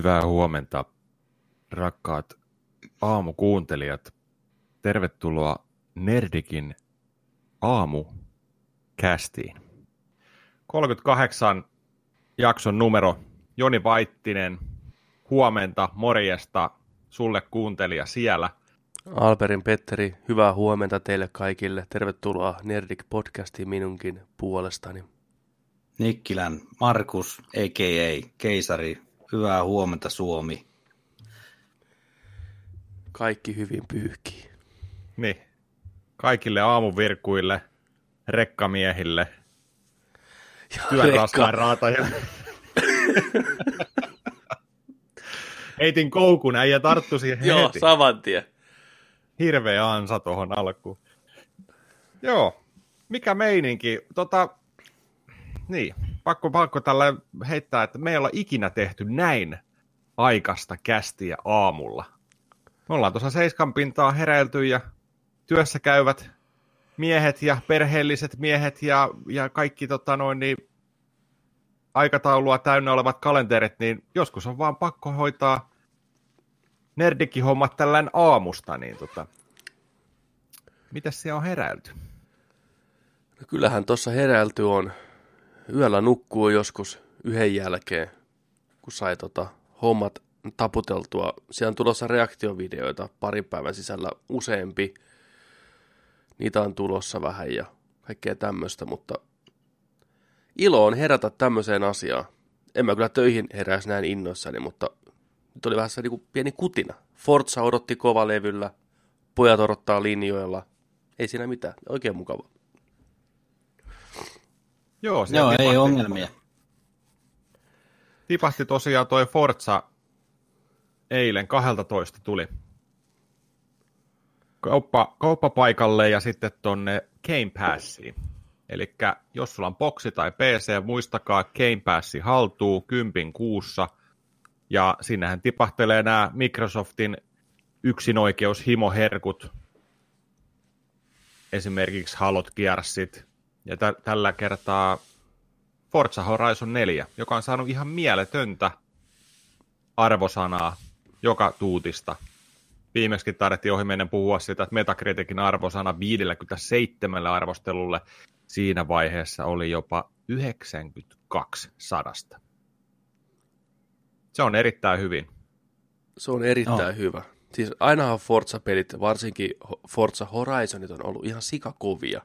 Hyvää huomenta, rakkaat aamukuuntelijat. Tervetuloa Nerdikin aamu kästiin. 38 jakson numero. Joni Vaittinen, huomenta, morjesta sulle kuuntelija siellä. Alperin Petteri, hyvää huomenta teille kaikille. Tervetuloa Nerdik podcastiin minunkin puolestani. Nikkilän Markus, a.k.a. Keisari, hyvää huomenta Suomi. Kaikki hyvin pyyhkii. Niin. Kaikille aamuvirkuille, rekkamiehille, työn rekka. raskaan raatajille. Heitin koukun, äijä tarttu siihen Joo, heti. saman tien. Hirveä ansa tuohon alkuun. Joo, mikä meininki? Tota, niin, pakko, pakko tällä heittää, että me ei olla ikinä tehty näin aikasta kästiä aamulla. Me ollaan tuossa seiskan pintaa heräilty ja työssä käyvät miehet ja perheelliset miehet ja, ja kaikki tota noin, niin, aikataulua täynnä olevat kalenterit, niin joskus on vaan pakko hoitaa nerdikki-hommat tällään aamusta, niin tota, mitäs siellä on heräilty? No kyllähän tuossa heräilty on. Yöllä nukkuu joskus yhden jälkeen, kun sai tota hommat taputeltua. Siellä on tulossa reaktiovideoita parin päivän sisällä useampi. Niitä on tulossa vähän ja kaikkea tämmöistä, mutta ilo on herätä tämmöiseen asiaan. En mä kyllä töihin heräisi näin innoissani, mutta nyt oli vähän se niin pieni kutina. Forza odotti kovalevyllä, pojat odottaa linjoilla. Ei siinä mitään, oikein mukava. Joo, Joo, ei ongelmia. Tipahti tosiaan toi Forza eilen 12 tuli kauppa, kauppapaikalle ja sitten tonne Game Passiin. Eli jos sulla on boksi tai PC, muistakaa Game Passi haltuu kympin kuussa. Ja sinnehän tipahtelee nämä Microsoftin yksinoikeushimoherkut, esimerkiksi Halot Gearsit, ja tä- tällä kertaa Forza Horizon 4, joka on saanut ihan mieletöntä arvosanaa joka tuutista. Viimeksi taidettiin ohi mennen puhua siitä, että Metacriticin arvosana 57 arvostelulle siinä vaiheessa oli jopa 92 sadasta. Se on erittäin hyvin. Se on erittäin Joo. hyvä. Siis ainahan Forza-pelit, varsinkin Forza Horizonit on ollut ihan sikakovia.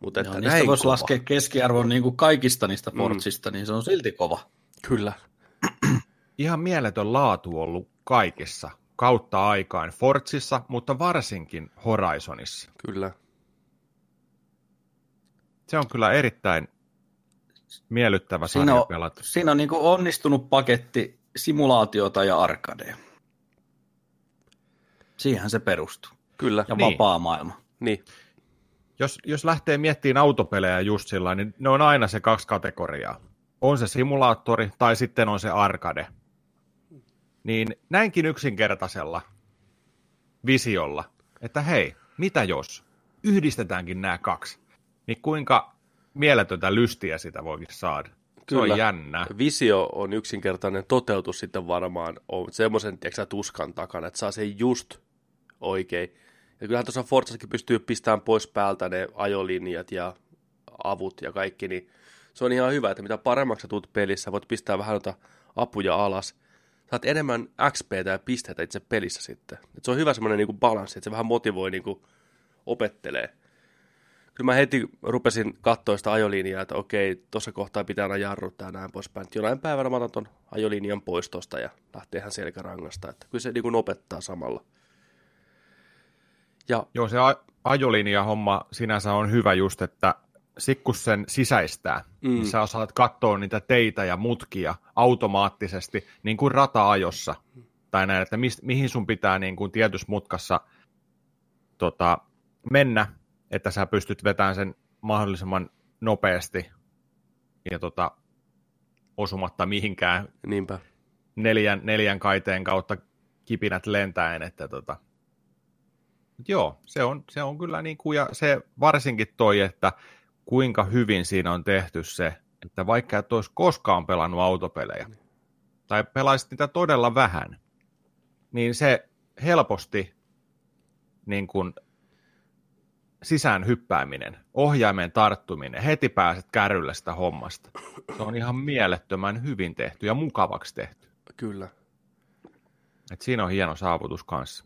Mutta että Joo, näin niistä voisi kova. laskea keskiarvon niin kuin kaikista niistä Fortsista, niin se on silti kova. Kyllä. Ihan mieletön laatu ollut kaikissa kautta aikaan Forzissa, mutta varsinkin Horizonissa. Kyllä. Se on kyllä erittäin miellyttävä Siinä sarja on, pelata. siinä on niin kuin onnistunut paketti simulaatiota ja arkadea. Siihen se perustuu. Kyllä. Ja Niin. vapaa maailma. Niin. Jos, jos lähtee miettimään autopelejä just sillä niin ne on aina se kaksi kategoriaa. On se simulaattori tai sitten on se arcade. Niin näinkin yksinkertaisella visiolla, että hei, mitä jos yhdistetäänkin nämä kaksi, niin kuinka mieletöntä lystiä sitä voikin saada. Se Kyllä. on jännä. Visio on yksinkertainen, toteutus sitten varmaan on semmoisen tiedätkö, tuskan takana, että saa sen just oikein. Ja kyllähän tuossa Forzassakin pystyy pistämään pois päältä ne ajolinjat ja avut ja kaikki, niin se on ihan hyvä, että mitä paremmaksi sä tulet pelissä, voit pistää vähän noita apuja alas. Saat enemmän XPtä ja pisteitä itse pelissä sitten. Et se on hyvä semmoinen niinku balanssi, että se vähän motivoi niinku opettelee. Kyllä mä heti rupesin katsoa sitä ajolinjaa, että okei, tuossa kohtaa pitää aina jarruttaa ja näin poispäin. Jonain päivänä mä otan ton ajolinjan pois tosta ja lähtee ihan selkärangasta. Että kyllä se niin kuin opettaa samalla. Ja Joo, se ajolinja homma sinänsä on hyvä just, että sikkus sen sisäistää, mm. niin sä osaat katsoa niitä teitä ja mutkia automaattisesti, niin kuin rata-ajossa. Tai näin, että mis, mihin sun pitää niin kuin tietyssä mutkassa tota, mennä, että sä pystyt vetämään sen mahdollisimman nopeasti ja tota, osumatta mihinkään niinpä. neljän, neljän kaiteen kautta kipinät lentäen, että tota, Mut joo, se on, se on kyllä niin kuin, ja se varsinkin toi, että kuinka hyvin siinä on tehty se, että vaikka et olisi koskaan pelannut autopelejä, tai pelaisit niitä todella vähän, niin se helposti niin kuin sisään hyppääminen, ohjaimen tarttuminen, heti pääset kärrylle sitä hommasta. Se on ihan mielettömän hyvin tehty ja mukavaksi tehty. Kyllä. Et siinä on hieno saavutus kanssa.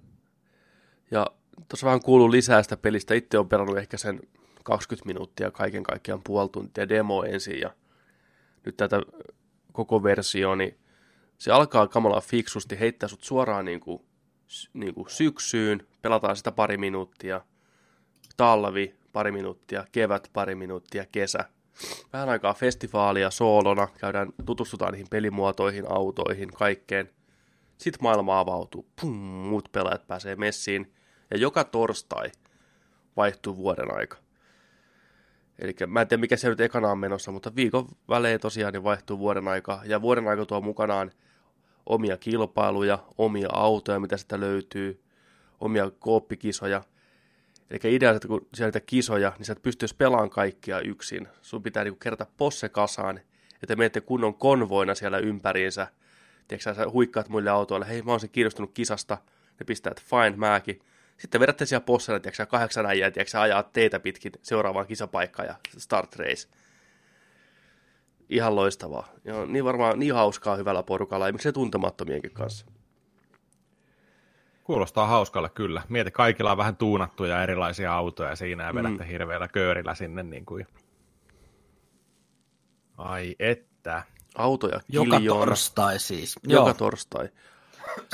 Ja tuossa vähän kuuluu lisää sitä pelistä. Itse on pelannut ehkä sen 20 minuuttia kaiken kaikkiaan puoli tuntia demo ensin ja nyt tätä koko versio, niin se alkaa kamala fiksusti, heittää sut suoraan niin kuin, niin kuin syksyyn, pelataan sitä pari minuuttia, talvi pari minuuttia, kevät pari minuuttia, kesä. Vähän aikaa festivaalia soolona, käydään, tutustutaan niihin pelimuotoihin, autoihin, kaikkeen. Sitten maailma avautuu, pum, muut pelaajat pääsee messiin, ja joka torstai vaihtuu vuoden aika. Eli mä en tiedä, mikä se nyt ekana on menossa, mutta viikon välein tosiaan niin vaihtuu vuoden aika. Ja vuoden aika tuo mukanaan omia kilpailuja, omia autoja, mitä sitä löytyy, omia kooppikisoja. Eli idea, että kun siellä niitä kisoja, niin sä et pystyisi pelaamaan kaikkia yksin. Sun pitää niin kerätä posse kasaan, että menette kunnon konvoina siellä ympäriinsä. Tiedätkö sä huikkaat muille autoille, hei mä oon kiinnostunut kisasta, ne pistää, että fine, mäkin. Sitten vedätte siellä possella, tiedätkö kahdeksan äijää, tiedätkö ajaa teitä pitkin seuraavaan kisapaikkaan ja start race. Ihan loistavaa. Ja niin varmaan niin hauskaa hyvällä porukalla, ja miksei tuntemattomienkin kanssa. Kuulostaa hauskalle kyllä. Mieti, kaikilla on vähän tuunattuja erilaisia autoja siinä ja vedätte mm. hirveällä köörillä sinne. Niin kuin... Ai että. Autoja Joka torstai siis. Joka Joo. torstai.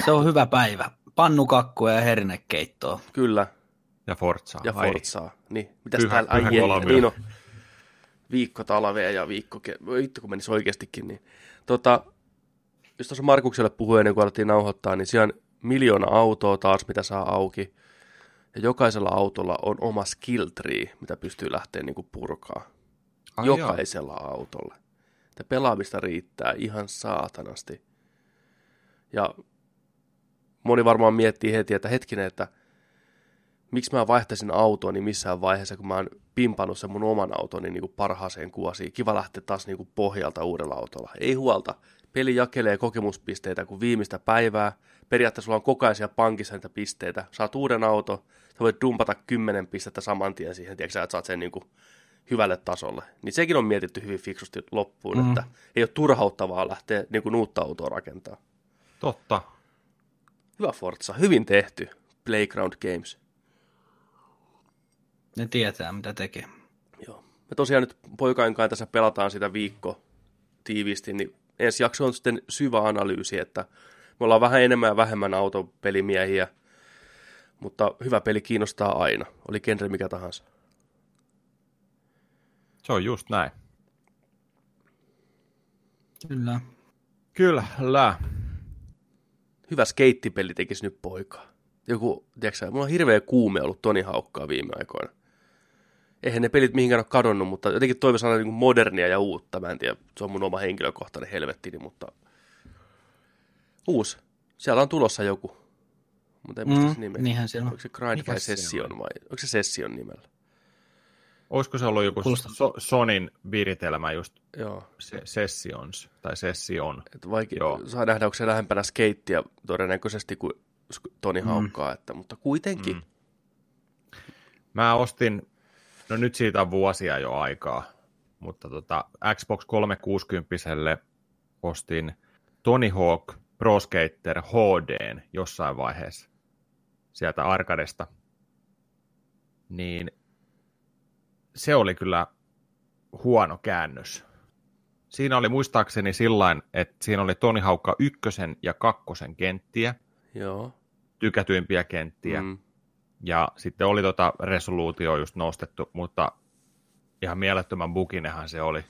Se on hyvä päivä pannukakkua ja hernekeittoa. Kyllä. Ja Forzaa. Ja Forzaa. Niin, mitäs pyhä, täällä? Pyhä Ai, niin no, viikko talvea ja viikko, vittu kun menisi oikeastikin, niin tota, jos tuossa Markukselle puhui ennen kuin alettiin nauhoittaa, niin siellä on miljoona autoa taas, mitä saa auki. Ja jokaisella autolla on oma skill tree, mitä pystyy lähteä niin kuin purkaa. Ai jokaisella joo. autolla. Että pelaamista riittää ihan saatanasti. Ja moni varmaan miettii heti, että hetkinen, että miksi mä vaihtaisin autoa niin missään vaiheessa, kun mä oon pimpannut sen mun oman autoni niin kuin parhaaseen kuosiin. Kiva lähteä taas niin kuin pohjalta uudella autolla. Ei huolta. Peli jakelee kokemuspisteitä kuin viimeistä päivää. Periaatteessa sulla on koko ajan pankissa niitä pisteitä. Saat uuden auto, sä voit dumpata kymmenen pistettä saman tien siihen, tiedätkö, että saat sen niin kuin hyvälle tasolle. Niin sekin on mietitty hyvin fiksusti loppuun, mm. että ei ole turhauttavaa lähteä niin kuin uutta autoa rakentaa. Totta. Hyvä Forza, hyvin tehty. Playground Games. Ne tietää, mitä tekee. Joo. Me tosiaan nyt poikain kanssa tässä pelataan sitä viikko tiiviisti, niin ensi jakso on sitten syvä analyysi, että me ollaan vähän enemmän ja vähemmän autopelimiehiä, mutta hyvä peli kiinnostaa aina, oli genre mikä tahansa. Se on just näin. Kyllä. Kyllä, hyvä skeittipeli tekisi nyt poika. Joku, tiedätkö mulla on hirveä kuume ollut Toni Haukkaa viime aikoina. Eihän ne pelit mihinkään ole kadonnut, mutta jotenkin toivoisi aina niin modernia ja uutta. Mä en tiedä, se on mun oma henkilökohtainen helvettini, mutta uusi. Siellä on tulossa joku. Mutta en muista mm, nimeä. Niinhän siellä on. Onko se Grind vai Session vai? Onko se Session nimellä? Olisiko se ollut joku so, Sonin viritelmä just Joo. Se, Sessions tai Session? Et vaike- Joo. Saa nähdä, onko se lähempänä skeittiä todennäköisesti kuin Toni mm. Haukkaa, että, mutta kuitenkin. Mm. Mä ostin, no nyt siitä on vuosia jo aikaa, mutta tota, Xbox 360 ostin Tony Hawk Pro Skater HD jossain vaiheessa sieltä Arkadesta. Niin se oli kyllä huono käännös. Siinä oli muistaakseni sillain, että siinä oli Toni Haukka ykkösen ja kakkosen kenttiä. Joo. Tykätyimpiä kenttiä. Mm. Ja sitten oli tota resoluutio just nostettu, mutta ihan mielettömän bukinehan se oli.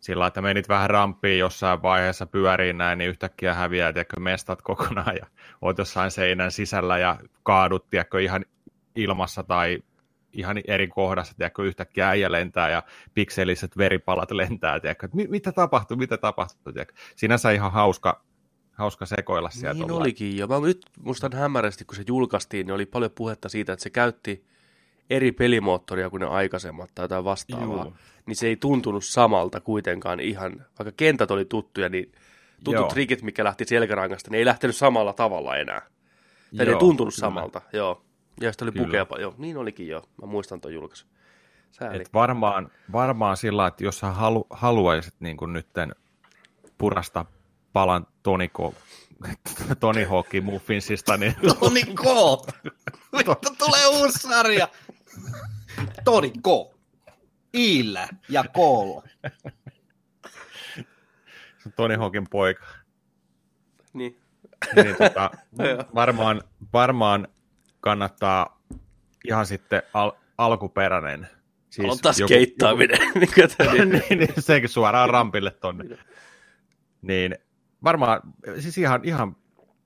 Sillä että menit vähän ramppiin jossain vaiheessa pyöriin näin, niin yhtäkkiä häviää tiedätkö, mestat kokonaan ja oot jossain seinän sisällä ja kaadut tiedätkö, ihan ilmassa tai ihan eri kohdassa, tiedätkö, yhtäkkiä äijä lentää ja pikseliset veripalat lentää, tiedätkö, että mitä tapahtuu, mitä tapahtuu, tiedätkö. Sinänsä ihan hauska, hauska sekoilla sieltä. Niin olikin jo. Mä nyt muistan hämärästi, kun se julkaistiin, niin oli paljon puhetta siitä, että se käytti eri pelimoottoria kuin ne aikaisemmat tai jotain vastaavaa, Juu. niin se ei tuntunut samalta kuitenkaan ihan, vaikka kentät oli tuttuja, niin tutut Joo. trikit, mikä lähti selkärangasta, ne ei lähtenyt samalla tavalla enää. Tai ne ei tuntunut kyllä. samalta, joo. Ja sitten oli Kyllä. pukea, joo, niin olikin jo. Mä muistan tuon julkaisu. Sääli. Et varmaan, varmaan sillä, että jos sä halu, haluaisit niin kuin nytten purasta palan Toniko, Tony Hawkin muffinsista, niin Toni K. Vittu tulee uusi sarja. Toni K. Iillä ja Koolla. Tony Hawkin poika. Niin. Niin, tota, varmaan, varmaan kannattaa ihan sitten al, alkuperäinen. Siis on taas keittaaminen. niin Joku, niin. niin, niin, sekin suoraan rampille tonne. Niin varmaan, siis ihan, ihan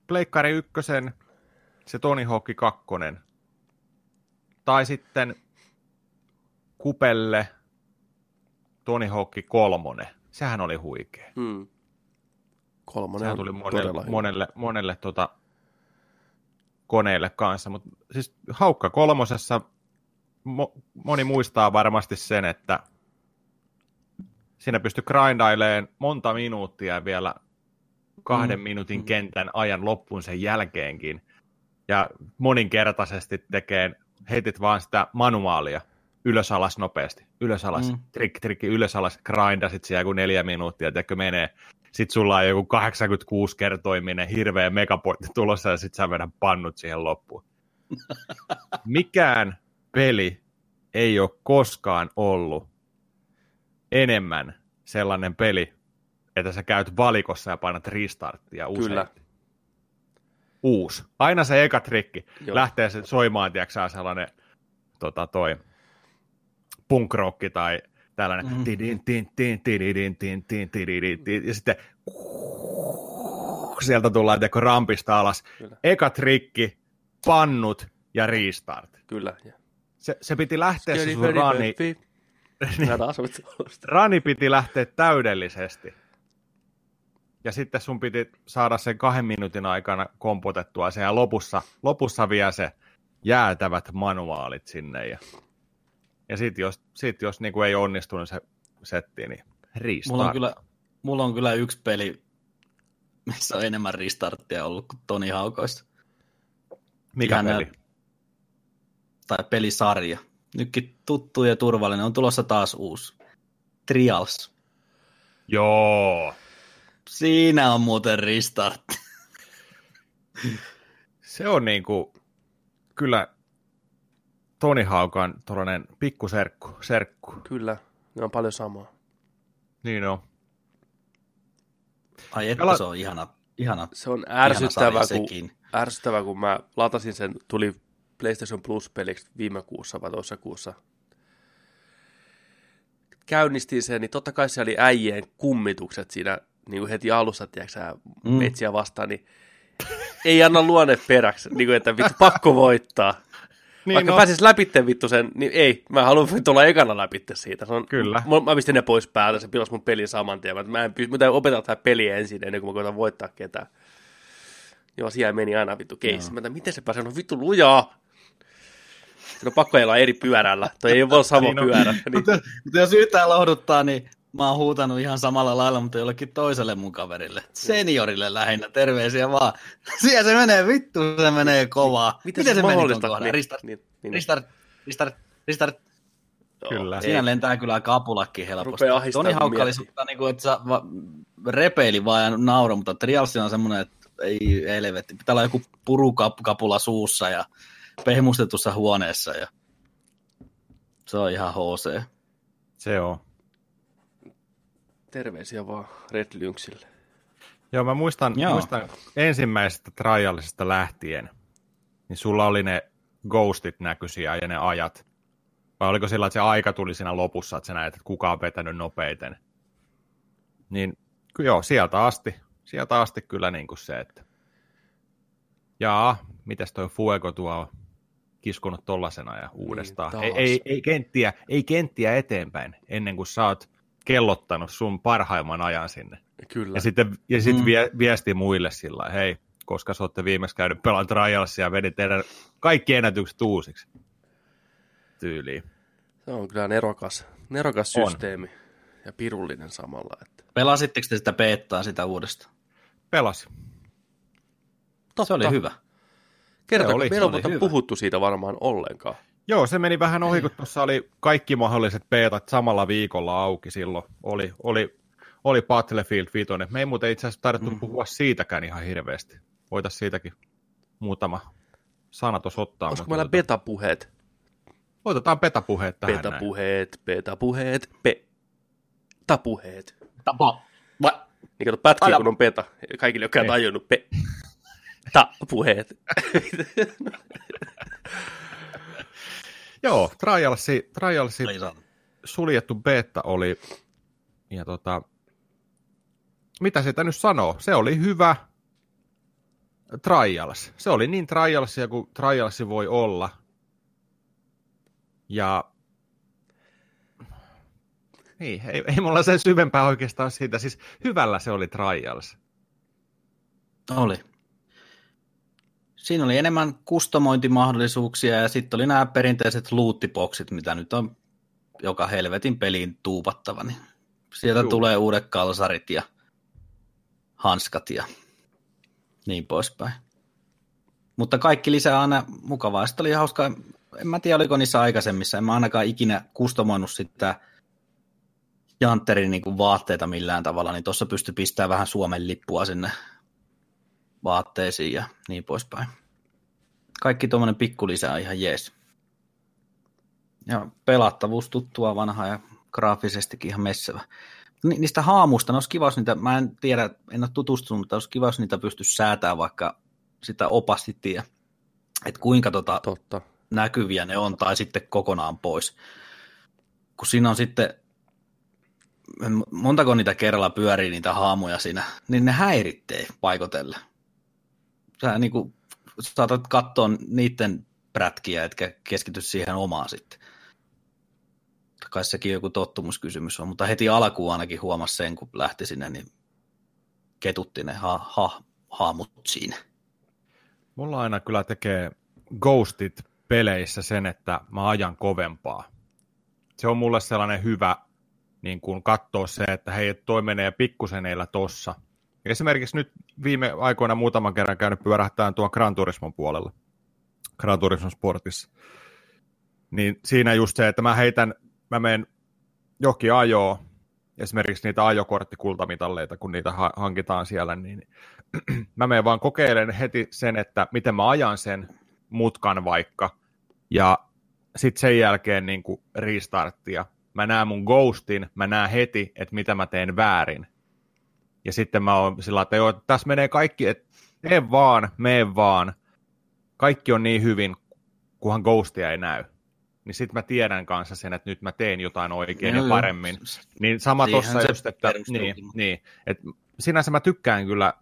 Pleikkari ykkösen, se Tony Hawk kakkonen. Tai sitten Kupelle Tony Hawk kolmonen. Sehän oli huikea. Hmm. Kolmonen Sehän tuli monelle, monelle, monelle tota, koneille kanssa, mutta siis Haukka kolmosessa mo, moni muistaa varmasti sen, että siinä pystyi grindaileen monta minuuttia vielä kahden Mm, minuutin mm. kentän ajan loppuun sen jälkeenkin. Ja moninkertaisesti tekee, heitit vaan sitä manuaalia ylös alas nopeasti. Ylös alas, mm. Mm. trikki, ylös alas, grindasit siellä joku neljä minuuttia, tiedätkö, menee. Sitten sulla on joku 86 kertoiminen hirveä megapointti tulossa ja sitten sä vedät pannut siihen loppuun. Mikään peli ei ole koskaan ollut enemmän sellainen peli, että sä käyt valikossa ja painat restarttia usein. Kyllä. Uusi. Aina se eka trikki. Joo. Lähtee se soimaan, tiedätkö sellainen tota, toi punkrokki tai tällainen Mm. ja sitten sieltä tullaan tiedätkö, rampista alas. Kyllä. Eka trikki, pannut ja restart. Kyllä. Ja. Se, se piti lähteä se sun very rani, tuollaista. rani piti lähteä täydellisesti. Ja sitten sun piti saada sen kahden minuutin aikana kompotettua se ja lopussa, lopussa vielä se jäätävät manuaalit sinne. Ja, ja sitten jos, sit jos niinku ei onnistunut se setti, niin restart. Mulla on, kyllä, mulla on kyllä yksi peli, missä on enemmän restarttia ollut kuin Toni Haukoista. Mikä Ihan peli? nä- Tai pelisarja. Nytkin tuttu ja turvallinen. On tulossa taas uusi. Trials. Joo. Siinä on muuten restart. Se on niinku, kyllä Toni Haukan tuollainen pikkuserkku, serkku. Kyllä. Ne on paljon samaa. Niin on. Ai että Pela- se on ihana, ihana, Se on sarja kun, sekin. ärsyttävää, kun mä latasin sen, tuli PlayStation Plus-peliksi viime kuussa vai toisessa kuussa. Käynnistin sen, niin totta kai se oli äijien kummitukset siinä niin kuin heti alussa, tiedätkö. Mm. metsiä vastaan, niin ei anna luonne peräksi, niin kuin, että vittu pakko voittaa. Niin Vaikka no. pääsis läpi vittu sen, niin ei, mä haluan tulla ekana läpi siitä. Se on, Kyllä. Mä, mä pistin ne pois päältä, se pilasi mun pelin saman tien. Mä, mä en pysty, mä opetella tätä peliä ensin ennen kuin mä koitan voittaa ketään. Joo, siellä meni aina vittu keissi. Mä täytin, miten se pääsee, no vittu lujaa. Siinä on pakko ajella eri pyörällä. Toi ei ole sama Niin on. pyörä. Niin, Mutta, mutta jos yhtään lohduttaa, niin mä oon huutanut ihan samalla lailla, mutta jollekin toiselle mun kaverille. Seniorille lähinnä, terveisiä vaan. Siellä se menee, vittu se menee kovaa. miten, se, meni ton mahdollista? kohdan? Niin, Restart, niin, niin, restart, restart, restart. Kyllä. Siinä lentää kyllä kapulakin helposti. Toni Haukka oli niin kuin, että sä va, repeili vaan ja nauro, mutta Trials on semmoinen, että ei helvetti. Pitää olla joku purukapula suussa ja pehmustetussa huoneessa ja se on ihan HC. Se on. Terveisiä vaan Red Lynxille. Joo, mä muistan, Joo. muistan ensimmäisestä trialisesta lähtien, niin sulla oli ne ghostit näköisiä ja ne ajat. Vai oliko sillä, että se aika tuli siinä lopussa, että sä näet, että kuka on vetänyt nopeiten. Niin joo, sieltä asti, sieltä asti kyllä niin kuin se, että jaa, mitäs toi Fuego tuo on kiskunut tollasena ja uudestaan. taas. ei, ei, ei, kenttiä, ei kenttiä eteenpäin ennen kuin sä oot kellottanut sun parhaimman ajan sinne. Kyllä. Ja sitten ja sit Mm. vie, viesti muille sillä lailla, hei, koska sä olette viimeksi käynyt pelaan Trialsia ja vedit teidän kaikki ennätykset uusiksi. tyyliin. Se on kyllä nerokas, nerokas On. systeemi ja pirullinen samalla. Että. Pelasitteko te sitä beettaa sitä uudesta? Pelasi. Se oli hyvä. Oli. meillä on puhuttu siitä varmaan ollenkaan. Joo, se meni vähän ohi, kun tuossa oli kaikki mahdolliset beetat samalla viikolla auki silloin. Oli, oli, oli Battlefield 5. Me ei muuten itse asiassa tarvittu mm. puhua siitäkään ihan hirveästi. Voitaisiin siitäkin muutama sana tuossa ottaa. Olisiko meillä beta-puheet? Otetaan betapuheet tähän näin. Beta-puheet, beta-puheet, beta-puheet. Tapa. Va- Niin kato pätkiä, Aina- kun on beta. Kaikille, jotka on Ei. tajunnut pe- ta-puheet. Joo, Trialsi, Trialsi suljettu beta oli, ja tota, mitä sitä nyt sanoo, se oli hyvä Trials. Se oli niin Trialsia kuin Trialsi voi olla. Ja niin, ei, ei mulla sen syvempää oikeastaan siitä. Siis hyvällä se oli Trials. Oli. Siinä oli enemmän kustomointimahdollisuuksia ja sitten oli nämä perinteiset lootiboksit, mitä nyt on joka helvetin peliin tuupattava. Niin sieltä Juu. tulee uudet kalsarit ja hanskat ja niin poispäin. Mutta kaikki lisää aina mukavaa. Sitten oli hauska, en mä tiedä oliko niissä aikaisemmissa, en mä ainakaan ikinä kustomoinut sitä Jantterin niin vaatteita millään tavalla, niin tuossa pystyi pistämään vähän Suomen lippua sinne vaatteisiin ja niin poispäin. Kaikki tuommoinen pikkulisä on ihan jees. Ja pelattavuus tuttua vanha ja graafisestikin ihan messevä. Ni- niistä haamuista, no olisi kiva, niitä, mä en tiedä, en ole tutustunut, mutta olisi kiva, jos niitä pystyisi säätämään vaikka sitä opacityä, että kuinka tota Totta. näkyviä ne on, tai sitten kokonaan pois. Kun siinä on sitten, montako niitä kerralla pyörii niitä haamuja siinä, niin ne häiritsee paikotelle. Sä niin kuin, saatat katsoa niiden prätkiä, etkä keskity siihen omaan sitten. Kai sekin joku tottumuskysymys on, mutta heti alkuun ainakin huomasi sen, kun lähti sinne, niin ketutti ne ha- ha- haamut siinä. Mulla aina kyllä tekee ghostit peleissä sen, että mä ajan kovempaa. Se on mulle sellainen hyvä niin kun katsoa se, että hei, toi menee pikkuseneillä tossa. Esimerkiksi nyt viime aikoina muutaman kerran käynyt pyörähtään tuon Gran Turismon puolella. Gran Turismo Sportissa. Niin siinä just se, että mä heitän, mä menen johonkin ajoon, esimerkiksi niitä ajokorttikultamitalleita, kun niitä ha- hankitaan siellä, niin mä menen vaan kokeilen heti sen, että miten mä ajan sen mutkan vaikka, ja sitten sen jälkeen niin kuin restarttia. Mä näen mun ghostin, mä näen heti, että mitä mä teen väärin. Ja sitten mä oon sillä että joo, tässä menee kaikki, että mene vaan, mene vaan. Kaikki on niin hyvin, kunhan ghostia ei näy. Niin sitten mä tiedän kanssa sen, että nyt mä teen jotain oikein ja paremmin. Niin sama se just, että niin, niin, et sinänsä mä tykkään kyllä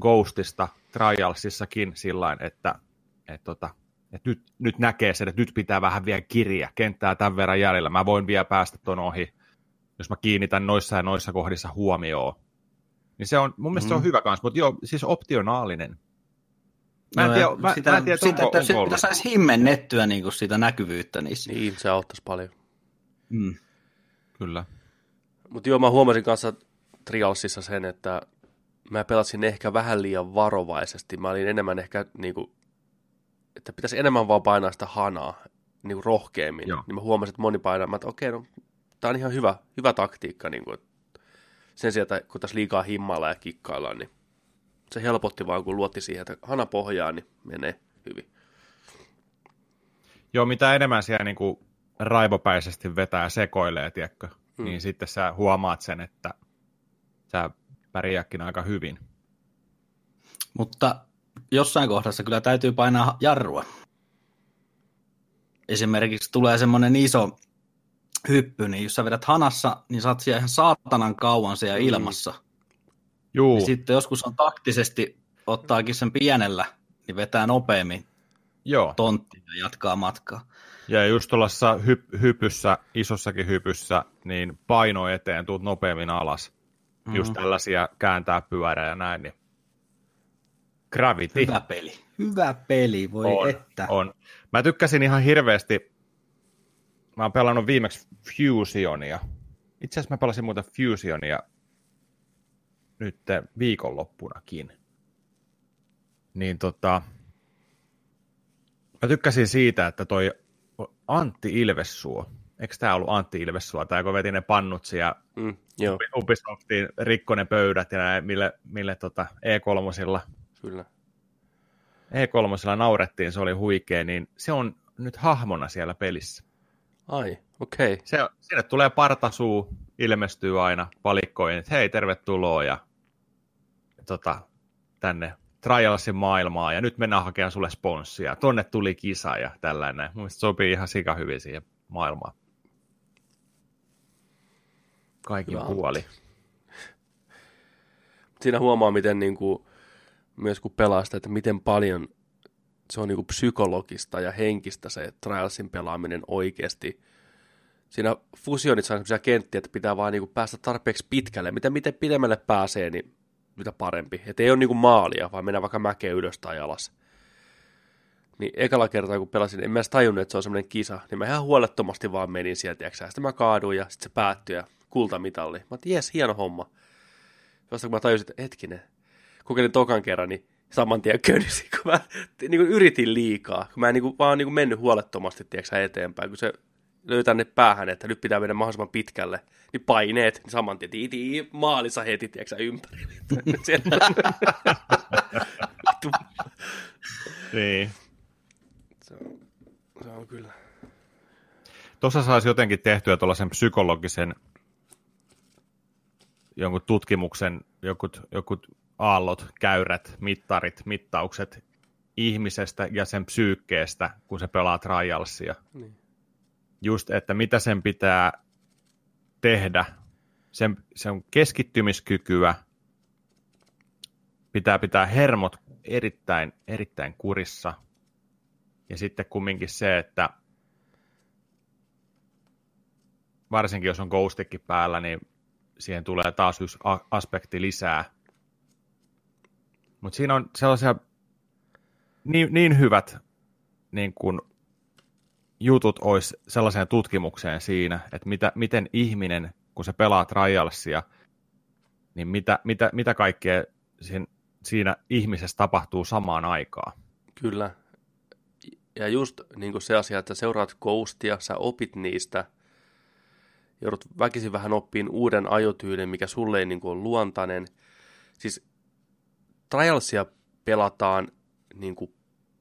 Ghostista Trialsissakin sillä että et tota, et nyt, nyt näkee sen, että nyt pitää vähän vielä kirja, kenttää tämän verran jäljellä. Mä voin vielä päästä ton ohi, jos mä kiinnitän noissa ja noissa kohdissa huomioon. Niin se on, mun mielestä mm. se on Mm. hyvä kanssa, mutta joo, siis optionaalinen. Mä en No, tiedä, ja mä, sitä, mä en tiedä sitä, onko, sitä saisi himmennettyä niin kuin sitä näkyvyyttä niissä. Niin, se auttaisi paljon. Mm. Kyllä. Mutta joo, mä huomasin kanssa Trialsissa sen, että mä pelasin ehkä vähän liian varovaisesti. Mä olin enemmän ehkä niinku, että pitäisi enemmän vaan painaa sitä hanaa niinku rohkeammin. Joo. Niin mä huomasin, että moni painaa, mä, että okei, no tää on ihan hyvä, hyvä taktiikka. Niinku, että sen sijaan, että kun tässä liikaa himmalla ja kikkaillaan, niin se helpotti vaan, kun luotti siihen, että hana pohjaa, niin menee hyvin. Joo, mitä enemmän siellä niin kuin raivopäisesti vetää ja sekoilee, tiedätkö, hmm. niin sitten sä huomaat sen, että sä pärjääkin aika hyvin. Mutta jossain kohdassa kyllä täytyy painaa jarrua. Esimerkiksi tulee semmoinen iso hyppy, niin jos sä vedät hanassa, niin saat siellä ihan saatanan kauan siellä Mm. ilmassa. Juu, Ja sitten joskus on taktisesti, ottaakin sen pienellä, niin vetää nopeammin joo. tontti ja jatkaa matkaa. Ja just tuollaisessa hyp- hypyssä, isossakin hypyssä, niin paino eteen, tuut nopeammin alas. Mm. Just tällaisia kääntää pyörää ja näin, niin Gravity Hyvä peli. Hyvä peli, voi on, että. on. Mä tykkäsin ihan hirveästi mä oon pelannut viimeksi Fusionia. Itse asiassa mä pelasin muuten Fusionia nyt viikonloppunakin. Niin tota, mä tykkäsin siitä, että toi Antti Ilvessuo, eikö tämä ollut Antti Ilvessuo, tai kun veti ne pannut siellä mm, joo. Ubisoftiin, rikko ne pöydät ja näin, mille, mille tota E3 Kyllä. E3 naurettiin, se oli huikea, niin se on nyt hahmona siellä pelissä. Ai, okei. Okay. Se, sinne tulee partasuu, ilmestyy aina valikkoihin, että hei, tervetuloa ja tota, tänne Trialsin maailmaa ja nyt mennään hakemaan sulle sponssia. Tonne tuli kisa ja tällainen. Mielestäni sopii ihan sika hyvin siihen maailmaan. Kaikin Hyvä. puoli. Siinä huomaa, miten niin kuin, myös kun pelaa sitä, että miten paljon se on niin kuin psykologista ja henkistä se Trialsin pelaaminen oikeasti. Siinä fusionissa on sellaisia kenttiä, että pitää vaan niin kuin päästä tarpeeksi pitkälle. Miten, miten pidemmälle pääsee, niin mitä parempi. Että ei ole niin kuin maalia, vaan mennään vaikka mäkeä ylös tai alas. Niin ekalla kertaa, kun pelasin, en mä edes tajunnut, että se on semmoinen kisa, niin mä ihan huolettomasti vaan menin sieltä, ja sitten mä kaaduin, ja sitten se päättyi, ja kultamitalli. Mä että jes, hieno homma. Vasta kun mä tajusin, että hetkinen, kokeilin tokan kerran, niin saman tien könsi, kun mä niin kuin yritin liikaa, kun mä en niin kuin, vaan niin kuin mennyt huolettomasti tiedätkö, eteenpäin, kun se löytää ne päähän, että nyt pitää mennä mahdollisimman pitkälle, niin paineet, niin saman tien tii, maalissa heti, tiedätkö ympäri. niin. Se on, se on kyllä. Tuossa saisi jotenkin tehtyä tuollaisen psykologisen jonkun tutkimuksen, jokut, jokut aallot, käyrät, mittarit, mittaukset ihmisestä ja sen psyykkeestä, kun se pelaa trialsia. Niin. Just, että mitä sen pitää tehdä, sen, sen keskittymiskykyä, pitää pitää hermot erittäin, erittäin kurissa. Ja sitten kumminkin se, että varsinkin jos on ghostikin päällä, niin siihen tulee taas yksi aspekti lisää. Mutta siinä on sellaisia niin, niin hyvät niin kun, jutut olisi sellaiseen tutkimukseen siinä, että mitä, miten ihminen, kun se pelaa trialsia, niin mitä, mitä, mitä kaikkea siinä, siinä ihmisessä tapahtuu samaan aikaan. Kyllä. Ja just niin se asia, että seuraat Ghostia, sä opit niistä, joudut väkisin vähän oppiin uuden ajotyylin, mikä sulle ei niin kuin ole luontainen. Siis Trialsia pelataan niin kuin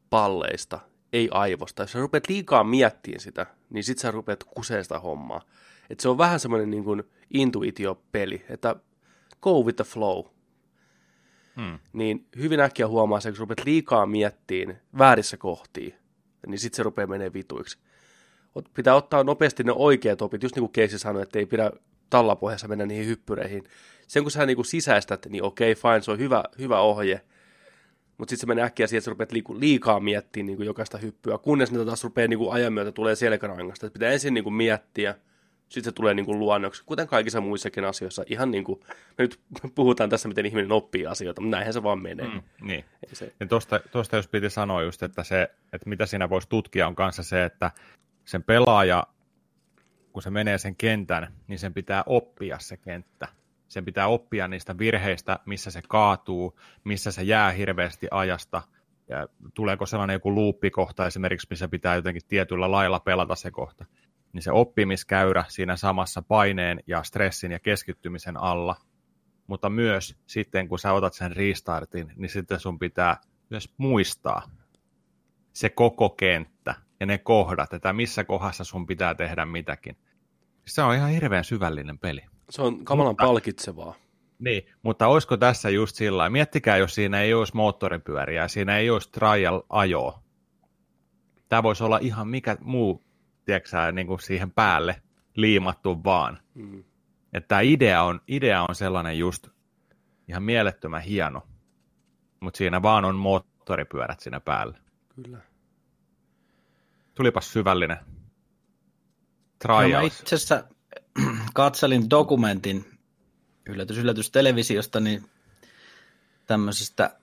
palleista, ei aivosta. Jos sä rupeat liikaa miettimään sitä, niin sit sä rupeat kuseen sitä hommaa. Et se on vähän semmoinen niin kuin intuitio-peli, että go with the flow. Hmm. Niin hyvin äkkiä huomaa se, kun sä rupeat liikaa miettiin väärissä kohtiin, niin sit se rupeaa menee vituiksi. Pitää ottaa nopeasti ne oikeat opit, just niin kuin Keisi sanoi, että ei pidä tallapohjassa mennä niihin hyppyreihin. Sen kun sä niin kuin sisäistät, niin okei, okay, fine, se on hyvä, hyvä ohje, mutta sitten se menee äkkiä siihen, että sä rupeat liiku, liikaa miettimään niin kuin jokaista hyppyä, kunnes niitä taas rupeaa niin kuin ajan myötä tulee selkärangasta. Pitää ensin niin kuin miettiä, sitten se tulee niin kuin luonnoksi, kuten kaikissa muissakin asioissa. Ihan niin kuin, me nyt puhutaan tässä, miten ihminen oppii asioita, mutta näinhän se vaan menee. Mm, niin. se... ja tosta, tosta, jos piti sanoa just, että, se, että mitä siinä voisi tutkia, on kanssa se, että sen pelaaja, kun se menee sen kentän, niin sen pitää oppia se kenttä. Sen pitää oppia niistä virheistä, missä se kaatuu, missä se jää hirveästi ajasta, ja tuleeko sellainen joku luuppikohta esimerkiksi, missä pitää jotenkin tietyllä lailla pelata se kohta, niin se oppimiskäyrä siinä samassa paineen ja stressin ja keskittymisen alla, mutta myös sitten kun sä otat sen restartin, niin sitten sun pitää myös muistaa se koko kenttä ja ne kohdat, että missä kohdassa sun pitää tehdä mitäkin. Se on ihan hirveän syvällinen peli. Se on kamalan mutta, palkitsevaa. Niin, mutta olisiko tässä just sillä miettikää, jos siinä ei olisi moottoripyöriä siinä ei olisi trial-ajoa. Tämä voisi olla ihan mikä muu, tiedätkö niin kuin siihen päälle liimattu vaan. Mm. Että tämä idea on, idea on sellainen just ihan mielettömän hieno, mutta siinä vaan on moottoripyörät siinä päällä. Kyllä. Tulipas syvällinen. Trials. No, itse asiassa katselin dokumentin, yllätys, yllätys televisiosta, niin tämmöisestä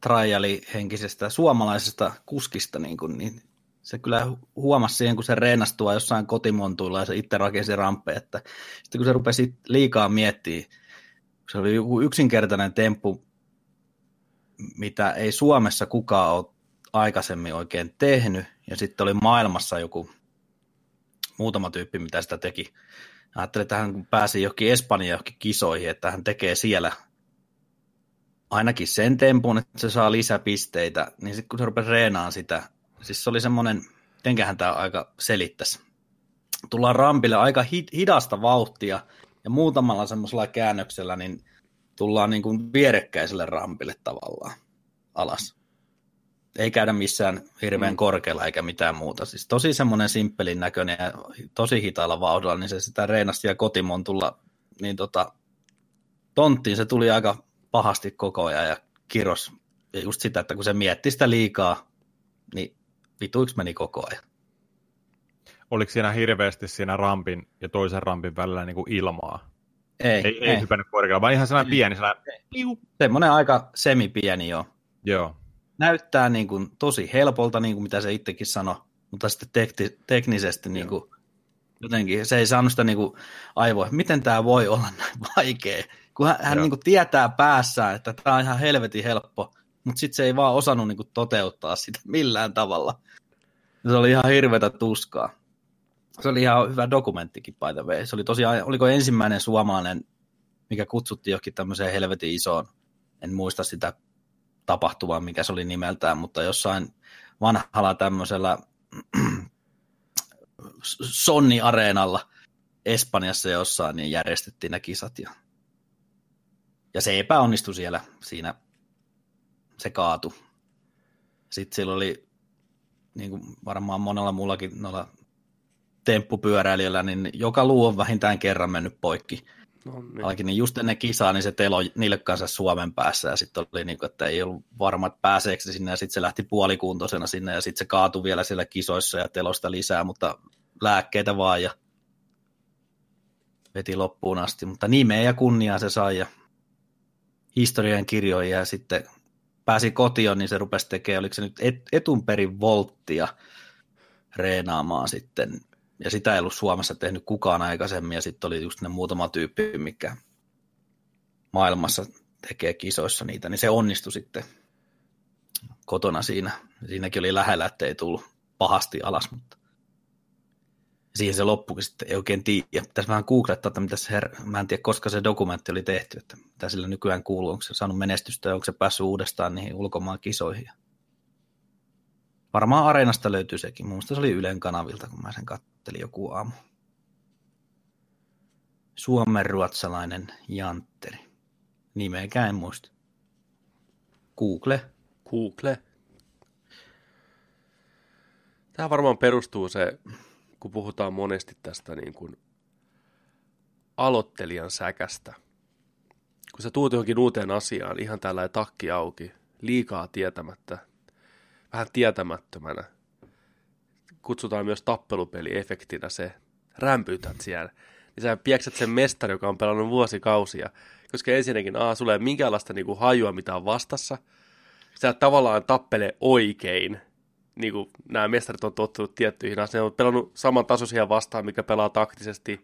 trialihenkisestä suomalaisesta kuskista, niin, kuin, niin se kyllä huomasi siihen, kun se reenastua jossain kotimontuilla ja se itse rakensi ramppeja, että sitten kun se rupesi liikaa miettimään, se oli joku yksinkertainen temppu, mitä ei Suomessa kukaan ole aikaisemmin oikein tehnyt, ja sitten oli maailmassa joku muutama tyyppi, mitä sitä teki. Ajattelin, että hän pääsi johonkin Espanjaan johonkin kisoihin, että hän tekee siellä ainakin sen tempun, että se saa lisäpisteitä, niin sitten kun se rupesi reenaan sitä, siis se oli semmoinen, mitenköhän tämä aika selittäisi. Tullaan rampille aika hidasta vauhtia, ja muutamalla semmoisella käännöksellä, niin tullaan niin kuin vierekkäiselle rampille tavallaan alas. Ei käydä missään hirveän mm. korkealla eikä mitään muuta. Siis tosi semmoinen simppelin näköinen ja tosi hitaalla vauhdilla, niin se sitä reenasti ja kotimontulla, niin tota, tonttiin se tuli aika pahasti koko ajan ja kiros. Ja just sitä, että kun se mietti sitä liikaa, niin vituiksi meni koko ajan. Oliko siinä hirveästi siinä rampin ja toisen rampin välillä niin kuin ilmaa? Ei, ei, ei, ei hypännyt korkealla, vaan ihan sellainen ei. pieni, sellainen... Semmoinen aika semipieni jo. Joo. Näyttää niin kuin tosi helpolta, niin kuin mitä se itsekin sanoi, mutta sitten tekti, teknisesti niin kuin, jotenkin se ei saanut sitä niin kuin aivoa, miten tämä voi olla näin vaikea, kun hän, hän niin kuin tietää päässään, että tämä on ihan helvetin helppo, mutta sitten se ei vaan osannut niin kuin toteuttaa sitä millään tavalla. Se oli ihan hirveätä tuskaa. Se oli ihan hyvä dokumenttikin, by the way. Se oli tosiaan, oliko ensimmäinen suomalainen, mikä kutsuttiin johonkin tämmöiseen helvetin isoon, en muista sitä tapahtumaa, mikä se oli nimeltään, mutta jossain vanhalla tämmöisellä Sonni-areenalla Espanjassa jossain, niin järjestettiin ne kisat. Ja, ja se epäonnistui siellä, siinä se kaatu. Sitten sillä oli, niin kuin varmaan monella muullakin noilla temppupyöräilijöillä, niin joka luu on vähintään kerran mennyt poikki. No, niin. Ainakin niin just ennen kisaa, niin se telo nilkkansa Suomen päässä, ja sitten oli niin kuin, että ei ollut varma, että pääseekö sinne, ja sitten se lähti puolikuntoisena sinne, ja sitten se kaatui vielä siellä kisoissa ja telosta lisää, mutta lääkkeitä vaan, ja veti loppuun asti, mutta nimeä ja kunniaa se sai, ja historian kirjoja, ja sitten pääsi kotiin, niin se rupesi tekemään, oliko se nyt et, etun perin volttia reenaamaan sitten ja sitä ei ollut Suomessa tehnyt kukaan aikaisemmin, ja sitten oli just ne muutama tyyppi, mikä maailmassa tekee kisoissa niitä, niin se onnistui sitten kotona siinä. Siinäkin oli lähellä, että ei tullut pahasti alas, mutta siihen se loppukin sitten, ei oikein tiedä. Pitäisi vähän googlettaa, että mitä se her- mä en tiedä, koska se dokumentti oli tehty, että mitä sillä nykyään kuuluu, onko se saanut menestystä ja onko se päässyt uudestaan niihin ulkomaan kisoihin. Varmaan Areenasta löytyy sekin. Mun se oli Ylen kanavilta, kun mä sen kattelin joku aamu. Suomen ruotsalainen Jantteri. Nimeäkään en muista. Google. Google. Tämä varmaan perustuu se, kun puhutaan monesti tästä niin kuin aloittelijan säkästä. Kun sä tuut johonkin uuteen asiaan ihan tällä takki auki, liikaa tietämättä, vähän tietämättömänä. Kutsutaan myös tappelupeliefektinä se, rämpytät siellä. Niin sä pieksät sen mestari, joka on pelannut vuosikausia. Koska ensinnäkin, A, sulla ei minkäänlaista niinku hajua, mitä on vastassa. Sä tavallaan tappele oikein. Niin kuin nämä mestarit on tottunut tiettyihin asioihin. Ne on pelannut saman tasoisia vastaan, mikä pelaa taktisesti.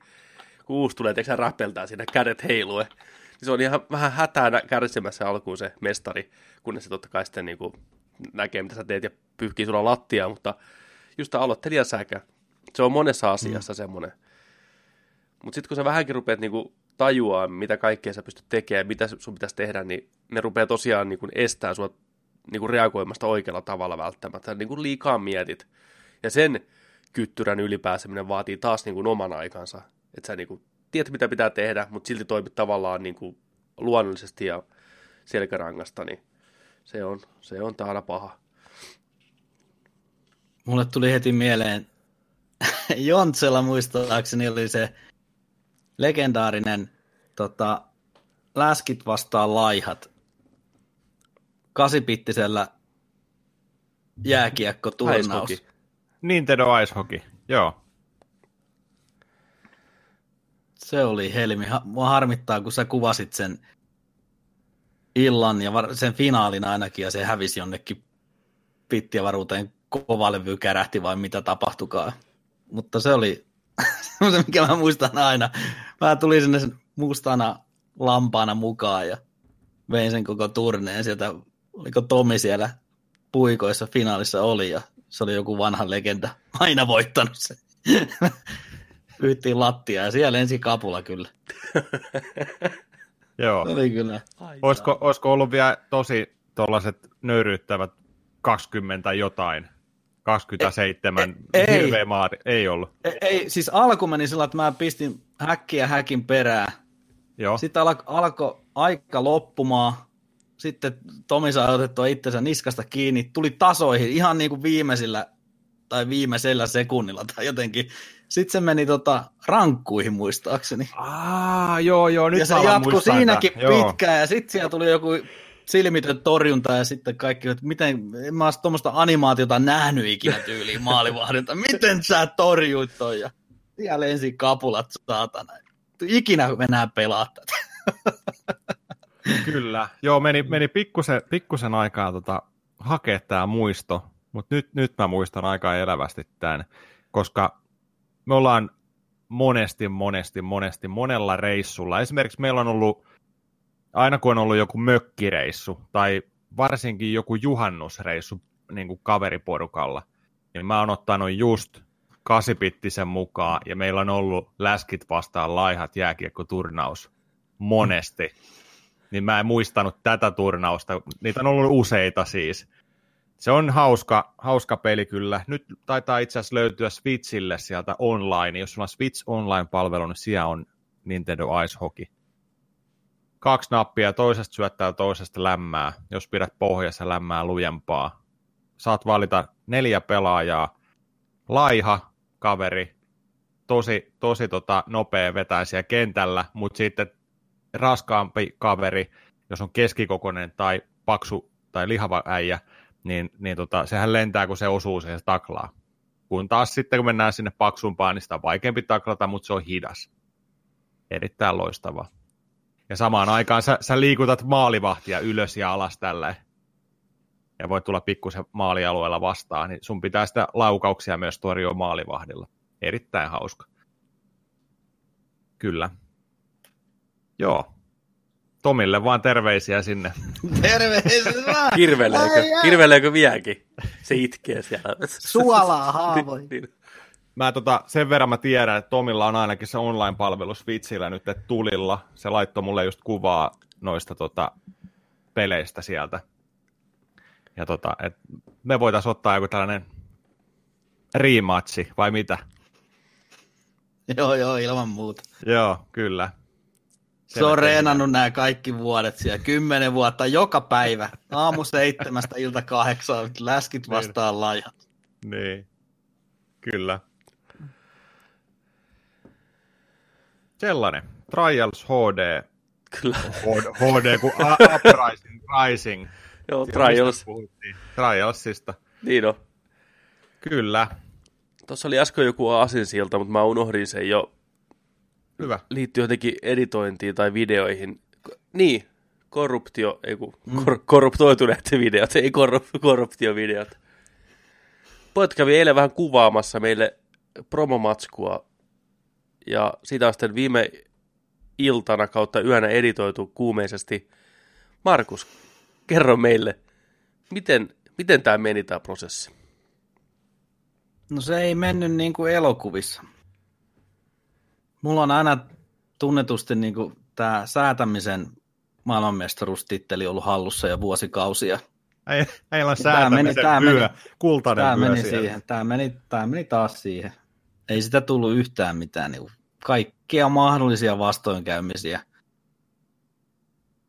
Kun uusi tulee, teksä räpeltää siinä kädet heilue. Niin se on ihan vähän hätää kärsimässä alkuun se mestari, kunnes se totta kai sitten niin kuin näkee, mitä sä teet ja pyyhkii sulla lattia, mutta just tämä aloittelijasäkä, se on monessa asiassa mm. semmoinen. Mutta sitten kun sä vähänkin rupeat niinku tajuaa, mitä kaikkea sä pystyt tekemään, mitä sun pitäisi tehdä, niin ne rupeaa tosiaan niinku estää sua niinku reagoimasta oikealla tavalla välttämättä. Niinku liikaa mietit. Ja sen kyttyrän ylipääseminen vaatii taas niinku oman aikansa. Että sä niinku tiedät, mitä pitää tehdä, mutta silti toimit tavallaan niinku luonnollisesti ja selkärangasta, niin se on, se on täällä paha. Mulle tuli heti mieleen, Jontsella muistaakseni oli se legendaarinen tota, läskit vastaan laihat kasipittisellä jääkiekko-turnaus. Nintendo Ice Hockey, joo. Se oli helmi. Mua harmittaa, kun sä kuvasit sen illan ja sen finaalin ainakin, ja se hävisi jonnekin pittiavaruuteen kovalevy kärähti vai mitä tapahtukaan. Mutta se oli se, mikä mä muistan aina. Mä tulin sinne mustana lampaana mukaan ja vein sen koko turneen. Sieltä, oliko Tomi siellä puikoissa finaalissa oli ja se oli joku vanha legenda aina voittanut sen. Pyyttiin lattia ja siellä ensi kapula kyllä. Joo. Oli kyllä. Olisiko, olisiko ollut vielä tosi tuollaiset nöyryyttävät 20 jotain? 27 ei, hirveä maari. Ei ollut. Ei, ei, siis alku meni sillä, että mä pistin häkkiä häkin perään. Joo. Sitten alko, alkoi aika loppumaan. Sitten Tomi sai otettua itsensä niskasta kiinni. Tuli tasoihin ihan niin kuin viimeisillä tai viimeisellä sekunnilla tai jotenkin. Sitten se meni tota rankkuihin muistaakseni. Aa, joo, joo, nyt ja se jatkui siinäkin pitkään ja sitten siellä tuli joku silmitön torjunta ja sitten kaikki, että miten, en mä tuommoista animaatiota nähnyt ikinä tyyliin maalivahdilta. Miten sä torjuit toi? Ja siellä ensin kapulat, saatana. Ikinä enää pelaa tätä. Kyllä. Joo, meni, meni pikkusen, pikkusen aikaa tota, hakea tämä muisto, mutta nyt, nyt mä muistan aika elävästi tämän, koska me ollaan monesti, monesti, monesti, monella reissulla. Esimerkiksi meillä on ollut aina kun on ollut joku mökkireissu tai varsinkin joku juhannusreissu niin kuin kaveriporukalla, niin mä oon ottanut just kasipittisen mukaan ja meillä on ollut läskit vastaan laihat jääkiekkoturnaus monesti. Niin mä en muistanut tätä turnausta. Niitä on ollut useita siis. Se on hauska, hauska peli kyllä. Nyt taitaa itse asiassa löytyä Switchille sieltä online. Jos sulla on Switch Online-palvelu, niin siellä on Nintendo Ice Hockey kaksi nappia, toisesta syöttää toisesta lämmää, jos pidät pohjassa lämmää lujempaa. Saat valita neljä pelaajaa, laiha kaveri, tosi, tosi tota, nopea vetäisiä kentällä, mutta sitten raskaampi kaveri, jos on keskikokoinen tai paksu tai lihava äijä, niin, niin tota, sehän lentää, kun se osuu siihen taklaa. Kun taas sitten, kun mennään sinne paksumpaan, niin sitä on vaikeampi taklata, mutta se on hidas. Erittäin loistava. Ja samaan aikaan sä, sä liikutat maalivahtia ylös ja alas tällä ja voit tulla pikkusen maalialueella vastaan, niin sun pitää sitä laukauksia myös torjua maalivahdilla. Erittäin hauska. Kyllä. Joo. Tomille vaan terveisiä sinne. Terveisiä vaan! Kirveleekö, kirveleekö vieläkin? Se itkee siellä. Suolaa haavoin. Niin. Mä tota, sen verran mä tiedän, että Tomilla on ainakin se online-palvelu Switchillä nyt että tulilla. Se laittoi mulle just kuvaa noista tota, peleistä sieltä. Ja tota, et me voitaisiin ottaa joku tällainen rematchi, vai mitä? Joo, joo, ilman muuta. Joo, kyllä. Se on reenannut nämä kaikki vuodet siellä, kymmenen vuotta joka päivä, aamu seitsemästä ilta kahdeksaan, läskit Niin. vastaan laihat. Niin, kyllä. Sellainen. Trials HD. Kyllä. HD kuin A- Uprising Rising. Joo, Mistä Trials. Trialsista. Niin on. Kyllä. Tuossa oli äsken joku asinsilta, mutta mä unohdin sen jo. Hyvä. Liittyy jotenkin editointiin tai videoihin. Niin, korruptio, ei kun, kor- korruptoituneet videot, ei korrup- korruptiovideot. Pojat kävi eilen vähän kuvaamassa meille promomatskua, ja sitä on sitten viime iltana kautta yönä editoitu kuumeisesti. Markus, kerro meille, miten, miten tämä meni tämä prosessi? No se ei mennyt niin kuin elokuvissa. Mulla on aina tunnetusti niin tämä säätämisen maailmanmestaruustitteli ollut hallussa jo vuosikausia. Ei, ei ole säätämisen vyö, meni- kultainen Tämä vyö meni siihen. Tämä meni, tämä meni taas siihen. Ei sitä tullut yhtään mitään. Niin kaikkia mahdollisia vastoinkäymisiä.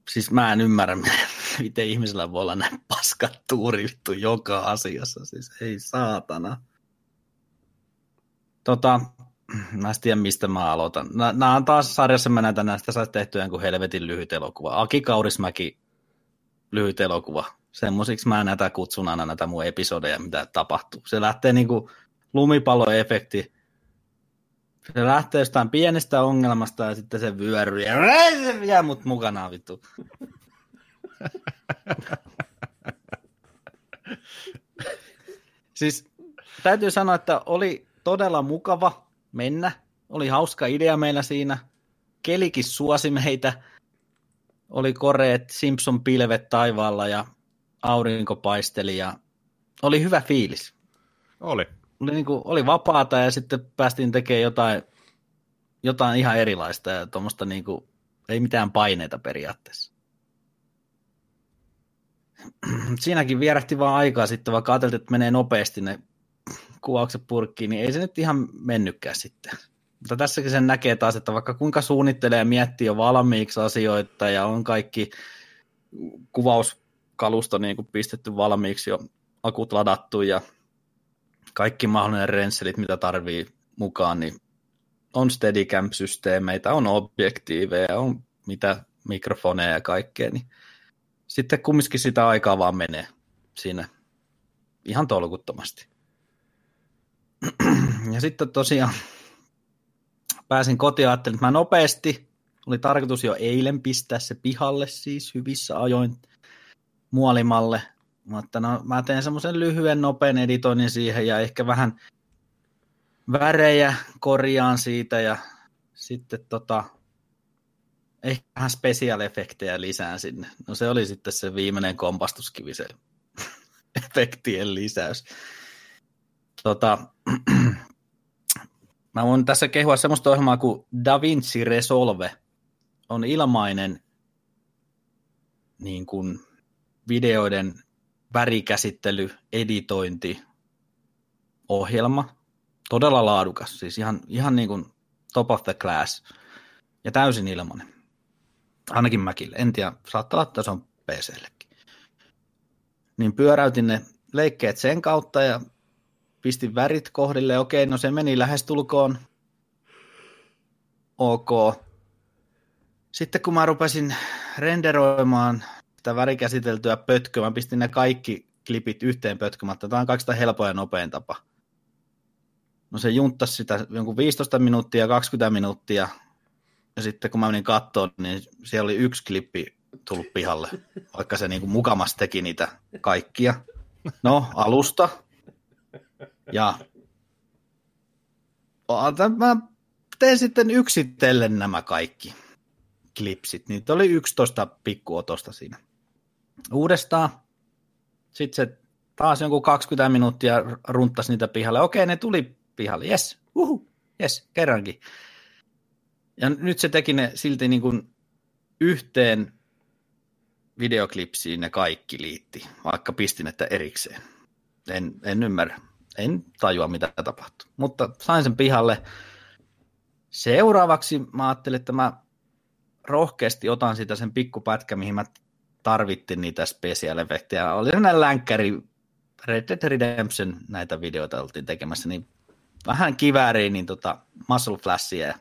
Siis mä en ymmärrä, miten ihmisellä voi olla näin paskat joka asiassa. Siis ei saatana. Tota, mä en tiedä, mistä mä aloitan. Nämä on taas sarjassa mä näitä näistä saisi tehtyä jonkun helvetin lyhyt elokuva. Aki Kaurismäki lyhyt elokuva. Semmoisiksi mä näitä kutsun aina näitä mun episodeja, mitä tapahtuu. Se lähtee niinku lumipalloefekti. Se lähtee jostain pienestä ongelmasta ja sitten se vyöryy ja se vie mut mukanaan vittu. Siis täytyy sanoa, että oli todella mukava mennä. Oli hauska idea meillä siinä. Kelikin suosi meitä. Oli koreet Simpson-pilvet taivaalla ja aurinko paisteli ja oli hyvä fiilis. Oli. Oli, niin kuin, oli vapaata ja sitten päästiin tekemään jotain, jotain ihan erilaista ja tuommoista niin kuin, ei mitään paineita periaatteessa. Siinäkin vierähti vaan aikaa sitten, vaikka ajateltiin, että menee nopeasti ne kuvaukset purkkiin, niin ei se nyt ihan mennytkään sitten. Mutta tässäkin sen näkee taas, että vaikka kuinka suunnittelee ja miettii jo valmiiksi asioita ja on kaikki kuvauskalusto niin kuin pistetty valmiiksi jo akut ladattu ja kaikki mahdollinen rensselit, mitä tarvii mukaan, niin on Steadicam-systeemeitä, on objektiiveja, on mitä mikrofoneja ja kaikkea, niin sitten kumminkin sitä aikaa vaan menee siinä ihan tolkuttomasti. Ja sitten tosiaan pääsin kotiin, ajattelin, että mä nopeasti, oli tarkoitus jo eilen pistää se pihalle siis hyvissä ajoin muolimalle, mutta no, mä teen semmoisen lyhyen nopean editoinnin siihen ja ehkä vähän värejä korjaan siitä ja sitten tota, ehkä vähän special efektejä lisään sinne. No se oli sitten se viimeinen kompastuskivi, se efektien lisäys. Tota, mä voin tässä kehua semmoista ohjelmaa kuin DaVinci Resolve. On ilmainen niin kuin videoiden värikäsittely, editointi, ohjelma. Todella laadukas, siis ihan, ihan niin kuin top of the class ja täysin ilmainen. Ainakin Mäkille. En tiedä, saattaa olla, että se on PCllekin. Niin pyöräytin ne leikkeet sen kautta ja pistin värit kohdille. Okei, no se meni lähestulkoon. Ok. Sitten kun mä rupesin renderoimaan sitä värikäsiteltyä pötköä, mä pistin ne kaikki klipit yhteen pötkömättä. Tämä on kaikista helpoin ja nopein tapa. No se junttasi sitä jonkun 15 minuuttia, 20 minuuttia, ja sitten kun mä menin kattoon, niin siellä oli yksi klippi tullut pihalle, vaikka se niin mukamas teki niitä kaikkia. No, alusta. Ja mä tein sitten yksitellen nämä kaikki klipsit. Niitä oli 11 pikkuotosta siinä. Uudestaan. Sitten se taas jonkun 20 minuuttia runttasi niitä pihalle. Okei, ne tuli pihalle. Yes, uhu, yes, kerrankin. Ja nyt se teki ne silti niin kuin yhteen videoklipsiin ne kaikki liitti, vaikka pistin, että erikseen. En, en ymmärrä. En tajua, mitä tapahtuu. Mutta sain sen pihalle. Seuraavaksi mä ajattelin, että mä rohkeasti otan sitä sen pikkupätkä, mihin mä tarvittiin niitä special efektejä. Oli sellainen länkkäri, Red Dead Redemption näitä videoita oltiin tekemässä, niin vähän kivääriin, niin tota muscle flashia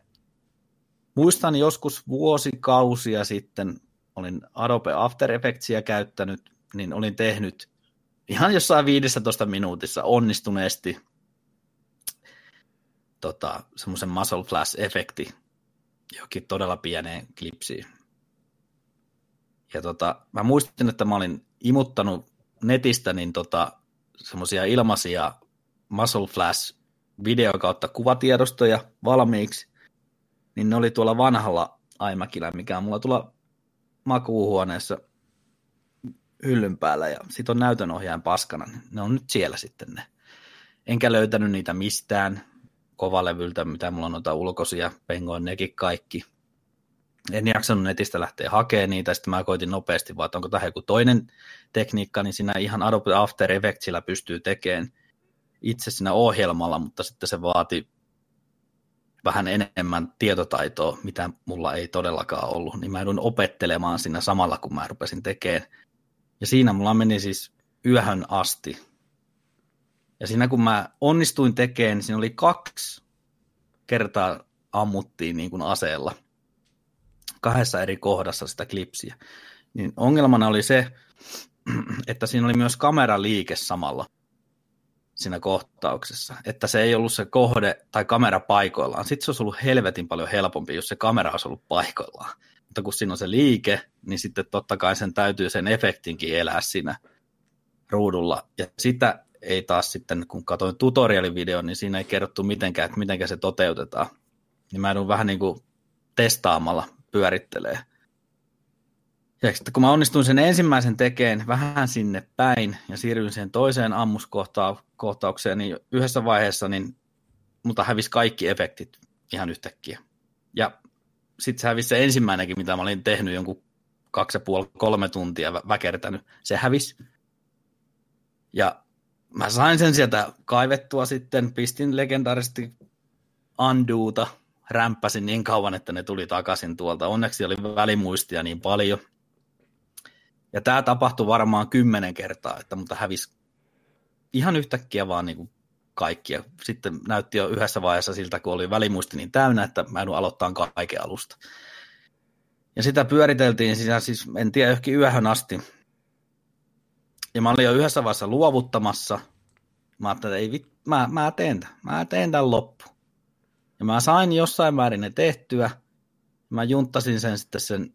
Muistan joskus vuosikausia sitten, olin Adobe After Effectsia käyttänyt, niin olin tehnyt ihan jossain 15 minuutissa onnistuneesti tota, semmoisen muscle flash-efekti jokin todella pieneen klipsiin. Ja tota, mä muistin, että mä olin imuttanut netistä niin tota, semmoisia ilmaisia muscle flash video kautta kuvatiedostoja valmiiksi, niin ne oli tuolla vanhalla iMacilla, mikä on mulla tuolla makuuhuoneessa hyllyn päällä ja sit on näytönohjaajan paskana, niin ne on nyt siellä sitten ne. Enkä löytänyt niitä mistään kovalevyltä, mitä mulla on noita ulkoisia, pengoin nekin kaikki. En jaksanut netistä lähteä hakemaan niitä, sitten mä koitin nopeasti, vaan onko tämä joku toinen tekniikka, niin siinä ihan Adobe After Effectsillä pystyy tekemään itse siinä ohjelmalla, mutta sitten se vaati vähän enemmän tietotaitoa, mitä mulla ei todellakaan ollut, niin mä joudun opettelemaan siinä samalla, kun mä rupesin tekemään. Ja siinä mulla meni siis yöhön asti. Ja siinä kun mä onnistuin tekemään, niin siinä oli kaksi kertaa ammuttiin niin kuin aseella kahdessa eri kohdassa sitä klipsiä. Niin ongelmana oli se, että siinä oli myös kameraliike samalla siinä kohtauksessa, että se ei ollut se kohde tai kamera paikoillaan. Sitten se olisi ollut helvetin paljon helpompi, jos se kamera olisi ollut paikoillaan. Mutta kun siinä on se liike, niin sitten totta kai sen täytyy sen efektinkin elää siinä ruudulla. Ja sitä ei taas sitten, kun katsoin tutorialivideon, niin siinä ei kerrottu mitenkään, että miten se toteutetaan. Niin mä joudun vähän niin kuin testaamalla pyörittelee. Ja sitten kun mä onnistuin sen ensimmäisen tekeen vähän sinne päin ja siirryin siihen toiseen ammuskohtaukseen, niin yhdessä vaiheessa niin mutta hävisi kaikki efektit ihan yhtäkkiä. Ja sitten se hävisi se ensimmäinenkin, mitä mä olin tehnyt jonkun kaksi ja puoli, kolme tuntia väkertänyt. Se hävisi. Ja mä sain sen sieltä kaivettua sitten, pistin legendaarisesti Undoota, rämppäsin niin kauan, että ne tuli takaisin tuolta. Onneksi oli välimuistia niin paljon. Ja tämä tapahtui varmaan kymmenen kertaa, että mutta hävisi ihan yhtäkkiä vaan niin kuin kaikki. Ja sitten näytti jo yhdessä vaiheessa siltä, kun oli välimuisti niin täynnä, että mä en aloittaa kaiken alusta. Ja sitä pyöriteltiin siinä siis, en tiedä, johonkin yöhön asti. Ja mä olin jo yhdessä vaiheessa luovuttamassa. Mä ajattelin, että ei vit, mä, mä teen tämän, mä teen tämän loppu. Ja mä sain jossain määrin ne tehtyä. Mä junttasin sen sitten sen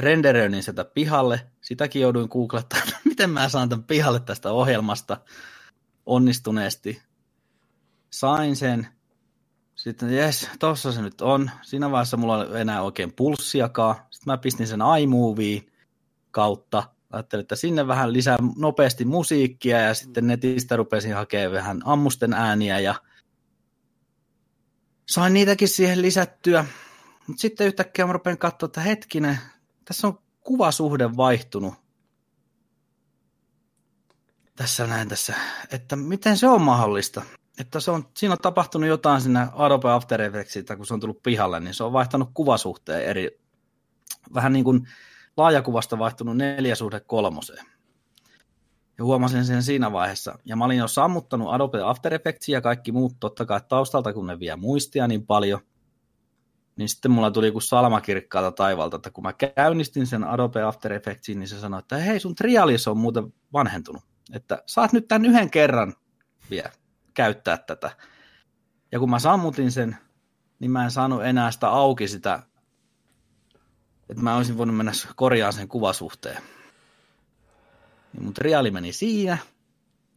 renderöinnin sieltä pihalle. Sitäkin jouduin googlettamaan, miten mä saan tämän pihalle tästä ohjelmasta onnistuneesti. Sain sen. Sitten jes, tossa se nyt on. Siinä vaiheessa mulla ei enää oikein pulssiakaan. Sitten mä pistin sen iMovie kautta. Ajattelin, että sinne vähän lisää nopeasti musiikkia ja sitten netistä rupesin hakemaan vähän ammusten ääniä ja sain niitäkin siihen lisättyä. Mutta sitten yhtäkkiä mä rupean katsoa, että hetkinen, tässä on kuvasuhde vaihtunut tässä näin tässä, että miten se on mahdollista. Että se on, siinä on tapahtunut jotain sinne Adobe After Effectsista, kun se on tullut pihalle, niin se on vaihtanut kuvasuhteen eri, vähän niin kuin laajakuvasta vaihtunut neljä suhde kolmoseen. Ja huomasin sen siinä vaiheessa. Ja mä olin jo sammuttanut Adobe After Effectsia ja kaikki muut totta kai taustalta, kun ne vie muistia niin paljon. Niin sitten mulla tuli kuin salmakirkkaalta taivalta, että kun mä käynnistin sen Adobe After Effectsin, niin se sanoi, että hei sun Trialis on muuten vanhentunut että saat nyt tämän yhden kerran vielä käyttää tätä. Ja kun mä sammutin sen, niin mä en saanut enää sitä auki sitä, että mä olisin voinut mennä korjaan sen kuvasuhteen. Niin mun triali meni siinä.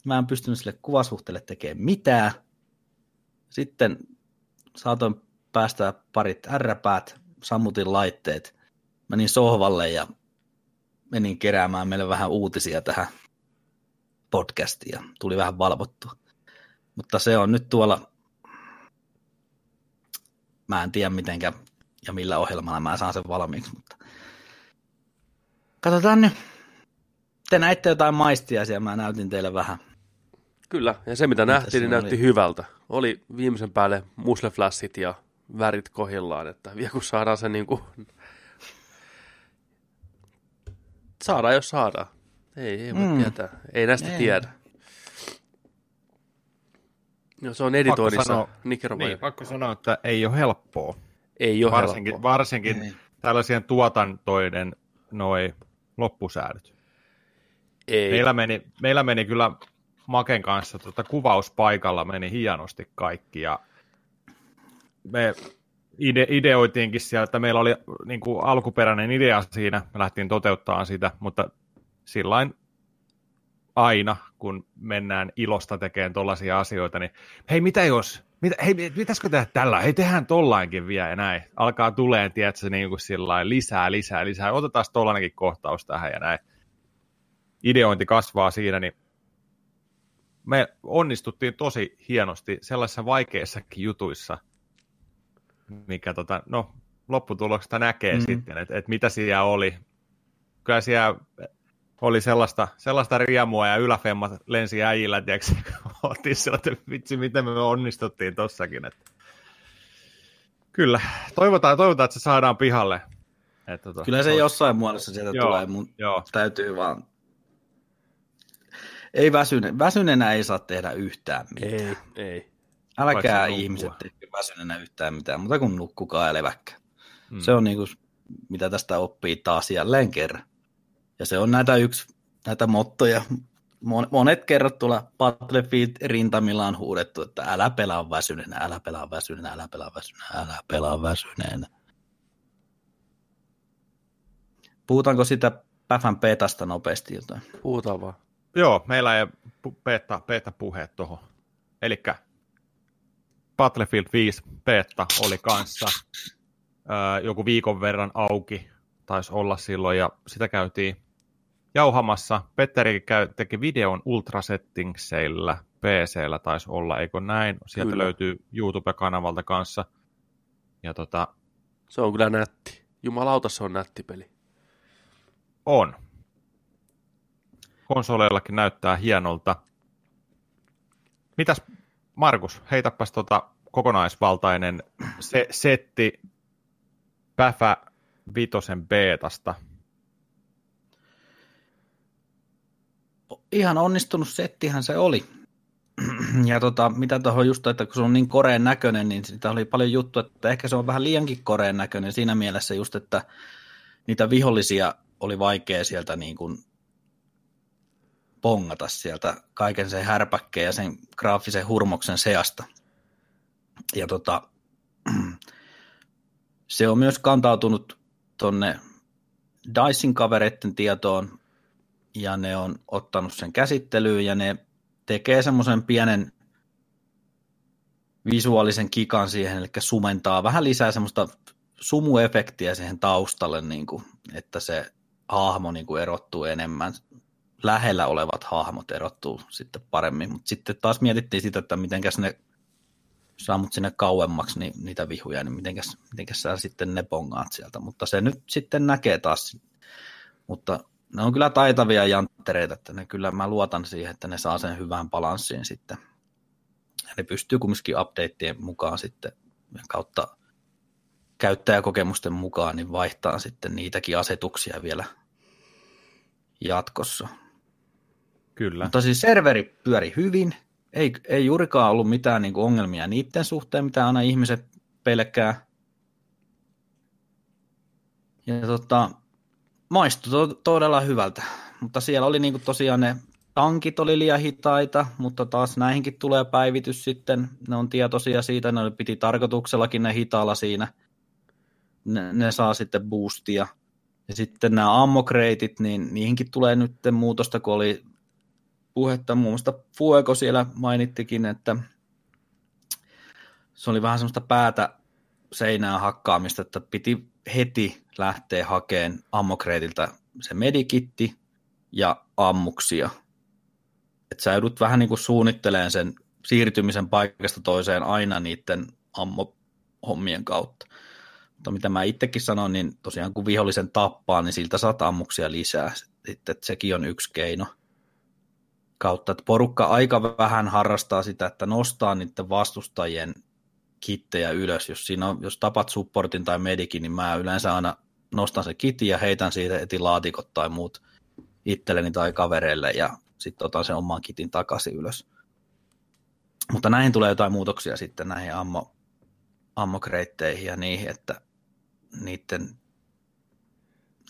Mä en pystynyt sille kuvasuhteelle tekemään mitään. Sitten saatoin päästä parit ärräpäät, sammutin laitteet, menin sohvalle ja menin keräämään meille vähän uutisia tähän podcastia. Tuli vähän valvottua. Mutta se on nyt tuolla, mä en tiedä mitenkä ja millä ohjelmalla mä saan sen valmiiksi, mutta katsotaan nyt. Te näitte jotain maistia siellä, mä näytin teille vähän. Kyllä, ja se mitä, mitä nähtiin, niin näytti oli? hyvältä. Oli viimeisen päälle musleflassit ja värit kohillaan, että vielä kun saadaan se niin kuin... saadaan, jos saadaan. Ei, ei voi mm. tietää. Ei näistä ei. tiedä. No, se on editoinnissa. Niin, pakko sanoa, että ei ole helppoa. Ei ole varsinkin, helppoa. Varsinkin ei. tällaisien tuotantoiden noi loppusäädöt. Ei. Meillä meni, meillä meni kyllä Maken kanssa tuota, kuvauspaikalla meni hienosti kaikki ja me ide, ideoitiinkin siellä, että meillä oli niin kuin alkuperäinen idea siinä, me lähtiin toteuttamaan sitä, mutta sillain aina, kun mennään ilosta tekemään tollaisia asioita, niin hei, mitä jos, mitä, hei, pitäisikö tehdä tällä, hei, tehdään tollainkin vielä ja näin. Alkaa tuleen, tiedätkö, niin kuin sillain, lisää, lisää, lisää, otetaan tollainenkin kohtaus tähän ja näin. Ideointi kasvaa siinä, niin me onnistuttiin tosi hienosti sellaisissa vaikeissakin jutuissa, mikä tota, no, lopputuloksesta näkee mm. sitten, että et mitä siellä oli. Kyllä siellä oli sellaista, sellaista riemua ja yläfemmat lensi äijillä, tiedätkö, että vitsi, miten me onnistuttiin tossakin. Että... Kyllä, toivotaan, toivotaan, että se saadaan pihalle. Että, tota, Kyllä se to... jossain muodossa sieltä joo, tulee, mun joo. täytyy vaan... Ei väsyne, väsyneenä ei saa tehdä yhtään mitään. Ei, ei. Älkää ihmiset tehkö väsyneenä yhtään mitään, mutta kun nukkukaa ja leväkkä. Hmm. Se on niin kuin, mitä tästä oppii taas jälleen kerran. Ja se on näitä yksi, näitä mottoja. Monet kerrat tuolla Battlefield-rintamilla on huudettu, että älä pelaa väsyneenä, älä pelaa väsyneenä, älä pelaa väsyneenä, älä pelaa väsyneenä. Puhutaanko sitä Päfän petasta nopeasti jotain? Puhutaan vaan. Joo, meillä ei beta, beta puheet tuohon. Eli Battlefield 5 beta oli kanssa ää, joku viikon verran auki, taisi olla silloin, ja sitä käytiin jauhamassa. Petteri käy, teki videon Ultra Settingsillä, PC-llä taisi olla, eikö näin? Sieltä kyllä. löytyy YouTube-kanavalta kanssa. Ja tota... Se on kyllä nätti. Jumalauta, se on nätti peli. On. Konsoleillakin näyttää hienolta. Mitäs, Markus, heitäpäs tota kokonaisvaltainen se, setti Päfä Vitosen beetasta. Ihan onnistunut settihän se oli. Ja tota, mitä tuohon just, että kun se on niin koreen näköinen, niin sitä oli paljon juttu, että ehkä se on vähän liiankin koreen näköinen siinä mielessä just, että niitä vihollisia oli vaikea sieltä niin kuin pongata sieltä kaiken sen härpäkkeen ja sen graafisen hurmoksen seasta. Ja tota, se on myös kantautunut tonne Dicin kavereiden tietoon, ja ne on ottanut sen käsittelyyn, ja ne tekee semmoisen pienen visuaalisen kikan siihen, eli sumentaa vähän lisää semmoista sumuefektiä siihen taustalle, niin kuin, että se hahmo niin kuin erottuu enemmän. Lähellä olevat hahmot erottuu sitten paremmin, mutta sitten taas mietittiin sitä, että mitenkäs ne saa mut sinne kauemmaksi niin, niitä vihuja, niin mitenkäs, mitenkäs sä sitten ne pongaat sieltä, mutta se nyt sitten näkee taas, mutta ne on kyllä taitavia janttereita, että ne kyllä mä luotan siihen, että ne saa sen hyvään balanssiin sitten. Ja ne pystyy kumminkin updateien mukaan sitten kautta käyttäjäkokemusten mukaan niin vaihtaa sitten niitäkin asetuksia vielä jatkossa. Kyllä. Mutta siis serveri pyöri hyvin, ei, ei juurikaan ollut mitään niin kuin ongelmia niiden suhteen, mitä aina ihmiset pelkää. Ja tota, maistui to- todella hyvältä, mutta siellä oli niin kuin tosiaan ne tankit oli liian hitaita, mutta taas näihinkin tulee päivitys sitten. Ne on tietoisia siitä, ne piti tarkoituksellakin ne hitaalla siinä. Ne, ne saa sitten boostia. Ja sitten nämä ammokreitit, niin niihinkin tulee nyt muutosta, kun oli puhetta. Muun muassa Fuego siellä mainittikin, että se oli vähän semmoista päätä seinään hakkaamista, että piti heti lähteä hakemaan ammokreitiltä se medikitti ja ammuksia. Että sä joudut vähän niin kuin sen siirtymisen paikasta toiseen aina niiden ammohommien kautta. Mutta mitä mä itsekin sanon, niin tosiaan kun vihollisen tappaa, niin siltä saat ammuksia lisää. Sitten, että sekin on yksi keino – kautta, että porukka aika vähän harrastaa sitä, että nostaa niiden vastustajien kittejä ylös. Jos, siinä on, jos tapat supportin tai medikin, niin mä yleensä aina nostan se kitti ja heitän siitä eti laatikot tai muut itselleni tai kavereille ja sitten otan sen oman kitin takaisin ylös. Mutta näihin tulee jotain muutoksia sitten näihin ammo, ammokreitteihin ja niihin, että niiden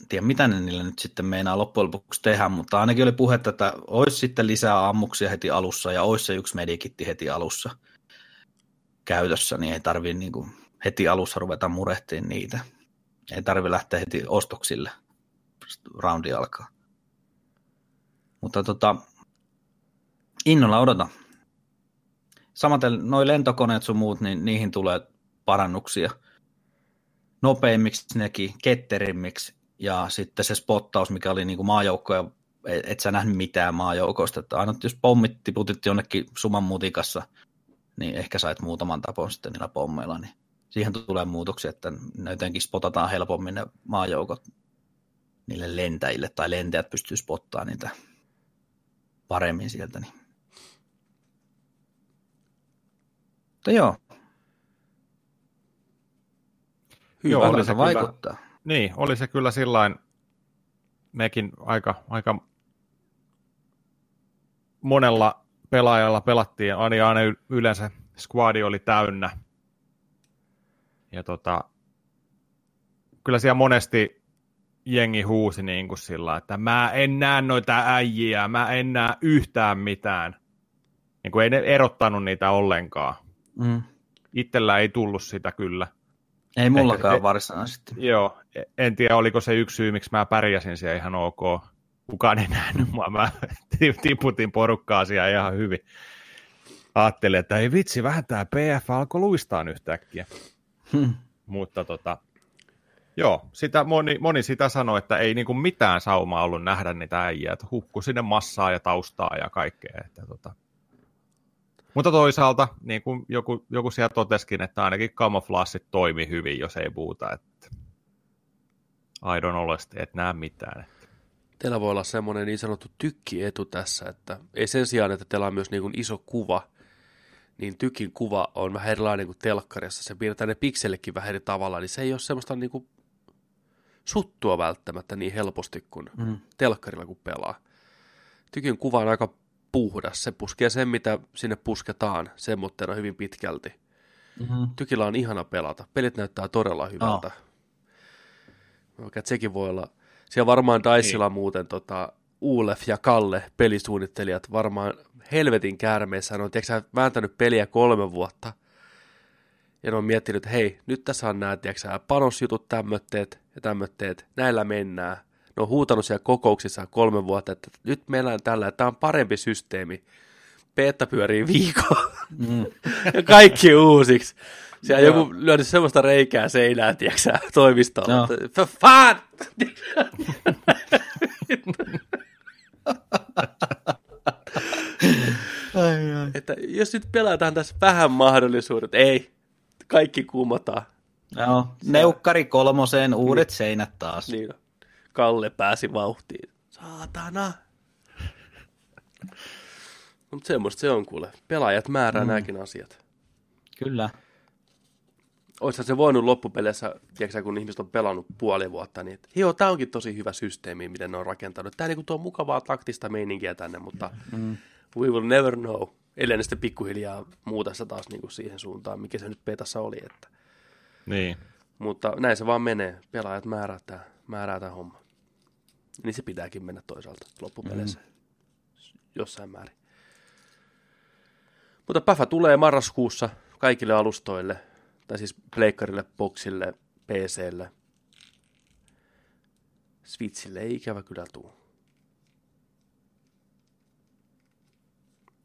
tiedä mitä ne niillä nyt sitten meinaa loppujen lopuksi tehdä, mutta ainakin oli puhetta, että olisi sitten lisää ammuksia heti alussa ja olisi se yksi medikitti heti alussa käytössä, niin ei tarvi niin kuin heti alussa ruveta murehtiin niitä. Ei tarvi lähteä heti ostoksille, roundi alkaa. Mutta tota, innolla odota. Samaten noin lentokoneet sun muut, niin niihin tulee parannuksia nopeimmiksi nekin, ketterimmiksi ja sitten se spottaus, mikä oli niin kuin maajoukkoja, et sä nähnyt mitään maajoukoista, että aina jos pommit tiputit jonnekin suman mutikassa, niin ehkä sait muutaman tapon sitten niillä pommeilla, niin siihen tulee muutoksia, että ne jotenkin spotataan helpommin ne maajoukot niille lentäjille, tai lentäjät pystyy spottaa niitä paremmin sieltä. Niin. Mutta joo. Hyvä, se vaikuttaa. Niin, oli se kyllä sillain, mekin aika, aika monella pelaajalla pelattiin, Ani aina yleensä squadi oli täynnä. Ja tota, kyllä siellä monesti jengi huusi niin kuin sillä, että mä en näe noita äijiä, mä en näe yhtään mitään. Niin kuin ei ne erottanut niitä ollenkaan. Mm. Itsellä ei tullut sitä kyllä. Ei mullakaan Ehkä, varsinaisesti. Joo, en tiedä oliko se yksi syy, miksi mä pärjäsin siellä ihan ok. Kukaan ei nähnyt mua. Mä tiputin porukkaa siellä ihan hyvin. Ajattelin, että ei vitsi, vähän tämä PF alkoi luistaa yhtäkkiä. Hmm. Mutta tota, joo, sitä moni, moni sitä sanoi, että ei niinku mitään saumaa ollut nähdä niitä äijää, että hukku sinne massaa ja taustaa ja kaikkea. Että tota. Mutta toisaalta, niin kuin joku, joku siellä toteskin, että ainakin kamoflaassit toimi hyvin, jos ei puhuta, että I don't know, et näe mitään. Teillä voi olla semmoinen niin sanottu tykkietu tässä, että ei sen sijaan, että teillä on myös niin kuin iso kuva, niin tykin kuva on vähän erilainen kuin telkkarissa. Se piirretään ne piksellekin vähän eri tavalla, niin se ei ole semmoista niin kuin suttua välttämättä niin helposti kuin mm. telkkarilla kun pelaa. Tykin kuva on aika puhdas. Se puskee sen, mitä sinne pusketaan, semmoitteena hyvin pitkälti. Mm-hmm. Tykillä on ihana pelata. Pelit näyttää todella hyvältä. Oh. Sekin voi olla. Siellä varmaan niin. muuten tota, Ulef ja Kalle, pelisuunnittelijat, varmaan helvetin käärmeissä. Ne on tiedätkö, vääntänyt peliä kolme vuotta. Ja ne on miettinyt, että hei, nyt tässä on nämä tiedätkö, panosjutut, tämmötteet ja tämmötteet. Näillä mennään. Ne on huutanut siellä kokouksissa kolme vuotta, että nyt meillä on tällä, että tämä on parempi systeemi. Peetta pyörii viikon. Mm. ja kaikki uusiksi. Siellä Joo. joku lyönyt semmoista reikää seinään, tiedätkö toimistoon. No. Fan! ai, ai. Että jos nyt pelataan tässä vähän mahdollisuudet, ei, kaikki kumotaan. Joo, neukkari kolmoseen, uudet niin. seinät taas. Niin. Kalle pääsi vauhtiin. Saatana. Mutta semmoista se on kuule. Pelaajat määrää mm. nämäkin asiat. Kyllä. Olisihan se voinut loppupeleissä, tiedätkö, kun ihmiset on pelannut puoli vuotta, niin että joo, tämä onkin tosi hyvä systeemi, miten ne on rakentanut. Tämä niin tuo mukavaa taktista meininkiä tänne, mutta mm. we will never know. Ellei ne sitten pikkuhiljaa muuta sitä taas niin kuin siihen suuntaan, mikä se nyt petassa oli. Että. Niin. Mutta näin se vaan menee. Pelaajat määrää tämä, määrää tämä homma. Niin se pitääkin mennä toisaalta loppupeleissä. Mm. Jossain määrin. Mutta Päfä tulee marraskuussa kaikille alustoille, tai siis pleikkarille, boxille, PClle. Switchille ei ikävä kyllä tuu.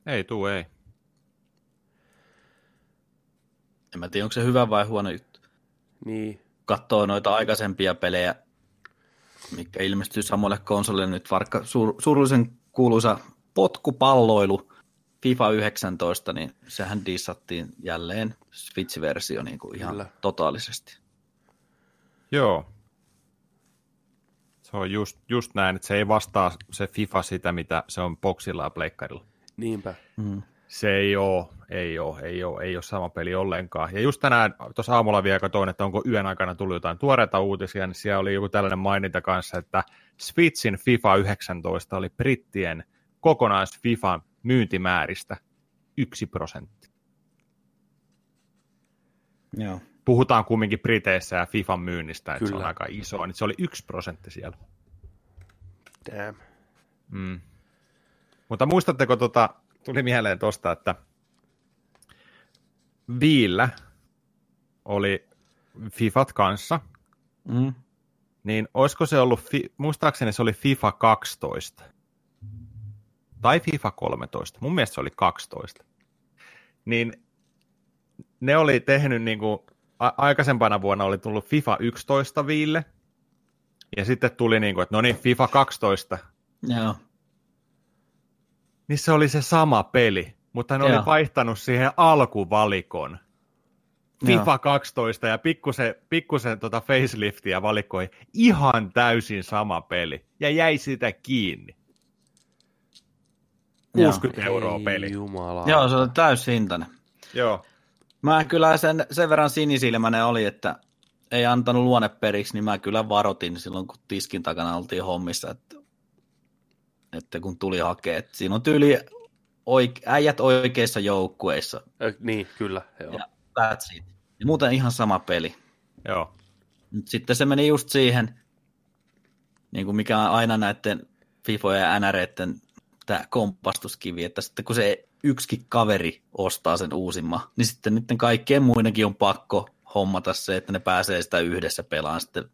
Ei tuu, ei. En mä tiedä, onko se hyvä vai huono juttu. Niin. Katsoo noita aikaisempia pelejä, mikä ilmestyy samalle konsolille nyt, vaikka sur- surullisen kuuluisa potkupalloilu FIFA 19, niin sehän dissattiin jälleen Switch-versio niin kuin ihan Kyllä. totaalisesti. Joo. Se on just, just näin, että se ei vastaa se FIFA sitä, mitä se on boxilla ja pleikkarilla. Niinpä. Mm. Se ei ole, ei ole, ei ole, ei ole sama peli ollenkaan. Ja just tänään, tuossa aamulla vielä katsoin, että onko yön aikana tullut jotain tuoreita uutisia, niin siellä oli joku tällainen maininta kanssa, että Switchin FIFA 19 oli brittien kokonais FIFA myyntimääristä yksi prosentti. Joo. Puhutaan kumminkin Briteissä ja FIFAn myynnistä, että Kyllä. se on aika iso, niin se oli yksi prosentti siellä. Damn. Mm. Mutta muistatteko, tota, tuli mieleen tosta, että Viillä oli Fifat kanssa, mm. niin olisiko se ollut, muistaakseni se oli FIFA 12 tai FIFA 13, mun mielestä se oli 12, niin ne oli tehnyt niin kuin, a- aikaisempana vuonna oli tullut FIFA 11 viille, ja sitten tuli niin kuin, että no niin, FIFA 12. Joo. Niin se oli se sama peli, mutta ne Joo. oli vaihtanut siihen alkuvalikon. FIFA Joo. 12 ja pikkusen, pikkusen tota faceliftia valikoi ihan täysin sama peli ja jäi sitä kiinni. 60 Joo. euroa peli. Jumala. Joo, se on täyshintainen. Joo. Mä kyllä sen, sen verran sinisilmäinen oli, että ei antanut luonne periksi, niin mä kyllä varotin silloin, kun tiskin takana oltiin hommissa, että, että kun tuli hakea, että siinä on tyyli oike, äijät oikeissa joukkueissa. Ö, niin, kyllä. Joo. Ja that's it. Ja muuten ihan sama peli. Joo. Sitten se meni just siihen, niin kuin mikä on aina näiden FIFO ja NREiden tämä kompastuskivi, että sitten kun se yksikin kaveri ostaa sen uusimman, niin sitten niiden kaikkien muidenkin on pakko hommata se, että ne pääsee sitä yhdessä pelaan sitten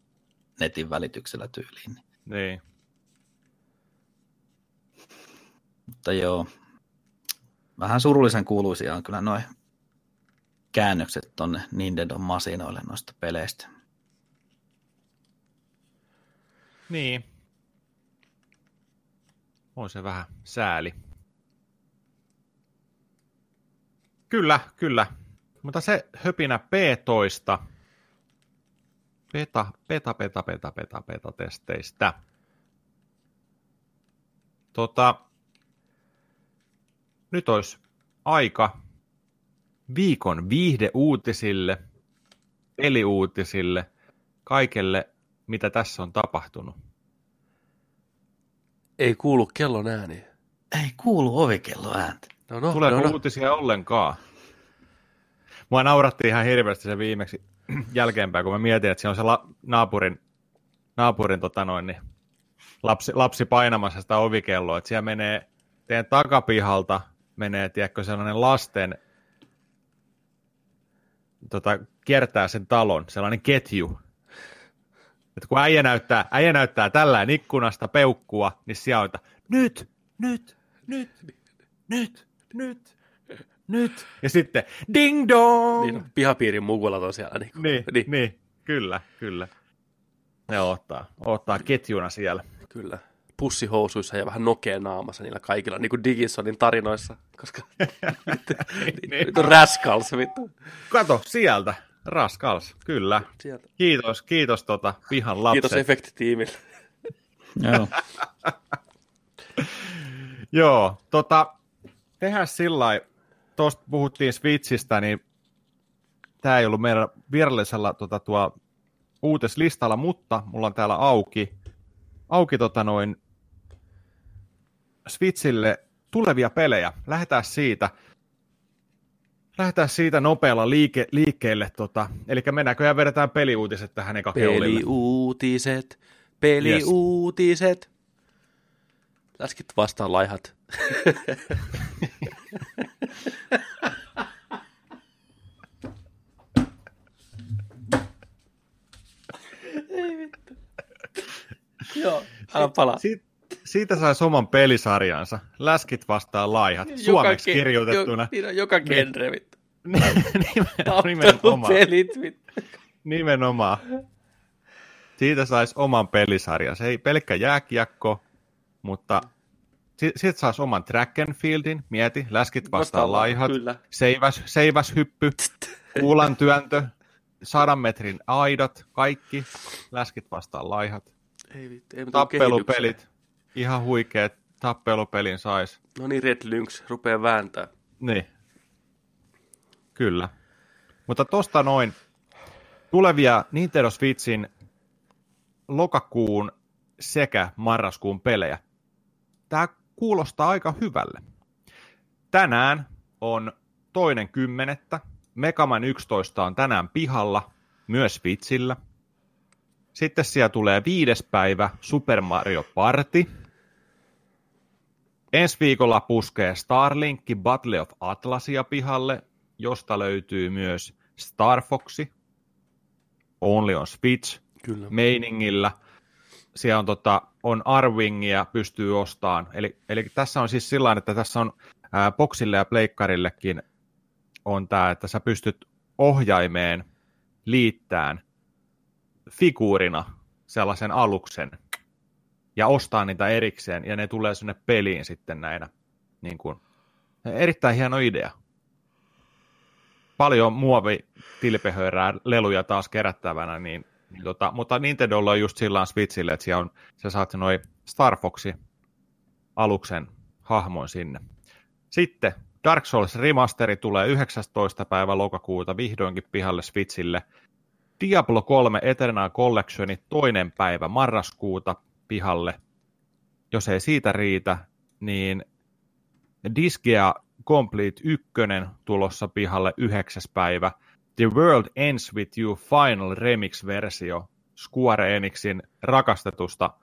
netin välityksellä tyyliin. Niin. Mutta joo, vähän surullisen kuuluisia on kyllä noin käännökset tonne Nintendo masinoille noista peleistä. Niin. On se vähän sääli. Kyllä, kyllä. Mutta se höpinä P-toista, beta, beta, beta, beta, beta, beta testeistä. Tota, nyt olisi aika viikon viihdeuutisille, peliuutisille, kaikelle, mitä tässä on tapahtunut. Ei kuulu kellon ääni. Ei kuulu ovikello ääntä. No, no, Tuleeko no, no. uutisia ollenkaan? Mua nauratti ihan hirveästi se viimeksi jälkeenpäin, kun mä mietin, että siinä on se la- naapurin, naapurin tota noin, niin lapsi, lapsi painamassa sitä ovikelloa, että siellä menee teidän takapihalta menee, tiedätkö, sellainen lasten, tota, kiertää sen talon, sellainen ketju. Että kun äijä näyttää, äijä näyttää tällä ikkunasta peukkua, niin siellä on, nyt, nyt, nyt, nyt, nyt, nyt. Ja sitten ding dong! Niin, pihapiirin mukulat on siellä. Niin, niin, niin. niin, kyllä, kyllä. Ne ottaa, ottaa ketjuna siellä. Kyllä pussihousuissa ja vähän nokea naamassa niillä kaikilla, niin kuin Digisonin tarinoissa, koska niin. on raskals, vittu. Kato, sieltä, raskals, kyllä. Sieltä. Kiitos, kiitos tota pihan lapset. Kiitos efektitiimille. Joo. Joo, tota, tehdään sillä tuosta puhuttiin Switchistä, niin tämä ei ollut meidän virallisella tota, tuo uutislistalla, mutta mulla on täällä auki, auki tota noin Switchille tulevia pelejä. Lähdetään siitä. Lähdetään siitä nopealla liike, liikkeelle. Tota. Eli mennäänkö ja vedetään peliuutiset tähän eka Peliuutiset, peliuutiset. Yes. Läskit vastaan laihat. Ei vittu. Joo, älä palaa. Sit, siitä saisi oman pelisarjansa. Läskit vastaan laihat. Joka Suomeksi ke- kirjoitettuna. Jo, niin joka genre, vittu. nimenomaan. pelit, Nimenomaan. Siitä saisi oman pelisarjan. Se ei pelkkä jääkiekko, mutta siitä saisi oman track and fieldin, mieti, läskit vastaan laihat, seiväs, seiväs hyppy, kuulan työntö, sadan metrin aidat, kaikki, läskit vastaan laihat. Ei vittu, ei Tappelupelit, ihan huikeet tappelupelin sais. No niin, Red Lynx rupeaa vääntää. Niin. Kyllä. Mutta tosta noin tulevia Nintendo Switchin lokakuun sekä marraskuun pelejä. Tämä kuulostaa aika hyvälle. Tänään on toinen kymmenettä. Megaman 11 on tänään pihalla, myös Switchillä. Sitten siellä tulee viides päivä Super Mario Party, Ensi viikolla puskee Starlinkki Battle of Atlasia pihalle, josta löytyy myös Star Foxi, Only on Switch, Kyllä. meiningillä. Siellä on, tota, on Arwingia, pystyy ostamaan. Eli, eli tässä on siis sillä että tässä on ää, Boxille ja Pleikkarillekin on tämä, että sä pystyt ohjaimeen liittämään figuurina sellaisen aluksen, ja ostaa niitä erikseen, ja ne tulee sinne peliin sitten näinä. Niin kuin, erittäin hieno idea. Paljon muovi tilpehöyrää leluja taas kerättävänä, niin, niin tota, mutta Nintendolla on just sillä Switchille, että on, sä saat noin Star Foxi aluksen hahmon sinne. Sitten Dark Souls Remasteri tulee 19. päivä lokakuuta vihdoinkin pihalle Switchille. Diablo 3 Eternal Collectioni toinen päivä marraskuuta pihalle. Jos ei siitä riitä, niin Disgea Complete 1 tulossa pihalle 9. päivä. The World Ends With You Final Remix-versio Square Enixin rakastetusta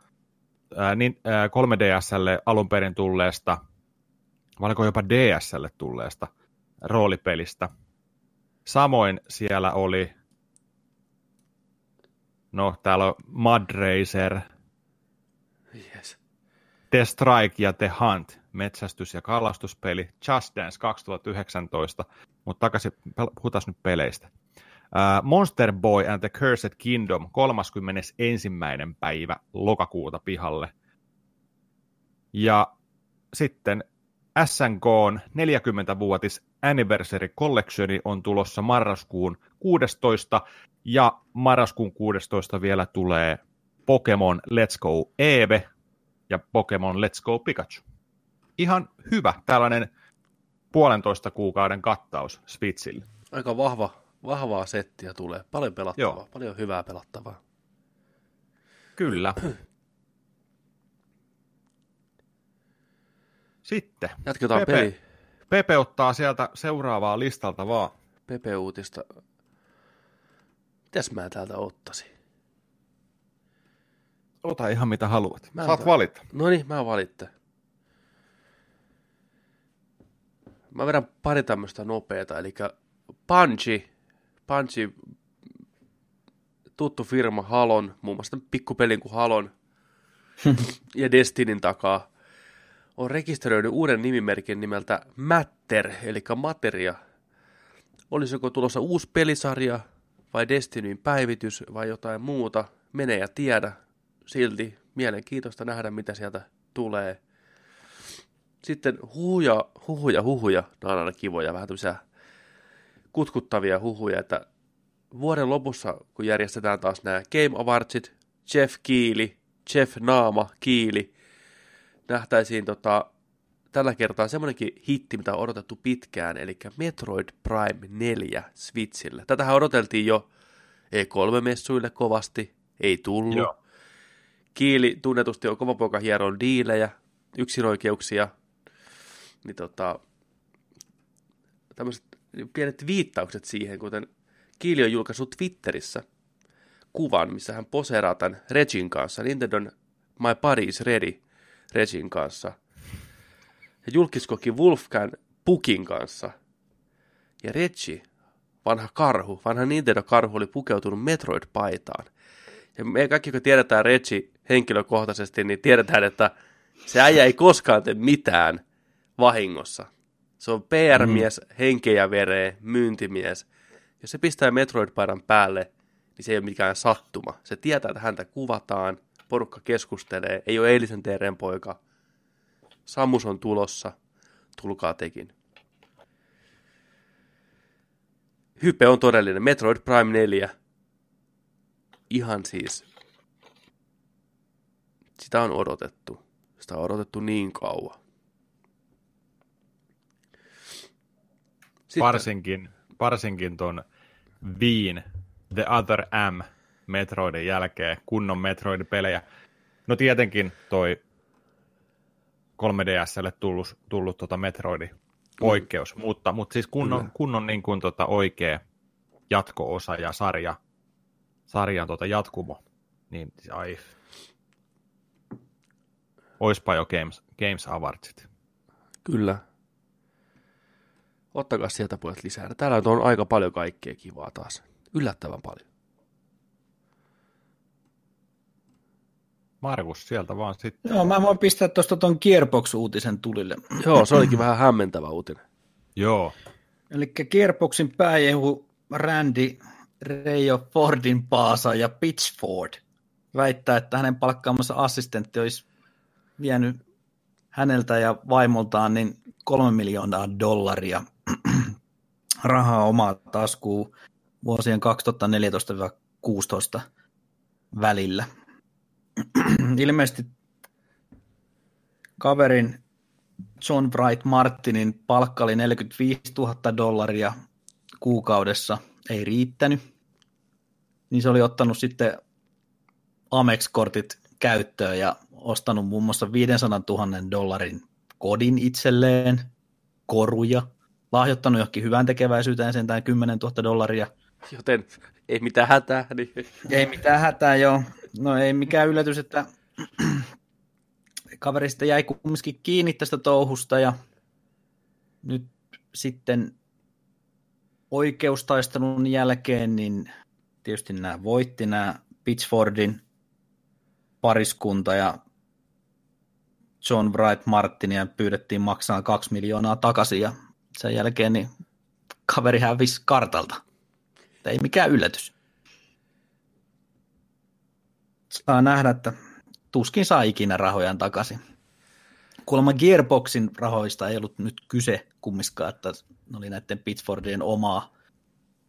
ää, niin, ää, 3DSlle alun perin tulleesta, vai jopa DSlle tulleesta roolipelistä. Samoin siellä oli, no täällä on Mud Racer, Yes. The Strike ja The Hunt, metsästys- ja kalastuspeli, Just Dance 2019, mutta takaisin, puhutaan nyt peleistä. Uh, Monster Boy and the Cursed Kingdom 31. päivä lokakuuta pihalle. Ja sitten SNK 40-vuotis Anniversary Collectioni on tulossa marraskuun 16. Ja marraskuun 16 vielä tulee Pokemon Let's Go Eve ja Pokemon Let's Go Pikachu. Ihan hyvä tällainen puolentoista kuukauden kattaus Switchille. Aika vahva, vahvaa settiä tulee. Paljon pelattavaa, Joo. paljon hyvää pelattavaa. Kyllä. Sitten. Jatketaan Pepe, peli. Pepe ottaa sieltä seuraavaa listalta vaan. Pepe-uutista. Mitäs mä täältä ottaisin? Ota ihan mitä haluat. Mä Saat valita. No niin, mä valitte. Mä vedän pari tämmöistä nopeeta, eli Punchi, Punchi, tuttu firma Halon, muun muassa pikkupelin kuin Halon ja Destinin takaa, on rekisteröinyt uuden nimimerkin nimeltä Matter, eli materia. Olisiko tulossa uusi pelisarja vai Destinyin päivitys vai jotain muuta, mene ja tiedä. Silti mielenkiintoista nähdä, mitä sieltä tulee. Sitten huhuja, huhuja, huhuja, nämä on aina kivoja, vähän tämmöisiä kutkuttavia huhuja, että vuoden lopussa, kun järjestetään taas nämä Game Awardsit, Jeff Kiili, Jeff Naama Kiili, nähtäisiin tota, tällä kertaa semmoinenkin hitti, mitä on odotettu pitkään, eli Metroid Prime 4 Switchille. Tätähän odoteltiin jo E3-messuille kovasti, ei tullut. Joo. Kiili tunnetusti on kova hieron diilejä, yksinoikeuksia, niin tota, tämmöiset pienet viittaukset siihen, kuten Kiili on julkaissut Twitterissä kuvan, missä hän poseeraa tämän Regin kanssa, Nintendon My Body is Ready Regin kanssa. Ja julkiskoki Wolfgang Pukin kanssa. Ja Reggie, vanha karhu, vanha Nintendo-karhu oli pukeutunut Metroid-paitaan. Ja me kaikki, kun tiedetään Reggie henkilökohtaisesti, niin tiedetään, että se äijä ei koskaan tee mitään vahingossa. Se on PR-mies, mm. henkeä vereä, myyntimies. Jos se pistää Metroid-paidan päälle, niin se ei ole mikään sattuma. Se tietää, että häntä kuvataan, porukka keskustelee, ei ole eilisen TRn poika. Samus on tulossa, tulkaa tekin. Hype on todellinen. Metroid Prime 4. Ihan siis. Sitä on odotettu. Sitä on odotettu niin kauan. Sitten. Varsinkin, varsinkin ton Viin The Other M Metroidin jälkeen, kunnon Metroid-pelejä. No tietenkin toi 3DSlle tullut, tullut tota Metroidin poikkeus, mm. mutta, mutta siis kunnon, kunnon niin kuin tota oikea jatko-osa ja sarja, sarjan tota jatkumo, niin ai, oispa jo Games, Games Awardsit. Kyllä. Ottakaa sieltä pojat lisää. Täällä on aika paljon kaikkea kivaa taas. Yllättävän paljon. Markus, sieltä vaan sitten. Joo, mä voin pistää tuosta tuon Gearbox-uutisen tulille. Joo, se olikin vähän hämmentävä uutinen. Joo. Eli Gearboxin pääjehu Randy Reijo Fordin paasa ja Pitchford väittää, että hänen palkkaamansa assistentti olisi vienyt häneltä ja vaimoltaan niin kolme miljoonaa dollaria rahaa omaa taskuun vuosien 2014-2016 välillä. ilmeisesti kaverin John Bright Martinin palkka oli 45 000 dollaria kuukaudessa, ei riittänyt. Niin se oli ottanut sitten Amex-kortit käyttöön ja ostanut muun muassa 500 000 dollarin kodin itselleen, koruja, lahjoittanut johonkin hyvän tekeväisyyteen sentään 10 000 dollaria. Joten ei mitään hätää. Niin... Ei mitään hätää, joo. No ei mikään yllätys, että kaveri sitten jäi kumminkin kiinni tästä touhusta ja nyt sitten oikeustaistelun jälkeen niin tietysti nämä voitti nämä Pitchfordin pariskunta ja John Wright Martinia pyydettiin maksaa kaksi miljoonaa takaisin ja sen jälkeen niin kaveri hävisi kartalta. Ei mikään yllätys. Saa nähdä, että tuskin saa ikinä rahojaan takaisin. Kuulemma Gearboxin rahoista ei ollut nyt kyse kummiskaan, että ne oli näiden Pitfordien omaa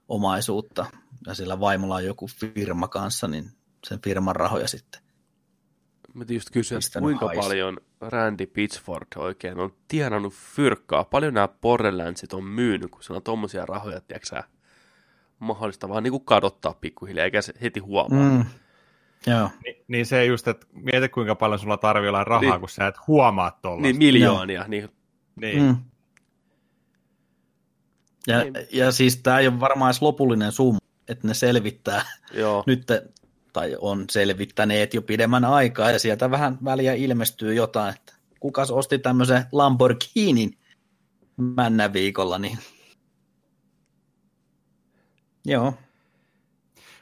omaisuutta ja sillä vaimolla on joku firma kanssa, niin sen firman rahoja sitten. Mä just kysyä, Pistänyt kuinka haisi. paljon Randy Pitchford oikein on tienannut fyrkkaa. Paljon nämä Borderlandsit on myynyt, kun sillä on tommosia rahoja, tiedätkö sä, mahdollista vaan niinku kadottaa pikkuhiljaa, eikä se heti huomaa. Mm. Joo. Ni, niin se just, että mieti kuinka paljon sulla tarvii olla rahaa, Niin. kun sä et huomaa tuolla. Niin miljoonia, niin niin. Mm. Ja, Niin. ja siis tämä ei ole varmaan edes lopullinen summa, että ne selvittää joo. nyt, tai on selvittäneet jo pidemmän aikaa, ja sieltä vähän väliä ilmestyy jotain, että kukas osti tämmöisen Lamborghinin männä viikolla, niin joo,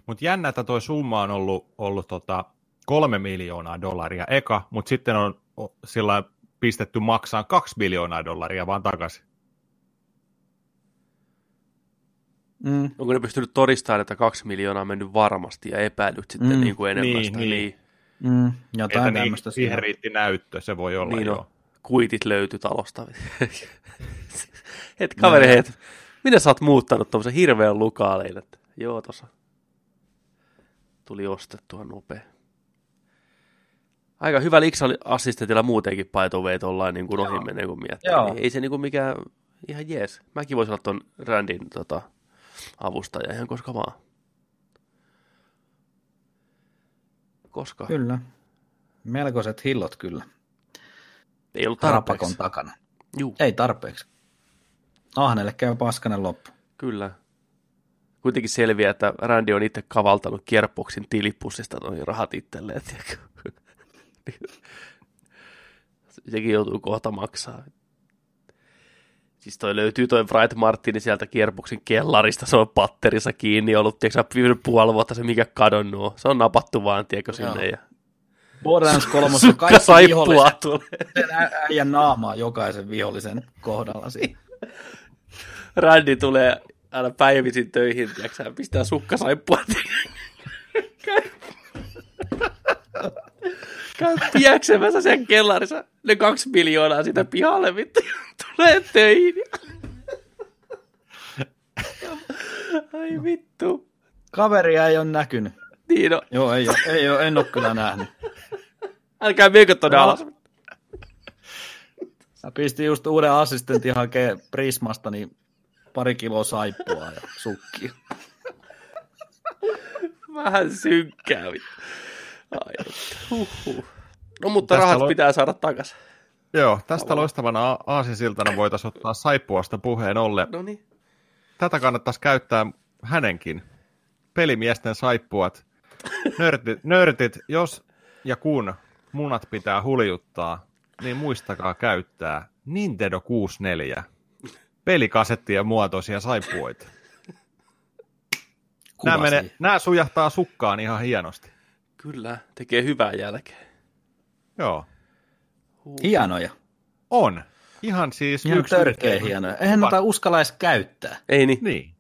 Mutta jännä, että toi summa on ollut, ollut tota kolme miljoonaa dollaria eka, mutta sitten on sillä pistetty maksaa kaksi miljoonaa dollaria vaan takaisin. Mm, Onko ne pystynyt todistamaan, että kaksi miljoonaa on mennyt varmasti ja epäilyt sitten Mm. mm. niin kuin enemmän Niin, sitä, niin. niin. mm, Että jotain niin, tämmöistä. siihen siellä. riitti näyttö, se voi olla Niin joo. on. Kuitit löytyi talosta. het kaveri, het, minä sä oot muuttanut tuommoisen hirveän lukaaliin, että joo tossa tuli ostettua nopea. Aika hyvä Lix-assistentilla muutenkin paitouveet ollaan niin kuin ohi menee, kun miettii. Joo. Niin ei se niin kuin mikään ihan jees. Mäkin voisin olla ton Randin tota, avustaja ihan koska vaan. Koska Kyllä. Melkoiset hillot kyllä. ei ollut tarpeeksi. takana. Juu, Ei tarpeeksi. Ahneelle käy paskanen loppu. kyllä. Kuitenkin selviää, että Randy on itse kavaltanut Gearboxin tilipussista noihin rahat itselleen. Sekin joutuu kohta maksaa. Siis toi löytyy toi Bright Martini sieltä Gearboxin kellarista, se on patterissa kiinni ollut, tiedätkö sä, puoli vuotta se mikä kadonnut on. Se on napattu vaan, tiedätkö, sinne. Ja Borderlands 3 sukka kaikki viholliset tulee. äijän naamaa jokaisen vihollisen kohdalla siinä. Randy tulee aina päivisin töihin, tiedätkö pistää sukkasaippua. käy piäksemässä sen kellarissa ne kaksi miljoonaa sitä pihalle, vittu, tulee töihin. Ai vittu. Kaveria ei ole näkynyt. Niin no, Joo, ei ole, ei ole, en ole kyllä nähnyt. älkää meikö tonne No. alas. Mä pistin just uuden assistentin hakee Prismasta, niin pari kiloa saippua ja sukkia. Vähän synkkää. Ai, huhhuh. No mutta Tästä rahat lo- pitää saada takaisin. Joo, tästä loistavana a- aasinsiltana voitaisiin ottaa saippuasta puheen olle. No niin. Tätä kannattaisi käyttää hänenkin. Pelimiesten saippuat. Nörtit, nörtit, jos ja kun munat pitää huljuttaa, niin muistakaa käyttää Nintendo 64 pelikasettien muotoisia saippuoita. Nämä, menee, nämä sujahtaa sukkaan ihan hienosti. Kyllä, tekee hyvää jälkeä. Joo, Hienoja. on. Ihan siis Ihan yksi törkeä hienoja. Eihän noita uskalla edes käyttää. Ei niin. Niin.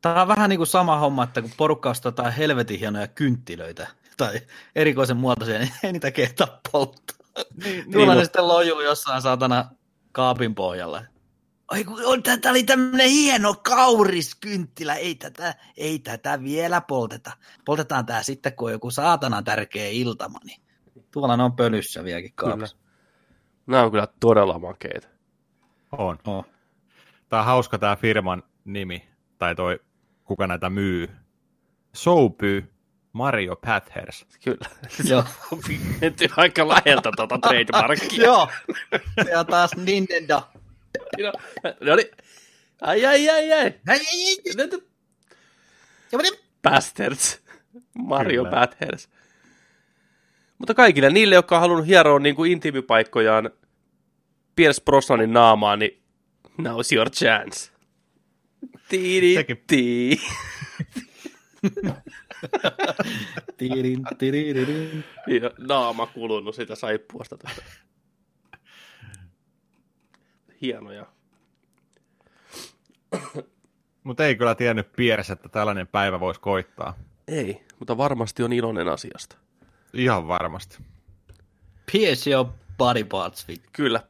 Tämä on vähän niin kuin sama homma, että kun porukka ostaa jotain helvetin hienoja kynttilöitä tai erikoisen muotoisia, niin ei niitä kehtaa polttaa. Niin, Tuolla niin, ne sitten lojuu jossain saatana kaapin pohjalla. Ai kun on, tätä oli tämmöinen hieno kauriskynttilä, ei tätä, ei tätä vielä polteta. Poltetaan tää sitten, kun on joku saatana tärkeä iltama, niin tuolla ne on pölyssä vieläkin kaapissa. Nämä on kyllä todella makeita. on. Oh. Tämä on hauska tämä firman nimi, tai toi, kuka näitä myy. Soupy Mario Pathers. Kyllä. Joo. On menty aika läheltä tuota trademarkia. Joo. Ja taas Nintendo. No, no niin. Ai, ai, ai, ai. Ai, ai, ai. Bastards. Mario Kyllä. Bathers. Mutta kaikille niille, jotka on halunnut hieroa niin kuin intiimipaikkojaan Pierce Brosnanin naamaan, niin now's your chance. Sekin- tii. Tirin, tiririn. Ja naama kulunut sitä saippuasta tästä. Hienoja. Mutta ei kyllä tiennyt Piers, että tällainen päivä voisi koittaa. Ei, mutta varmasti on iloinen asiasta. Ihan varmasti. Pierce your body parts, vittu. Kyllä.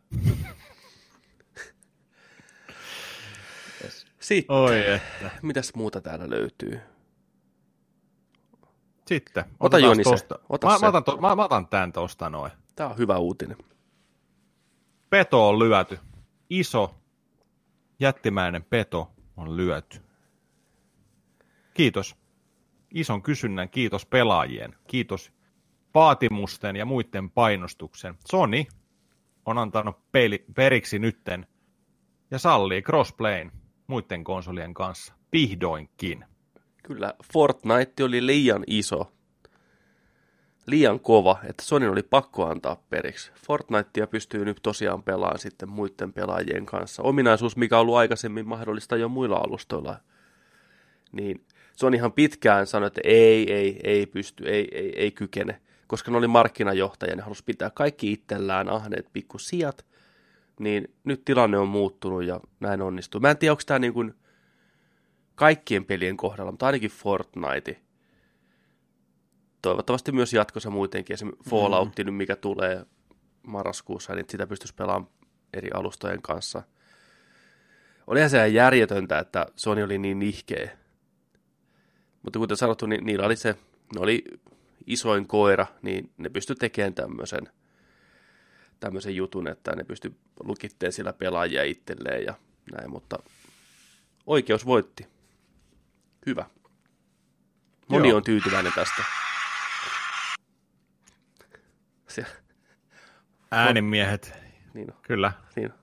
Sitten, Oi että. mitäs muuta täällä löytyy? Sitten. Ota Joni se. tosta. Ota mä, se. mä, otan to, mä, mä otan tämän tosta noin. Tää on hyvä uutinen. Peto on lyöty. Iso, jättimäinen peto on lyöty. Kiitos. Ison kysynnän, kiitos pelaajien, kiitos vaatimusten ja muiden painostuksen. Sony on antanut peli, periksi nytten ja sallii crossplayn muiden konsolien kanssa. Vihdoinkin. Kyllä, Fortnite oli liian iso, liian kova, että Sony oli pakko antaa periksi. Fortnitea pystyy nyt tosiaan pelaamaan sitten muiden pelaajien kanssa. Ominaisuus, mikä on ollut aikaisemmin mahdollista jo muilla alustoilla. Niin Sonyhan pitkään sanoi, että ei, ei, ei pysty, ei, ei, ei kykene, koska ne oli markkinajohtaja, ne halusi pitää kaikki itsellään ahneet pikkusijat, niin nyt tilanne on muuttunut ja näin onnistuu. Mä en tiedä, onko tämä niin kuin kaikkien pelien kohdalla, mutta ainakin Fortnite. Toivottavasti myös jatkossa muutenkin, esimerkiksi Fallout, mm. mikä tulee marraskuussa, niin sitä pystyisi pelaamaan eri alustojen kanssa. Olihan se ihan järjetöntä, että Sony oli niin nihkeä. Mutta kuten sanottu, niin niillä oli se, ne oli isoin koira, niin ne pystyi tekemään tämmöisen, tämmöisen jutun, että ne pystyi lukitteen sillä pelaajia itselleen ja näin, mutta oikeus voitti. Hyvä. Moni Joo. on tyytyväinen tästä. Äänimiehet, niin on, kyllä. niin on.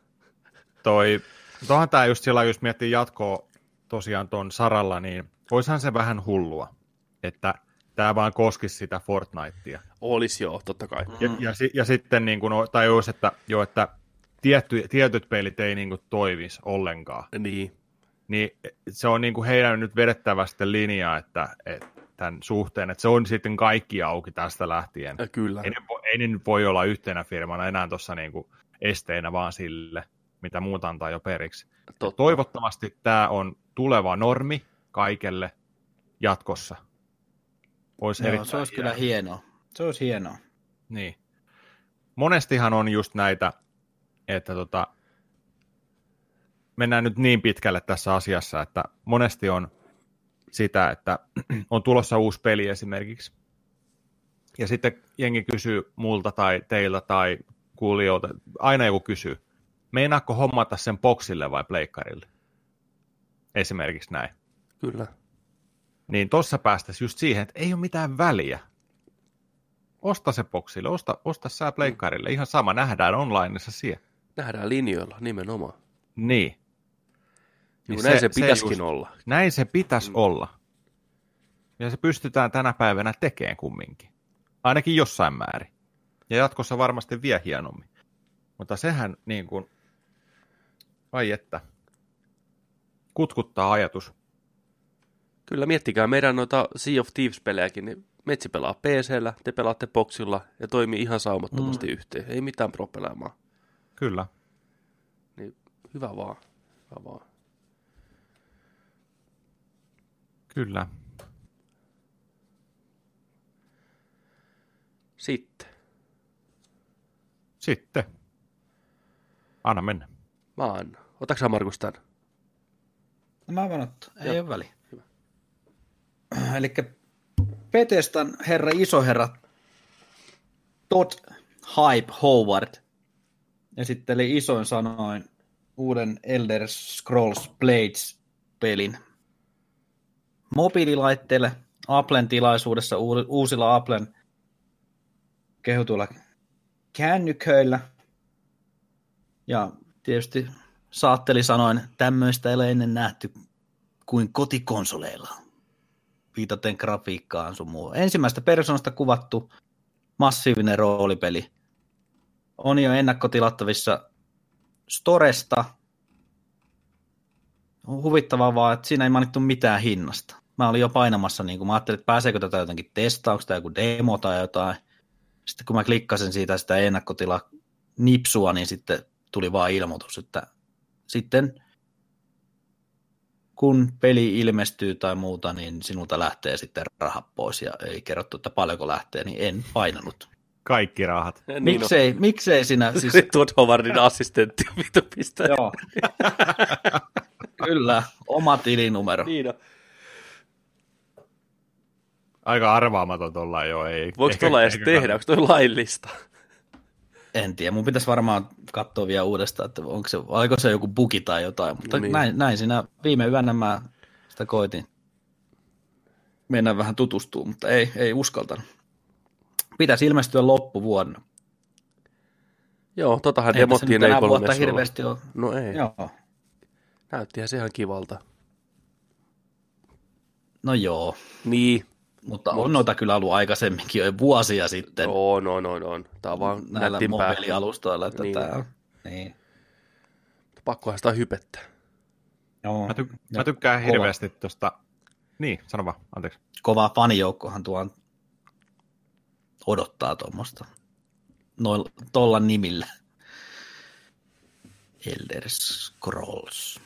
Toi, tuohan tämä just sillä, jos miettii jatkoa tosiaan ton saralla, niin voisihan se vähän hullua, että tämä vaan koskisi sitä Fortnitea. Olisi joo, totta kai. Ja, ja, si- ja sitten, niin kun, tai olisi, että, jo, että tietty, tietyt pelit ei niin kuin toimisi ollenkaan. Niin, Niin se on niin kuin heidän nyt vedettävä sitten linjaa, että, että tämän suhteen, että se on sitten kaikki auki tästä lähtien. ja kyllä. Ei ne, ei ne nyt voi olla yhtenä firmana enää tuossa niin kuin esteinä vaan sille, mitä muut antaa jo periksi. Totta. Toivottavasti tämä on tuleva normi kaikelle jatkossa. Olisi Joo, erittäin se olisi kyllä hienoa. Se olisi hienoa. Niin. Monestihan on just näitä, että tota, mennään nyt niin pitkälle tässä asiassa, että monesti on sitä, että on tulossa uusi peli esimerkiksi, ja sitten jengi kysyy multa tai teiltä tai kuulijoilta, aina joku kysyy, meinaatko hommata sen boksille vai pleikkarille? Esimerkiksi näin. Kyllä. Niin tossa päästäisiin just siihen, että ei ole mitään väliä. Osta se boksille, osta, osta sä pleikkarille. Ihan sama, nähdään onlineissa siellä. Nähdään linjoilla nimenomaan. Niin. Niin kuin näin se, se pitäisikin just- olla. Näin se pitäisi mm. olla. Ja se pystytään tänä päivänä tekemään kumminkin. Ainakin jossain määrin. Ja jatkossa varmasti vielä hienommin. Mutta sehän niin kuin, ai että, kutkuttaa ajatus. Kyllä, miettikää meidän noita Sea of Thieves-pelejäkin, niin Metsi pelaa PCllä, te pelaatte boksilla ja toimii ihan saumattomasti mm. yhteen. Ei mitään probleemaa. Kyllä. Niin hyvä vaan. Hyvä vaan. Kyllä. Sitten. Sitten. Anna mennä. Mä annan. Otatko sä Markus tän? No mä voin ottaa. Ei Joo. ole väliä. Eli Petestan herra isoherra Todd Hype Howard esitteli isoin sanoin uuden Elder Scrolls Blades-pelin mobiililaitteelle Applen tilaisuudessa uu- uusilla Applen kehutuilla kännyköillä. Ja tietysti saatteli sanoin, tämmöistä ei ole ennen nähty kuin kotikonsoleilla. Viitaten grafiikkaan sun muu. Ensimmäistä persoonasta kuvattu massiivinen roolipeli. On jo ennakkotilattavissa Storesta. On huvittavaa vaan, että siinä ei mainittu mitään hinnasta. mä olin jo painamassa, niin kun mä ajattelin, että pääseekö tätä jotenkin testauksesta tai joku demo tai jotain. Sitten kun mä klikkasin siitä sitä ennakkotila nipsua, niin sitten tuli vaan ilmoitus, että sitten kun peli ilmestyy tai muuta, niin sinulta lähtee sitten rahat pois ja ei kerrottu, että paljonko lähtee, niin en painanut. Kaikki rahat. Niin Miksei, miksei sinä? Siis... Todd Howardin assistentti on vittu pistää. joo. Kyllä, oma tilinumero. Niin on. Aika arvaamaton tuolla jo. Ei, Voiko tuolla edes ehkä tehdä? Onko toi laillista? En tiedä, mun pitäisi varmaan katsoa vielä uudestaan, että onko se, oliko se joku bugi tai jotain, mutta Niin. näin, näin siinä viime yönä mä sitä koitin mennä vähän tutustua, mutta ei, ei uskaltanut. Pitäisi ilmestyä loppuvuonna. Joo, totahan nyt demottiin ei vuotta hirveästi ole. No ei. Joo. näyttihän se ihan kivalta. No joo, Niin, mutta on noita kyllä ollut aikaisemminkin jo vuosia sitten on, on, on, on. Tää on vaan näillä mobiilialustoilla, että Niin. niin. tämä niin. Pakkohan sitä hypettä. Joo. Mä, ty- mä tykkään kova- hirveästi tuosta... Niin, sano vaan, anteeksi. kova fanijoukkohan tuo on- odottaa tuommoista noilla tolla nimillä. Elder Scrolls.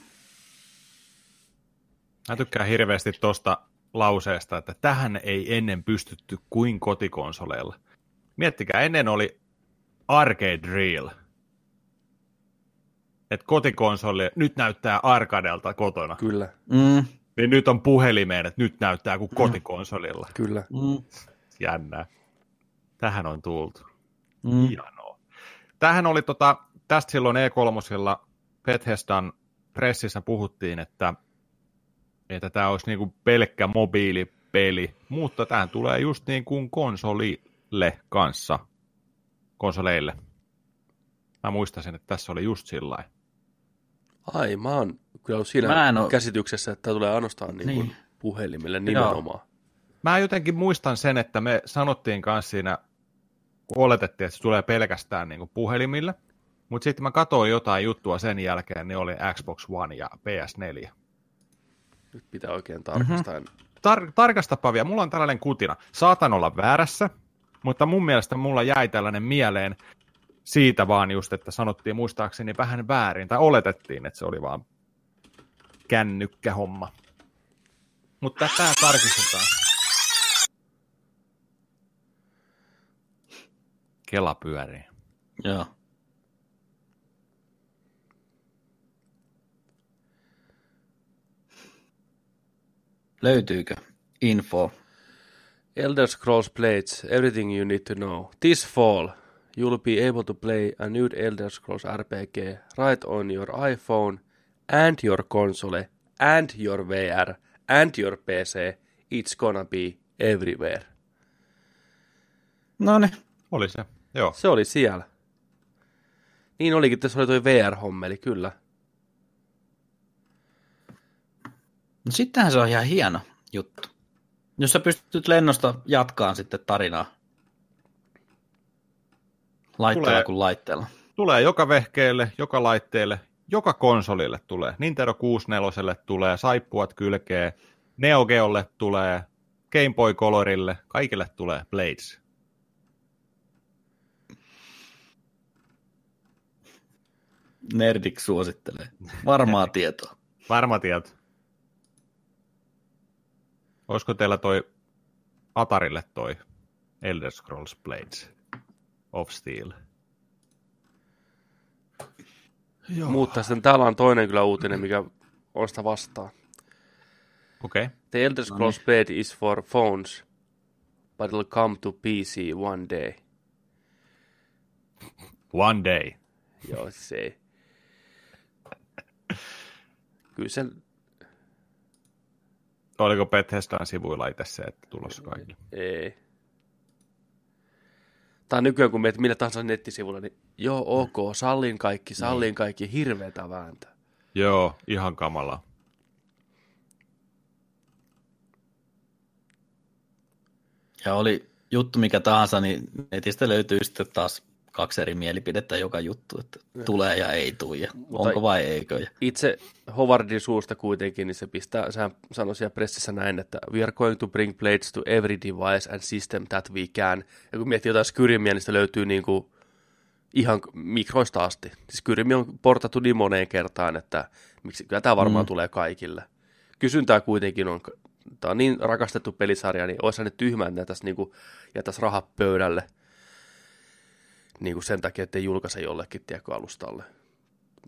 Mä tykkään hirveästi tuosta lauseesta, että tähän ei ennen pystytty kuin kotikonsoleilla. Miettikää, ennen oli Arcade Reel. Että kotikonsoli nyt näyttää arkadelta kotona. Kyllä, Mm, Niin nyt on puhelimeen, että nyt näyttää kuin kotikonsolilla. kyllä. mm, Jännää. Tähän on tultu. mm. Hienoa. Tämähän oli tota, tästä silloin E3 Bethesdan pressissä puhuttiin, että, että tämä olisi niinku pelkkä mobiilipeli, mutta tähän tulee just niin kuin konsolille kanssa, konsoleille. Mä muistasin, että tässä oli just sillä. Ai, mä oon kyllä ollut siinä Mä en oo- käsityksessä, että tämä tulee ainoastaan niin kuin Niin. puhelimille nimenomaan. Mä jotenkin muistan sen, että me sanottiin kanssa siinä, kun oletettiin, että se tulee pelkästään niin kuin puhelimille, mutta sitten mä katsoin jotain juttua sen jälkeen, niin oli Xbox One ja PS4. Nyt pitää oikein tarkastaa. Mhm. Mm-hmm. Tar- tarkastapa vielä, mulla on tällainen kutina. Saatan olla väärässä, mutta mun mielestä mulla jäi tällainen mieleen siitä vaan just, että sanottiin muistaakseni vähän väärin, tai oletettiin, että se oli vaan kännykkähomma. Mutta tämä tarkistetaan. Kela pyörii. Joo. Löytyykö info? Elder Scrolls Blades, everything you need to know. This fall, you'll be able to play a new Elder Scrolls RPG right on your iPhone and your console and your VR and your PC. It's gonna be everywhere. No niin. Oli se, joo. Se oli siellä. Niin olikin, tässä oli toi VR-hommeli, kyllä. No sittenhän se on ihan hieno juttu. Jos sä pystyt lennosta jatkaan sitten tarinaa. Laitteella Tulee. kuin laitteella. Tulee joka vehkeelle, joka laitteelle, joka konsolille tulee. Nintendo 64 tulee, saippuat kylkee, Neo Geolle tulee, Game Boy Colorille, kaikille tulee Blades. Nerdik suosittelee. Varmaa tietoa. Varma tieto. Olisiko teillä toi Atarille toi Elder Scrolls Blades of Steel? Joo. Mutta sitten täällä on toinen kyllä uutinen, mikä on sitä vastaan. Okei. Okay. The Elder Scrolls Blade is for phones, but it'll come to PC one day. One day. Joo, se. Kyllä se, Oliko Bethesdan sivuilla itse se, että tulossa kaikille? ei. Tai nykyään kun meet millä tahansa nettisivulla, niin joo, ok, sallin kaikki, sallin kaikki, hirveetä vääntä. Joo, ihan kamala. Ja oli juttu mikä tahansa, niin netistä löytyy sitten taas kaksi eri mielipidettä joka juttu, että tulee ja ei tule, ja Mutta onko vai eikö. Ja, Itse Howardin suusta kuitenkin, niin se pistää, sehän sanoi siellä pressissä näin, että we are going to bring blades to every device and system that we can. Ja kun miettii jotain Skyrimiä, niin sitä löytyy niin kuin ihan mikroista asti. Siis Skyrimi on portattu niin moneen kertaan, että miksi, kyllä tämä varmaan mm. tulee kaikille. Kysyntää kuitenkin on, tämä on niin rakastettu pelisarja, niin olisi nyt tyhmä, että jätäisi, niin kuin, jätäisi rahat pöydälle niin kuin sen takia, että ei julkaise jollekin tiedätkö, alustalle.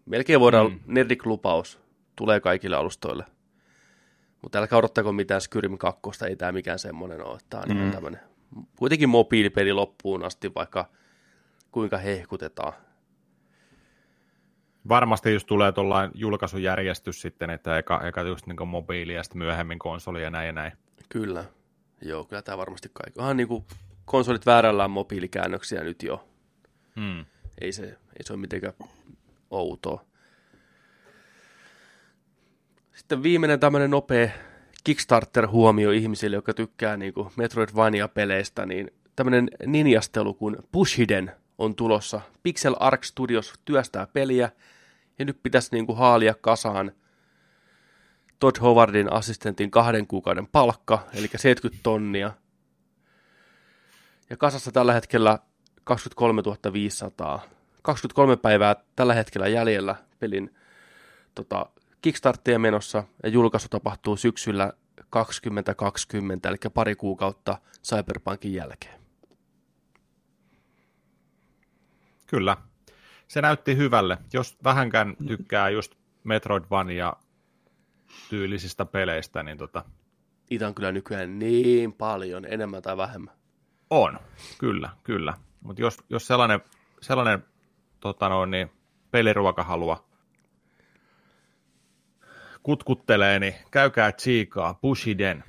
Melkein voidaan, mm. Nerdik-lupaus tulee kaikille alustoille. Mutta älkää odottako mitään Skyrim 2, ei tämä mikään semmoinen ole. Tämä on mm. niin tämmöinen, kuitenkin mobiilipeli loppuun asti, vaikka kuinka hehkutetaan. Varmasti just tulee tuollainen julkaisujärjestys sitten, että eka, eka just niin mobiili ja sitten myöhemmin konsoli ja näin ja näin. Kyllä. Joo, kyllä tämä varmasti kaikki. Onhan niin kuin konsolit väärällään mobiilikäännöksiä nyt jo. Hmm. Ei se, ei se ole mitenkään outoa. Sitten viimeinen tämmöinen nopea Kickstarter-huomio ihmisille, jotka tykkää niin kuin Metroidvania-peleistä, niin tämmöinen ninjastelu kuin Pushiden on tulossa. Pixel Arc Studios työstää peliä, ja nyt pitäisi niin kuin haalia kasaan Todd Howardin assistentin kahden kuukauden palkka, eli 70 tonnia. Ja kasassa tällä hetkellä 23 500. 23 päivää tällä hetkellä jäljellä pelin tota, Kickstartia menossa ja julkaisu tapahtuu syksyllä 2020, eli pari kuukautta Cyberpunkin jälkeen. Kyllä. Se näytti hyvälle. Jos vähänkään tykkää just Metroidvania tyylisistä peleistä, niin tota... Itä on kyllä nykyään niin paljon, enemmän tai vähemmän. On, kyllä, kyllä. Mutta jos, jos sellainen, sellainen tota noin, niin peliruoka halua kutkuttelee, niin käykää tsiikaa, Bushiden.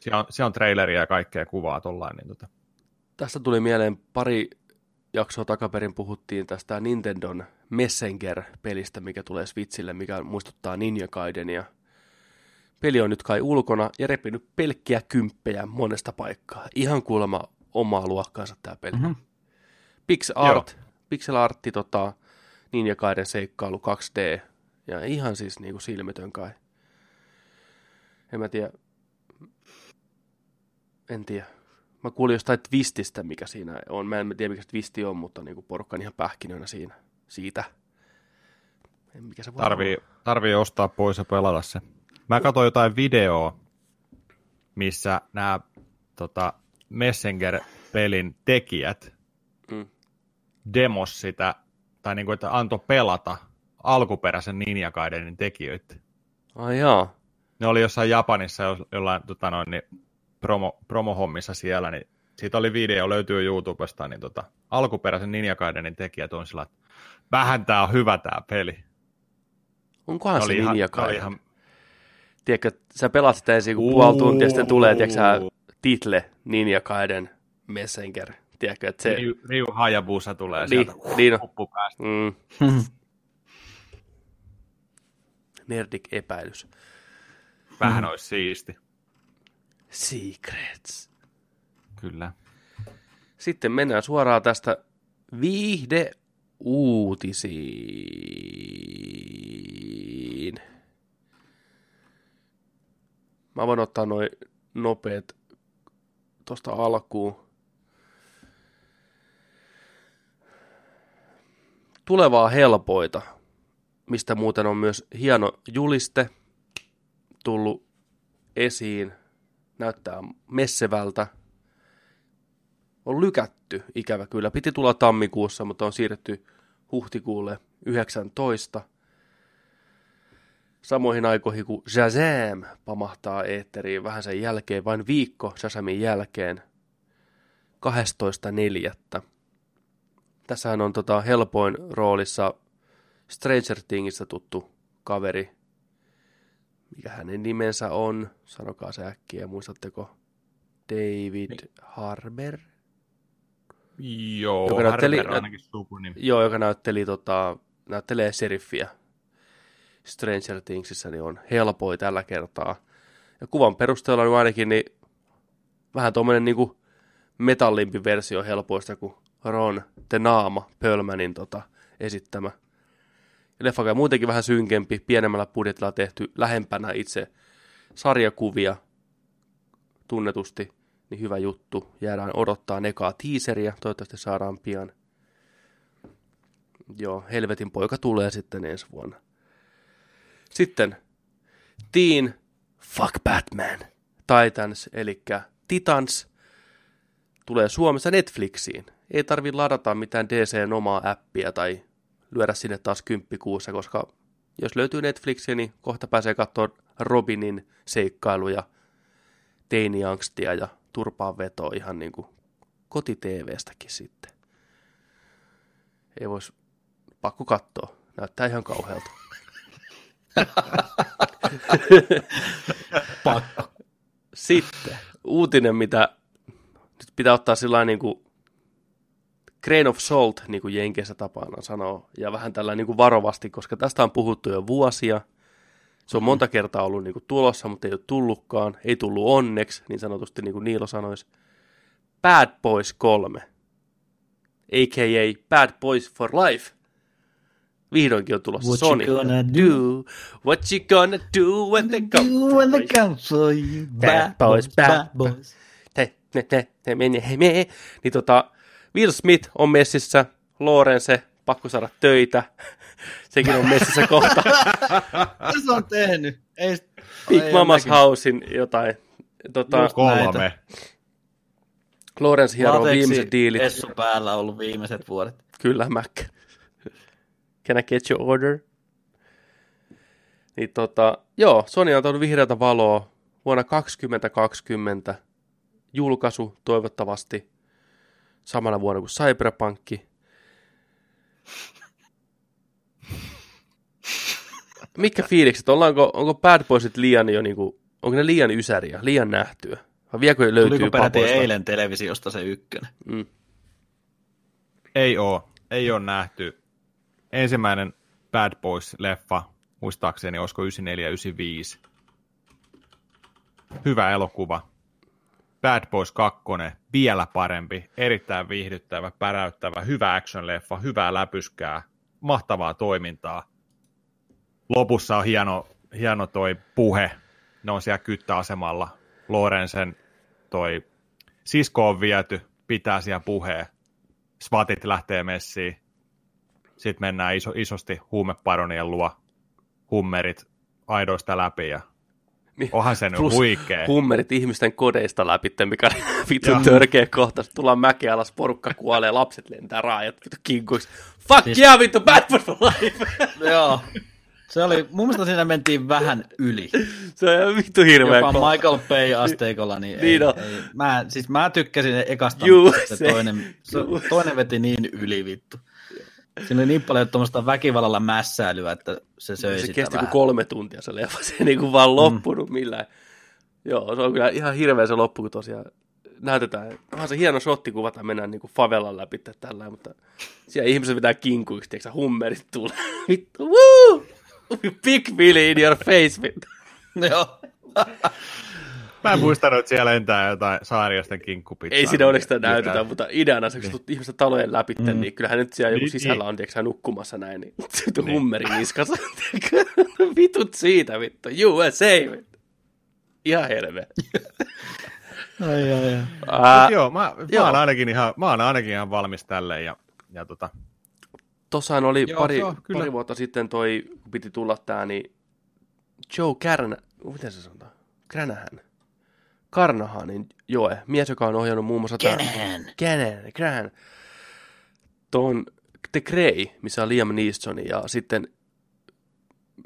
Se on, se on traileria ja kaikkea kuvaa tollain. Niin tota. Tästä tuli mieleen pari jaksoa takaperin puhuttiin tästä Nintendon Messenger-pelistä, mikä tulee Switchille, mikä muistuttaa Ninja Gaidenia. Peli on nyt kai ulkona ja repinyt pelkkiä kymppejä monesta paikkaa. Ihan kuulemma omaa luokkaansa tämä peli. Mm-hmm. Pixel Art, Pixel Artti, tota, Ninja Gaiden seikkailu 2D, ja ihan siis niinku silmitön kai. En mä tiedä. En tiedä. Mä kuulin jostain twististä, mikä siinä on. Mä en tiedä, mikä se twisti on, mutta niinku porukka on ihan pähkinöinä siinä. Siitä. En, mikä se voi tarvii, tarvii ostaa pois ja pelata se. Mä katsoin jotain videoa, missä nämä tota, Messenger-pelin tekijät mm. demos sitä, tai niin kuin, että antoi pelata alkuperäisen Ninja Gaidenin tekijöitä. Ai jaa. Ne oli jossain Japanissa jollain tota noin, niin promo, promohommissa siellä, niin siitä oli video, löytyy YouTubesta, niin tota, alkuperäisen Ninja Gaidenin tekijät on sillä, että vähän tää on hyvä tää peli. Onkohan se Ninja Gaiden? Ihan... Tiedätkö, sä pelaat sitä ensin, kun puoli tuntia sitten tulee, tiedätkö sä, title Ninja Gaiden Messenger. Tiedätkö, että se... Ryu, Ryu Hayabusa tulee niin, sieltä niin, huppupäästä. Mm. Nerdik epäilys. Vähän mm. olisi siisti. Secrets. Kyllä. Sitten mennään suoraan tästä viihde uutisiin. Mä voin ottaa noin nopeat tuosta alkuun. Tulevaa helpoita, mistä muuten on myös hieno juliste tullut esiin. Näyttää messevältä. On lykätty, ikävä kyllä. Piti tulla tammikuussa, mutta on siirretty huhtikuulle 19. Samoihin aikoihin kuin Shazam pamahtaa eetteriin vähän sen jälkeen, vain viikko Shazamin jälkeen, 12.4. Tässähän on tota helpoin roolissa Stranger Thingistä tuttu kaveri. Mikä hänen nimensä on? Sanokaa se äkkiä, muistatteko? David Harber? Joo, joka näytteli, Harber ainakin sukunimi. Joo, joka näytteli, tota, näyttelee seriffiä Stranger Thingsissä, niin on helpoi tällä kertaa. Ja kuvan perusteella niin ainakin niin vähän tuommoinen niin metallimpi versio helpoista kuin Ron The Naama Pölmänin tota, esittämä. Ja leffa on muutenkin vähän synkempi, pienemmällä budjetilla tehty, lähempänä itse sarjakuvia tunnetusti, niin hyvä juttu. Jäädään odottaa nekaa teaseria, toivottavasti saadaan pian. Joo, Helvetin poika tulee sitten ensi vuonna. Sitten Teen Fuck Batman Titans, eli Titans, tulee Suomessa Netflixiin. Ei tarvi ladata mitään DCn omaa appia tai lyödä sinne taas kymppikuussa, koska jos löytyy Netflixiä, niin kohta pääsee katsoa Robinin seikkailuja, teiniangstia ja turpaan vetoa ihan niin kuin koti-TVstäkin sitten. Ei vois pakko katsoa. Näyttää ihan kauhealta. Pakko. Sitten uutinen, mitä nyt pitää ottaa sillä niin kuin grain of salt, niin kuin Jenkeissä tapana sanoo, ja vähän tällä niin kuin varovasti, koska tästä on puhuttu jo vuosia. Se on monta kertaa ollut niin kuin tulossa, mutta ei ole tullutkaan. Ei tullut onneksi, niin sanotusti niin kuin Niilo sanoisi. Bad Boys 3, a.k.a. Bad Boys for Life. Vihdoinkin on tulossa What Sony. you gonna do? What you gonna do when they come? You when they come for you. Bad boys, bad boys. te, ne, te, te, mene, he, me. Niin tota, Will Smith on messissä, Lawrence, pakko saada töitä. Sekin on messissä kohta. Mitä se on tehnyt? Ei, Big ei Mama's. Housein jotain. Tota, Just Kolme. näitä. Lawrence hieroo Lateksi viimeiset diilit. Essu päällä ollut viimeiset vuodet. Kyllä, Mac. Can I get your order? Niin tota, joo, Sony on antanut vihreätä valoa vuonna 2020 julkaisu toivottavasti samana vuonna kuin Cyberpunkki. Mitkä fiilikset? Ollaanko, onko Bad Boysit liian jo niinku, onko ne liian ysäriä, liian nähtyä? Vai viekö löytyy Tuliko peräti papoista? eilen televisiosta se ykkönen? Mm. Ei oo. Ei ole nähty. Ensimmäinen Bad Boys-leffa, muistaakseni, olisiko 94-95. Hyvä elokuva. Bad Boys 2, vielä parempi, erittäin viihdyttävä, päräyttävä, hyvä action-leffa, hyvää läpyskää, mahtavaa toimintaa. Lopussa on hieno, hieno toi puhe. Ne on siellä kyttäasemalla. Lorenzen toi sisko on viety, pitää siellä puheen. Svatit lähtee messiin. Sitten mennään iso, isosti huumeparonien luo. Hummerit aidoista läpi ja Niin. onhan se nyt Plus huikea. hummerit ihmisten kodeista läpi, mikä on vittu törkeä kohta. Sitten tullaan mäkeä alas, porukka kuolee, lapset lentää raajat, vittu kinkuiksi. Fuck Siis- yeah, vittu, bad for life. Joo. Se oli, mun mielestä siinä mentiin vähän yli. Se on vittu hirveä Jopa kohta. Michael Bay-asteikolla, niin, Niin ei, on. ei. Mä, siis mä tykkäsin ekasta, Juu, mutta se, se- toinen, se, toinen veti niin yli vittu. Siinä oli niin paljon tuommoista väkivallalla mässäilyä, että se söi Se sitä kesti kuin vähän. kolme tuntia se leffa, se ei niinku vaan loppunut millään. Joo, se on kyllä ihan hirveä se loppu, kun tosiaan näytetään. Onhan se hieno shotti kuvata, mennään niinku favelan läpi tällä, mutta siellä ihmiset pitää kinkuiksi, tiedätkö sä, hummerit tulee. Vittu, woo! Big Billy in your face, vittu. Joo. Mä en muistanut, että siellä lentää jotain saariasten kinkkupizzaa. Ei siinä onneksi sitä Mitään. näytetä, mutta ideana se, kun ihmiset talojen läpi, mm. niin kyllähän nyt siellä joku Niin, sisällä niin. on, tiedätkö nukkumassa näin, niin sitten hummeri niskassa. Vitut siitä, vittu. USA, vittu. Ihan helveä. Ai, ai, ai. Mut joo, mä, mä, joo. oon ainakin ihan, mä oon ainakin ihan valmis tälle ja, ja tota, Tossahan oli Joo, pari, se on kyllä. pari vuotta sitten toi, kun piti tulla tää, niin Joe Kärnä, miten se sanotaan? Kränähän. Karnahanin Joe, mies, joka on ohjannut muun muassa Kenen? Kenen, Kran. Tuon The Grey, missä on Liam Neeson ja sitten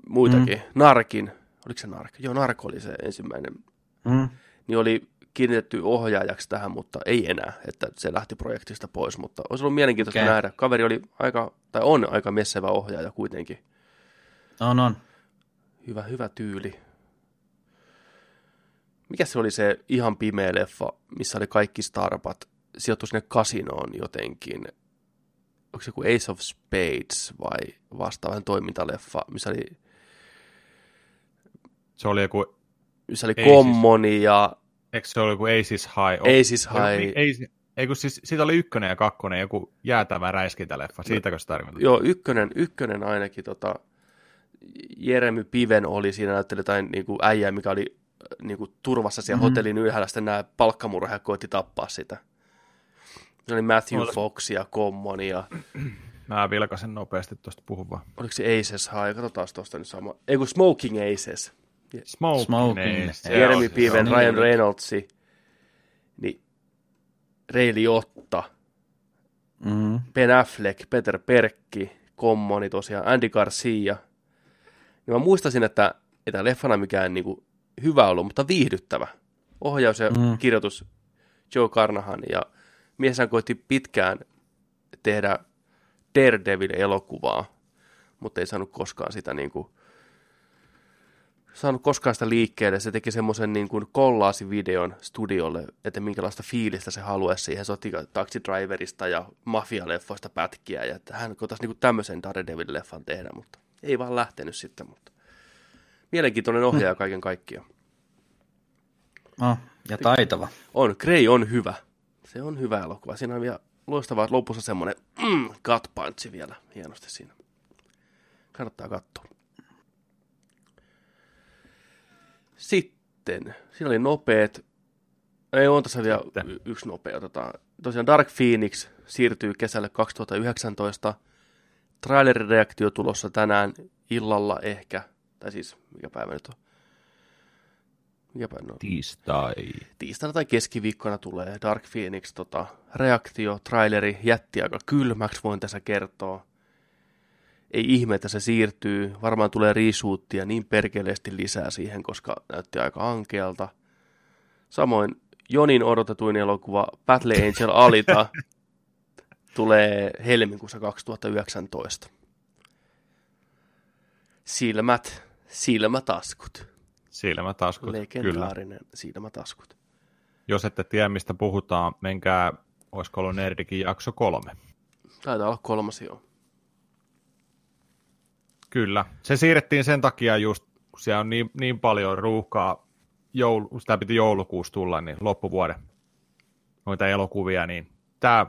muitakin. Mm. Narkin, oliko se Nark? Joo, Nark oli se ensimmäinen. Mm. Niin oli kiinnitetty ohjaajaksi tähän, mutta ei enää, että se lähti projektista pois, mutta olisi ollut mielenkiintoista okay. nähdä. Kaveri oli aika, tai on aika messevä ohjaaja kuitenkin. On, on. Hyvä, hyvä tyyli. Mikä se oli se ihan pimeä leffa, missä oli kaikki starpat, sijoittui sinne kasinoon jotenkin. Onko se joku Ace of Spades vai vastaavan toimintaleffa, missä oli, se oli joku, missä oli siis. Commoni ja eikö se oli joku Aces High? Aces High. Ace, Ei kun siis, siitä oli ykkönen ja kakkonen, joku jäätävä räiskintäleffa, siitäkö se tarkoittaa? Joo, ykkönen, ykkönen ainakin. Tota, Jeremy Piven oli siinä, näytteli jotain niin kuin äijää, mikä oli niin kuin, turvassa siellä mm-hmm. hotellin ylhäällä, sitten nämä palkkamurhajat koitti tappaa sitä. Se oli Matthew Olet... Fox ja Common ja... Mä vilkasen nopeasti tuosta puhun vaan. Oliko se Aces High? Katsotaan tuosta nyt sama. Ei kun Smoking Aces. Smoking, Smoking Aces. Jeremy Piven, Ryan niin. Reynoldsi, niin Ray Liotta, mm-hmm. Ben Affleck, Peter Perkki, Commoni tosiaan, Andy Garcia. Niin mä muistasin, että ei tämä leffana mikään niinku hyvä ollut, mutta viihdyttävä. Ohjaus ja mm. kirjoitus Joe Carnahan ja mieshän koitti pitkään tehdä Daredevil-elokuvaa, mutta ei saanut koskaan sitä niin kuin, saanut koskaan sitä liikkeelle. Se teki semmoisen niin kuin kollaasivideon studiolle, että minkälaista fiilistä se haluaisi siihen. Se otti Taxi Driverista ja Mafia-leffoista pätkiä, ja että hän kotaisi niin tämmöisen Daredevil-leffan tehdä, mutta ei vaan lähtenyt sitten. Mutta mielenkiintoinen ohjaaja mm. kaiken kaikkiaan. Oh, ja taitava. On, Grey on hyvä. Se on hyvä elokuva. Siinä on vielä loistava lopussa semmoinen mm, gut punch vielä hienosti siinä. Kannattaa katsoa. Sitten, siinä oli nopeet. Ei, on tässä vielä y- yksi nopea. Otetaan. Tosiaan Dark Phoenix siirtyy kesälle 2019. Trailerireaktio tulossa tänään illalla ehkä. Tai siis, mikä päivä nyt on? Mikäpä no. Tiistai. Tiistaina tai keskiviikkona tulee Dark Phoenix tota, reaktio, traileri, jätti aika kylmäksi, voin tässä kertoa. Ei ihme, että se siirtyy. Varmaan tulee reshootia niin perkeleesti lisää siihen, koska näytti aika ankealta. Samoin Jonin odotetuin elokuva Battle Angel Alita tulee helmikuussa 2019. Silmät, silmätaskut. Silmätaskut, Legendaarinen kyllä. silmätaskut. Jos ette tiedä, mistä puhutaan, menkää, olisiko ollut Nerdikin jakso kolme. Taitaa olla kolmas, joo. Kyllä. Se siirrettiin sen takia just, kun siellä on niin, niin paljon ruuhkaa, joulu, sitä piti joulukuussa tulla, niin loppuvuoden noita elokuvia, niin tämä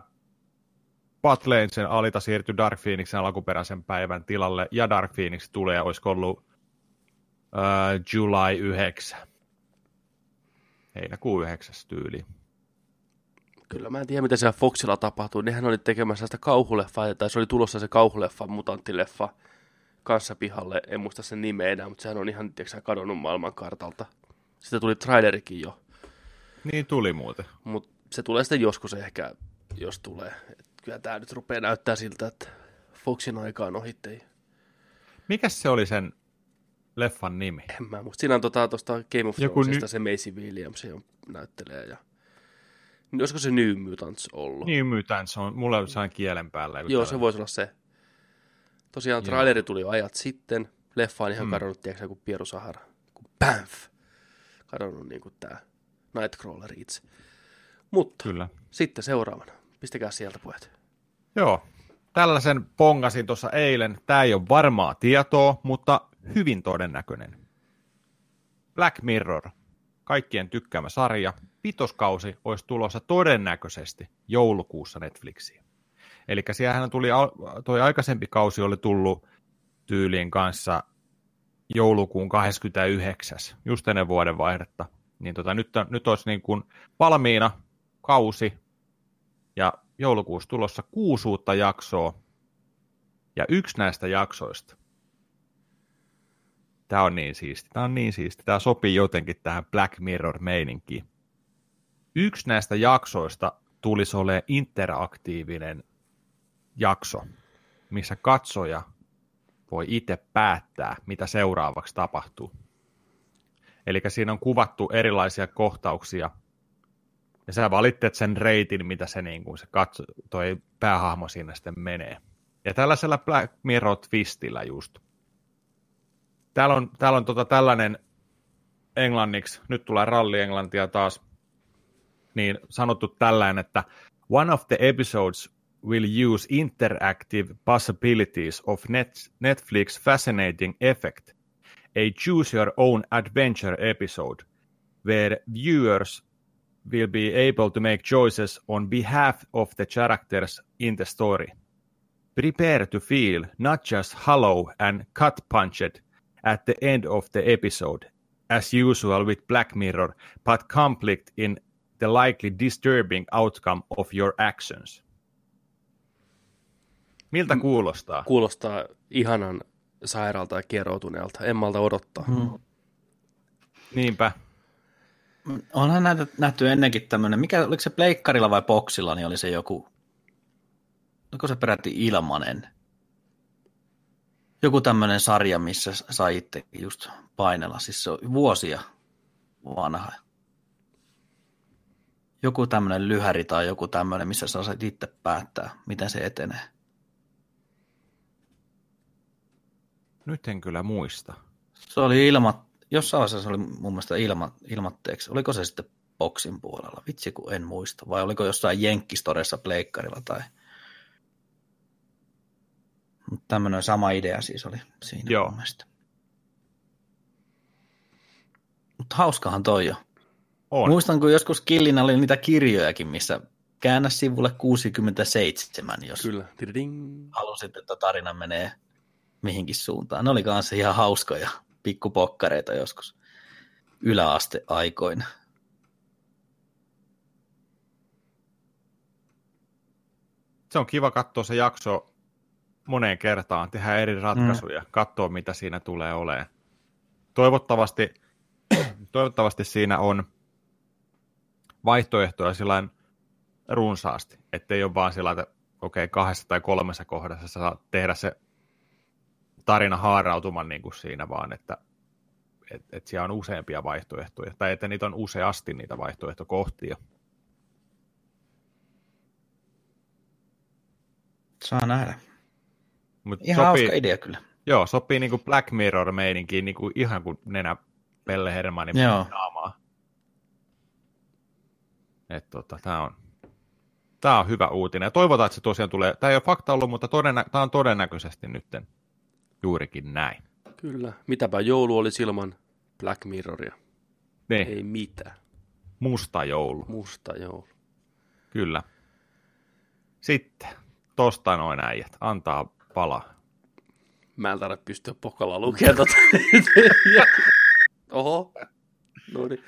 Batlanesen alita siirtyi Dark Phoenixin alkuperäisen päivän tilalle, ja Dark Phoenix tulee, olisiko ollut uh, July 9. Heinäkuun 9. tyyli. Kyllä mä en tiedä, mitä siellä Foxilla tapahtuu. Nehän oli tekemässä sitä kauhuleffaa, tai se oli tulossa se kauhuleffa, mutanttileffa kanssa pihalle. En muista sen nimeä enää, mutta sehän on ihan tiedätkö, kadonnut maailmankartalta. Sitten tuli trailerikin jo. Niin tuli muuten. Mutta se tulee sitten joskus ehkä, jos tulee. Et kyllä tämä nyt rupeaa näyttää siltä, että Foxin aika on ohitte. Mikäs se oli sen leffan nimi? En mä muista. Siinä on tuosta tota Game of Thronesista ny... se Macy Williams on näyttelee. Ja... Niin olisiko se New Mutants ollut? New Mutants on, mulle on sain kielen päällä. Joo, se voisi olla se. Tosiaan Joo. traileri tuli jo ajat sitten. Leffa on ihan hmm. kadonnut, tiedätkö, kuin Pieru Sahara. Kuin Bamf. Kadonnut niin kuin tämä Nightcrawler itse. Mutta Kyllä. sitten seuraavana. Pistäkää sieltä puheet. Joo, tällaisen pongasin tuossa eilen. Tämä ei ole varmaa tietoa, mutta hyvin todennäköinen. Black Mirror, kaikkien tykkäämä sarja, pitoskausi olisi tulossa todennäköisesti joulukuussa Netflixiin. Eli siellähän tuli, toi aikaisempi kausi oli tullut tyyliin kanssa joulukuun 29. just ennen vuodenvaihdetta. Niin tota, nyt, nyt olisi niin kuin valmiina kausi ja joulukuussa tulossa kuusi uutta jaksoa. Ja yksi näistä jaksoista Tämä on niin siisti. Tämä on niin siisti. Tämä sopii jotenkin tähän Black Mirror-meininkiin. Yksi näistä jaksoista tulisi olemaan interaktiivinen jakso, missä katsoja voi itse päättää, mitä seuraavaksi tapahtuu. Eli siinä on kuvattu erilaisia kohtauksia, ja sä valitset sen reitin, mitä se, niin kuin, se katso, toi päähahmo siinä sitten menee. Ja tällaisella Black Mirror twistillä just Täällä on, täällä on tota tällainen englanniksi, nyt tulee ralli englantia taas, niin sanottu tällainen, että one of the episodes will use interactive possibilities of net, Netflix fascinating effect, a choose your own adventure episode, where viewers will be able to make choices on behalf of the characters in the story. Prepare to feel not just hollow and gut punched at the end of the episode, as usual with Black Mirror, but conflict in the likely disturbing outcome of your actions. Miltä kuulostaa? Kuulostaa ihanan sairaalta ja kieroutuneelta. En malta odottaa. Hmm. Niinpä. Onhan näitä nähty ennenkin tämmöinen, mikä, oliko se pleikkarilla vai boksilla, niin oli se joku, oliko se peräti ilmanen? Joku tämmöinen sarja, missä sai itse just painella, siis se on vuosia vanha. Joku tämmöinen lyhäri tai joku tämmöinen, missä sä saat itse päättää, miten se etenee. Nyt en kyllä muista. Se oli ilma, jossain vaiheessa se oli mun mielestä ilma, ilmatteeksi. Oliko se sitten boksin puolella? Vitsi kun en muista. Vai oliko jossain Jenkkistoressa pleikkarilla tai... Mutta tämmöinen sama idea siis oli siinä Joo. mielestä. Mutta hauskahan toi jo. On. Muistan, kun joskus Killin oli niitä kirjojakin, missä käännä sivulle 67, jos Kyllä. Tididing. halusit, että tarina menee mihinkin suuntaan. Ne oli kanssa ihan hauskoja pikkupokkareita joskus yläasteaikoina. Se on kiva katsoa se jakso moneen kertaan, tehdä eri ratkaisuja, mm. katsoa mitä siinä tulee olemaan. Toivottavasti, toivottavasti siinä on vaihtoehtoja sillä runsaasti, ettei ole vaan sillä, että okei, okay, kahdessa tai kolmessa kohdassa saa tehdä se tarina haarautuman niin kuin siinä, vaan että et, et siellä on useampia vaihtoehtoja, tai että niitä on useasti niitä vaihtoehtokohtia. Saa nähdä. Mut Ihan sopii, hauska idea kyllä. Joo, sopii niin kuin Black Mirror-meininkiin niin kuin ihan kuin nenä Pelle Hermanin naamaa. Et tota, tää on, tää on hyvä uutinen. Ja toivotaan, että se tosiaan tulee. Tämä ei ole fakta ollut, mutta todennä, tämä on todennäköisesti nytten juurikin näin. Kyllä. Mitäpä joulu oli ilman Black Mirroria? Ne, Ei mitään. musta joulu. Musta joulu. Kyllä. Sitten, tosta noin äijät, antaa palaa. Mä en tarvitse pystyä pokalla lukemaan tota. Oho. No niin.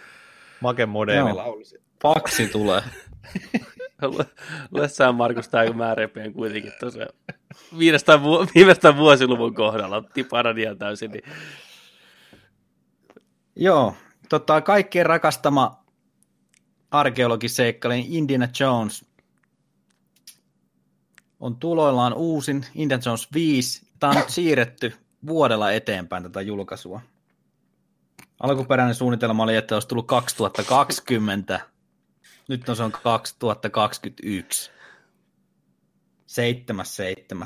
Make moderni laulisi. Faksi tulee. Sä Markus tää, kun mä repeen kuitenkin tuossa viimeistään, vu- viimeistään vuosiluvun kohdalla. Tiparan ihan täysin. Niin. Joo, tota, kaikkien rakastama arkeologiseikkailu Indiana Jones on tuloillaan uusin Indiana Jones 5. Tämä on nyt siirretty vuodella eteenpäin tätä julkaisua. Alkuperäinen suunnitelma oli, että olisi tullut 2020. Nyt on se on 2021. 7.7.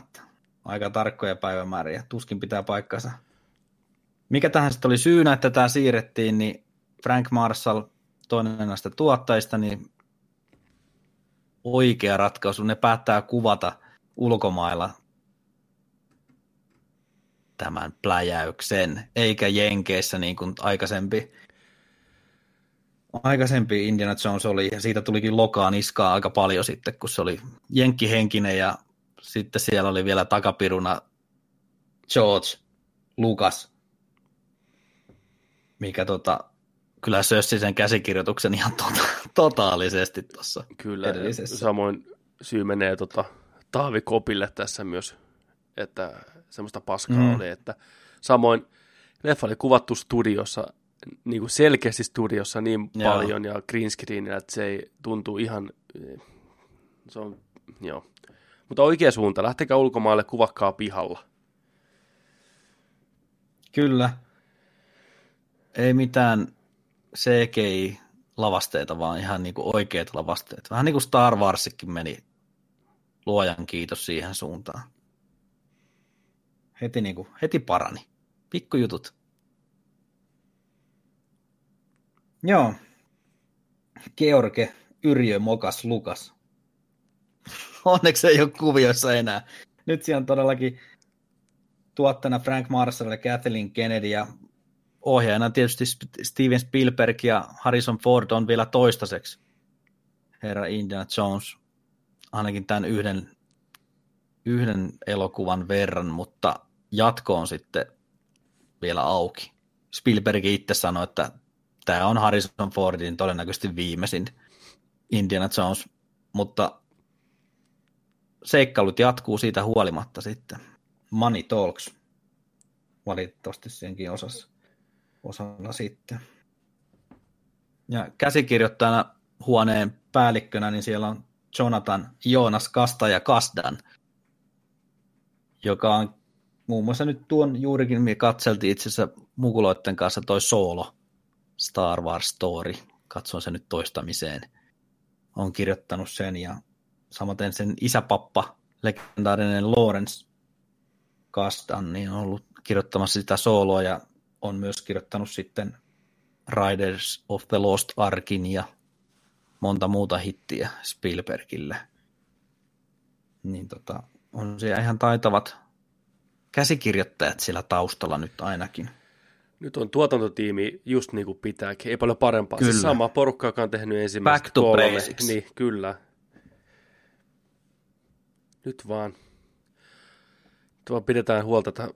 Aika tarkkoja päivämääriä. Tuskin pitää paikkansa. Mikä tähän sitten oli syynä, että tämä siirrettiin, niin Frank Marshall, toinen näistä tuottajista, niin oikea ratkaisu. Ne päättää kuvata ulkomailla tämän pläjäyksen, eikä Jenkeissä niin kuin aikaisempi, aikaisempi Indiana Jones oli, ja siitä tulikin lokaa niskaa aika paljon sitten, kun se oli jenkkihenkinen, ja sitten siellä oli vielä takapiruna George Lucas, mikä tota, kyllä sössi sen käsikirjoituksen ihan tota, totaalisesti tuossa Kyllä, edellisessä. samoin syy menee tota, Taavi Kopille tässä myös, että semmoista paskaa mm. oli, että samoin leffa oli kuvattu studiossa, niin kuin selkeästi studiossa niin Joo. paljon ja green screenillä, että se ei tuntuu ihan, se on, joo. Mutta oikea suunta, lähtekää ulkomaille, kuvakkaa pihalla. Kyllä. Ei mitään CGI-lavasteita, vaan ihan niinku oikeat lavasteet. Vähän niin kuin Star Warsikin meni luojan kiitos siihen suuntaan. Heti, niinku, heti parani. Pikkujutut. Joo. George Yrjö Mokas Lukas. Onneksi ei ole kuvioissa enää. Nyt siellä on todellakin tuottana Frank Marshall Kathleen Kennedy ja ohjaajana tietysti Steven Spielberg ja Harrison Ford on vielä toistaiseksi herra Indiana Jones, ainakin tämän yhden, yhden elokuvan verran, mutta jatko on sitten vielä auki. Spielberg itse sanoi, että tämä on Harrison Fordin todennäköisesti viimeisin Indiana Jones, mutta seikkailut jatkuu siitä huolimatta sitten. Money Talks valitettavasti senkin osassa, osalla sitten. Ja käsikirjoittajana huoneen päällikkönä, niin siellä on Jonathan Joonas Kasta ja Kasdan, joka on muun muassa nyt tuon juurikin, me katseltiin itse asiassa mukuloiden kanssa toi Solo Star Wars Story, katson sen nyt toistamiseen, on kirjoittanut sen ja samaten sen isäpappa, legendaarinen Lawrence Kasdan, niin on ollut kirjoittamassa sitä sooloa ja on myös kirjoittanut sitten Riders of the Lost Arkin ja monta muuta hittiä Spielbergille. Niin tota, on siellä ihan taitavat käsikirjoittajat siellä taustalla nyt ainakin. Nyt on tuotantotiimi just niin kuin pitääkin, ei paljon parempaa. Kyllä. Se sama porukka, joka on tehnyt ensimmäiset Back to kolme. Basics. Niin, kyllä. Nyt vaan. Nyt vaan pidetään huolta, että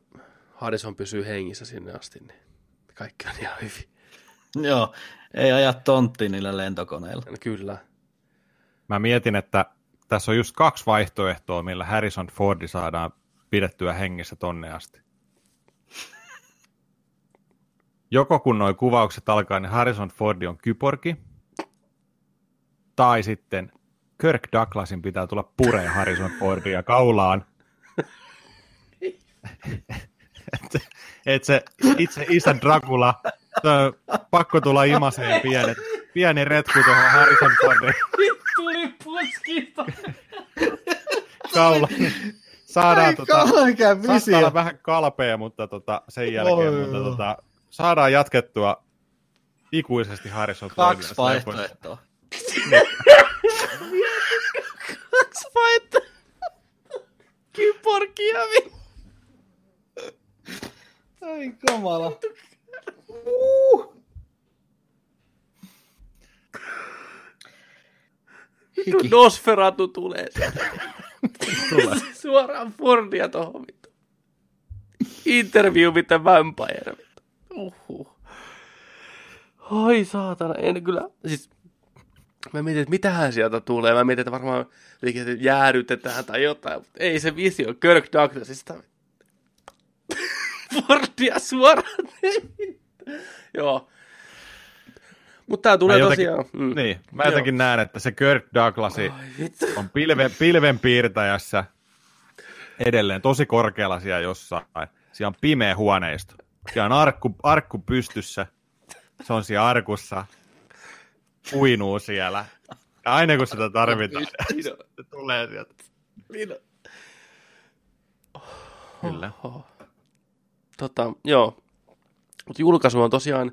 Harrison pysyy hengissä sinne asti, niin kaikki on ihan hyvin. Joo, ei aja tontti niillä lentokoneilla. Kyllä. Mä mietin, että tässä on just kaksi vaihtoehtoa, millä Harrison Fordi saadaan pidettyä hengissä tonne asti. Joko kun nuo kuvaukset alkaa, niin Harrison Ford on kyporki, tai sitten Kirk Douglasin pitää tulla pureen Harrison Fordia kaulaan. että et se itse isä Dracula, pakko tulla imaseen pienet, pieni retku tuohon Harrison Fordiin. Tuli puskista. Kaula. Saadaan, tota, saattaa vähän kalpea, mutta tota, sen jälkeen, Oi, mutta tota, saadaan jatkettua ikuisesti Harrison Kaksi vaihtoehtoa. Kaksi vaihtoehtoa. Kyporkia, Ai kamala. Uh. Hiki. Nosferatu tulee. tulee. Suoraan Fordia tohon vittu. Interview with the vampire. Uhuh. Oi saatana, en kyllä, siis mä mietin, että mitähän sieltä tulee. Mä mietin, että varmaan jäädytetään tai jotain, mutta ei se visio. Kirk Douglasista. Fordia suoraan. Joo. Mutta tämä tulee jotenkin, tosiaan. Mm. Niin, mä jotenkin Joo. näen, että se Kirk Douglas on pilve, pilven piirtäjässä edelleen tosi korkealla siellä jossain. Siellä on pimeä huoneisto. Siellä on arkku, arkku pystyssä. Se on siellä arkussa. Uinuu siellä. Ja aina kun sitä tarvitaan, se tulee sieltä. Kyllä. Tota, joo. Mutta julkaisu on tosiaan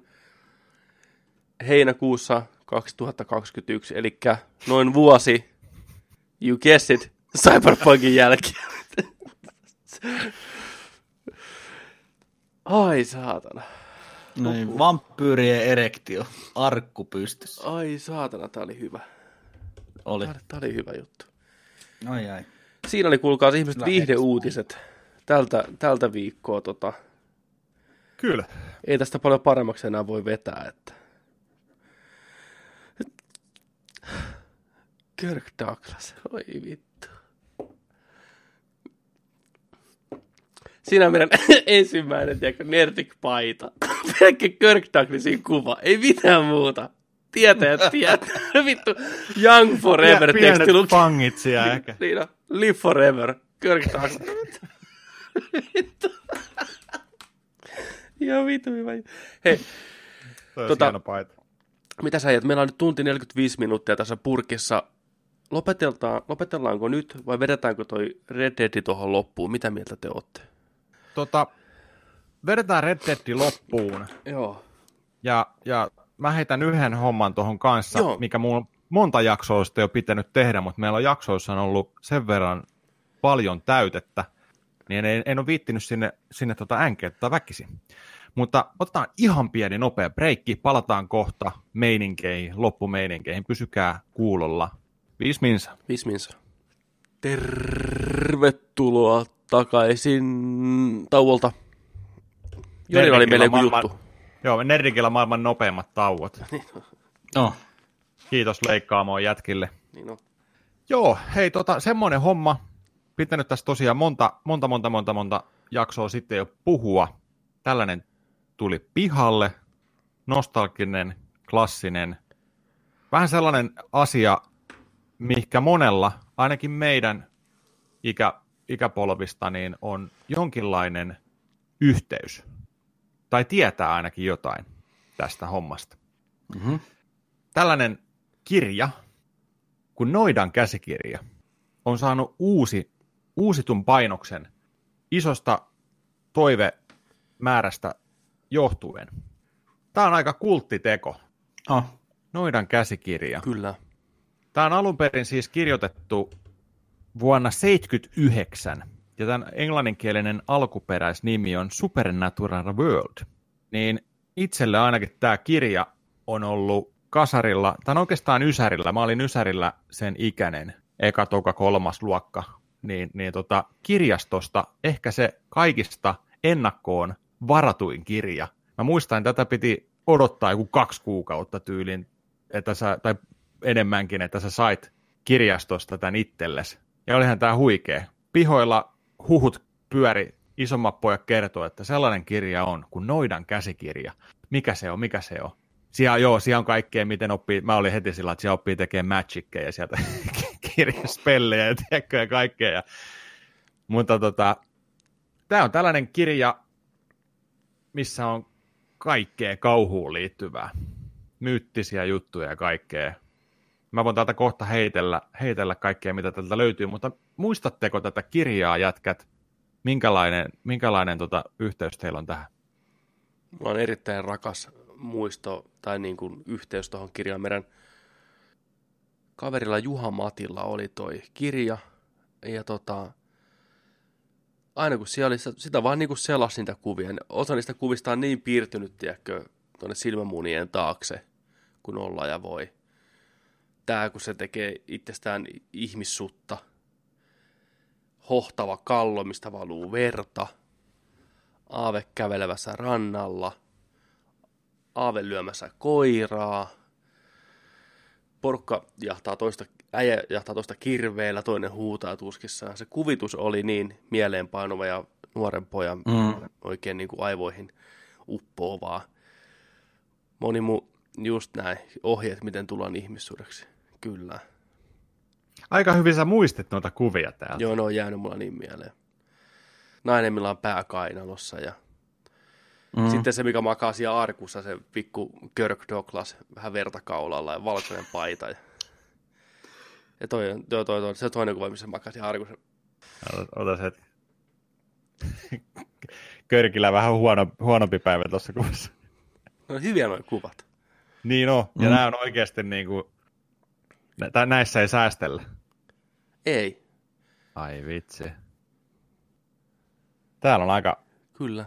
heinäkuussa 2021, eli noin vuosi, you guessed it, Cyberpunkin jälkeen. Ai saatana. Noin, Uhuh. vampyyrien erektio, arkku pystyssä. Ai saatana, tää oli hyvä. Oli. Tää, tää oli hyvä juttu. Ai ai. Siinä oli kuulkaa ihmiset viihdeuutiset tältä, tältä viikkoa. Tota. Kyllä. Ei tästä paljon paremmaksi enää voi vetää. Että. Kirk Douglas, oi vittu. Siinä on meidän ensimmäinen, tiedätkö, Nerdik-paita. Pelkkä Kirk Douglasin kuva, ei mitään muuta. Tietäjät tietää. Vittu, Young Forever Pien, teksti luki. fangit siellä ehkä. Niin on, Live Forever, Kirk Douglas. vittu. Joo, vittu hyvä. Hei, tota, paita. mitä sä ajat? Meillä on nyt tunti 45 minuuttia tässä purkissa. lopetellaanko nyt vai vedetäänkö toi Red Dead tuohon loppuun? Mitä mieltä te olette? Tota, vedetään Red Dead loppuun. Joo. Ja, ja mä heitän yhden homman tuohon kanssa, Joo. mikä mulla monta jaksoa on jo pitänyt tehdä, mutta meillä on jaksoissa on ollut sen verran paljon täytettä, niin en, en ole viittinyt sinne, sinne tota änkeä väkisin. Mutta otetaan ihan pieni nopea breikki, palataan kohta meininkeihin, loppumeininkeihin, pysykää kuulolla. Viisi minsa. Viisi minsa. Tervetuloa takaisin tauolta. Jonilla oli meille maailman, juttu. Joo, Nerdikillä maailman nopeimmat tauot. No, Kiitos leikkaamoon jätkille. Niin on. Joo, hei, tota, semmoinen homma. Pitänyt tässä tosiaan monta, monta, monta, monta, monta jaksoa sitten jo puhua. Tällainen tuli pihalle. Nostalginen, klassinen. Vähän sellainen asia, mikä monella, ainakin meidän ikä, ikäpolvista, niin on jonkinlainen yhteys. Tai tietää ainakin jotain tästä hommasta. mm-hmm. Tällainen kirja, kun Noidan käsikirja, on saanut uusi, uusitun painoksen isosta toivemäärästä johtuen. Tämä on aika kulttiteko. oh. Noidan käsikirja. Kyllä. Tämä on alun perin siis kirjoitettu vuonna 1979, ja tämän englanninkielinen alkuperäisnimi on Supernatural World. Niin itselle ainakin tämä kirja on ollut kasarilla, tai oikeastaan Ysärillä, mä olin Ysärillä sen ikäinen, eka, toka, kolmas luokka, niin, niin tota, kirjastosta ehkä se kaikista ennakkoon varatuin kirja. Mä muistan, tätä piti odottaa joku kaksi kuukautta tyylin, että sä, tai enemmänkin, että sä sait kirjastosta tämän itsellesi. Ja olihan tämä huikea. Pihoilla huhut pyöri, isommat pojat kertoo, että sellainen kirja on kuin Noidan käsikirja. Mikä se on, mikä se on? Siellä, joo, siellä on kaikkea, miten oppii, mä olin heti sillä, että siellä oppii tekemään magickeja sieltä kirjaspellejä ja, ja kaikkea. Ja, mutta tota, tämä on tällainen kirja, missä on kaikkea kauhuun liittyvää. Myyttisiä juttuja ja kaikkea. Mä voin täältä kohta heitellä, heitellä kaikkea, mitä täältä löytyy, mutta muistatteko tätä kirjaa, jätkät? Minkälainen, minkälainen tota, yhteys teillä on tähän? Mulla on erittäin rakas muisto tai niin kuin yhteys tuohon kirjaan. Meidän kaverilla Juha Matilla oli toi kirja ja tota, aina kun siellä oli, sitä vaan niin kuin selasi niitä kuvia. niin Osa niistä kuvista on niin piirtynyt, tiedätkö, tuonne silmämunien taakse, kun ollaan ja voi. Tää, kun se tekee itsestään ihmissutta, hohtava kallo, mistä valuu verta, aave kävelevässä rannalla, aave lyömässä koiraa, porukka jahtaa toista, äijä jahtaa toista kirveellä, toinen huutaa tuskissaan. Se kuvitus oli niin mieleenpainuva ja nuoren pojan Mm. oikein niin kuin aivoihin uppoavaa. Moni muu just näin ohjeet, miten tullaan ihmissuudeksi. Kyllä. Aika hyvin sä muistit noita kuvia täältä. Joo, ne on jäänyt mulla niin mieleen. Nainen, millä on pää kainalossa ja Mm. sitten se, mikä makaa siellä arkussa, se pikku Kirk Douglas, vähän verta kaulalla ja valkoinen paita. Ja, ja toi, toi, toi, toi, se toinen kuva, missä makaa siellä arkussa. Ota se. Körkillä vähän huono, huonompi päivä tuossa kuvassa. No hyviä nuo kuvat. Niin on, ja Mm. nämä on oikeasti niin kuin, tai näissä ei säästellä. Ei, Ai vitsi. Täällä on aika kyllä.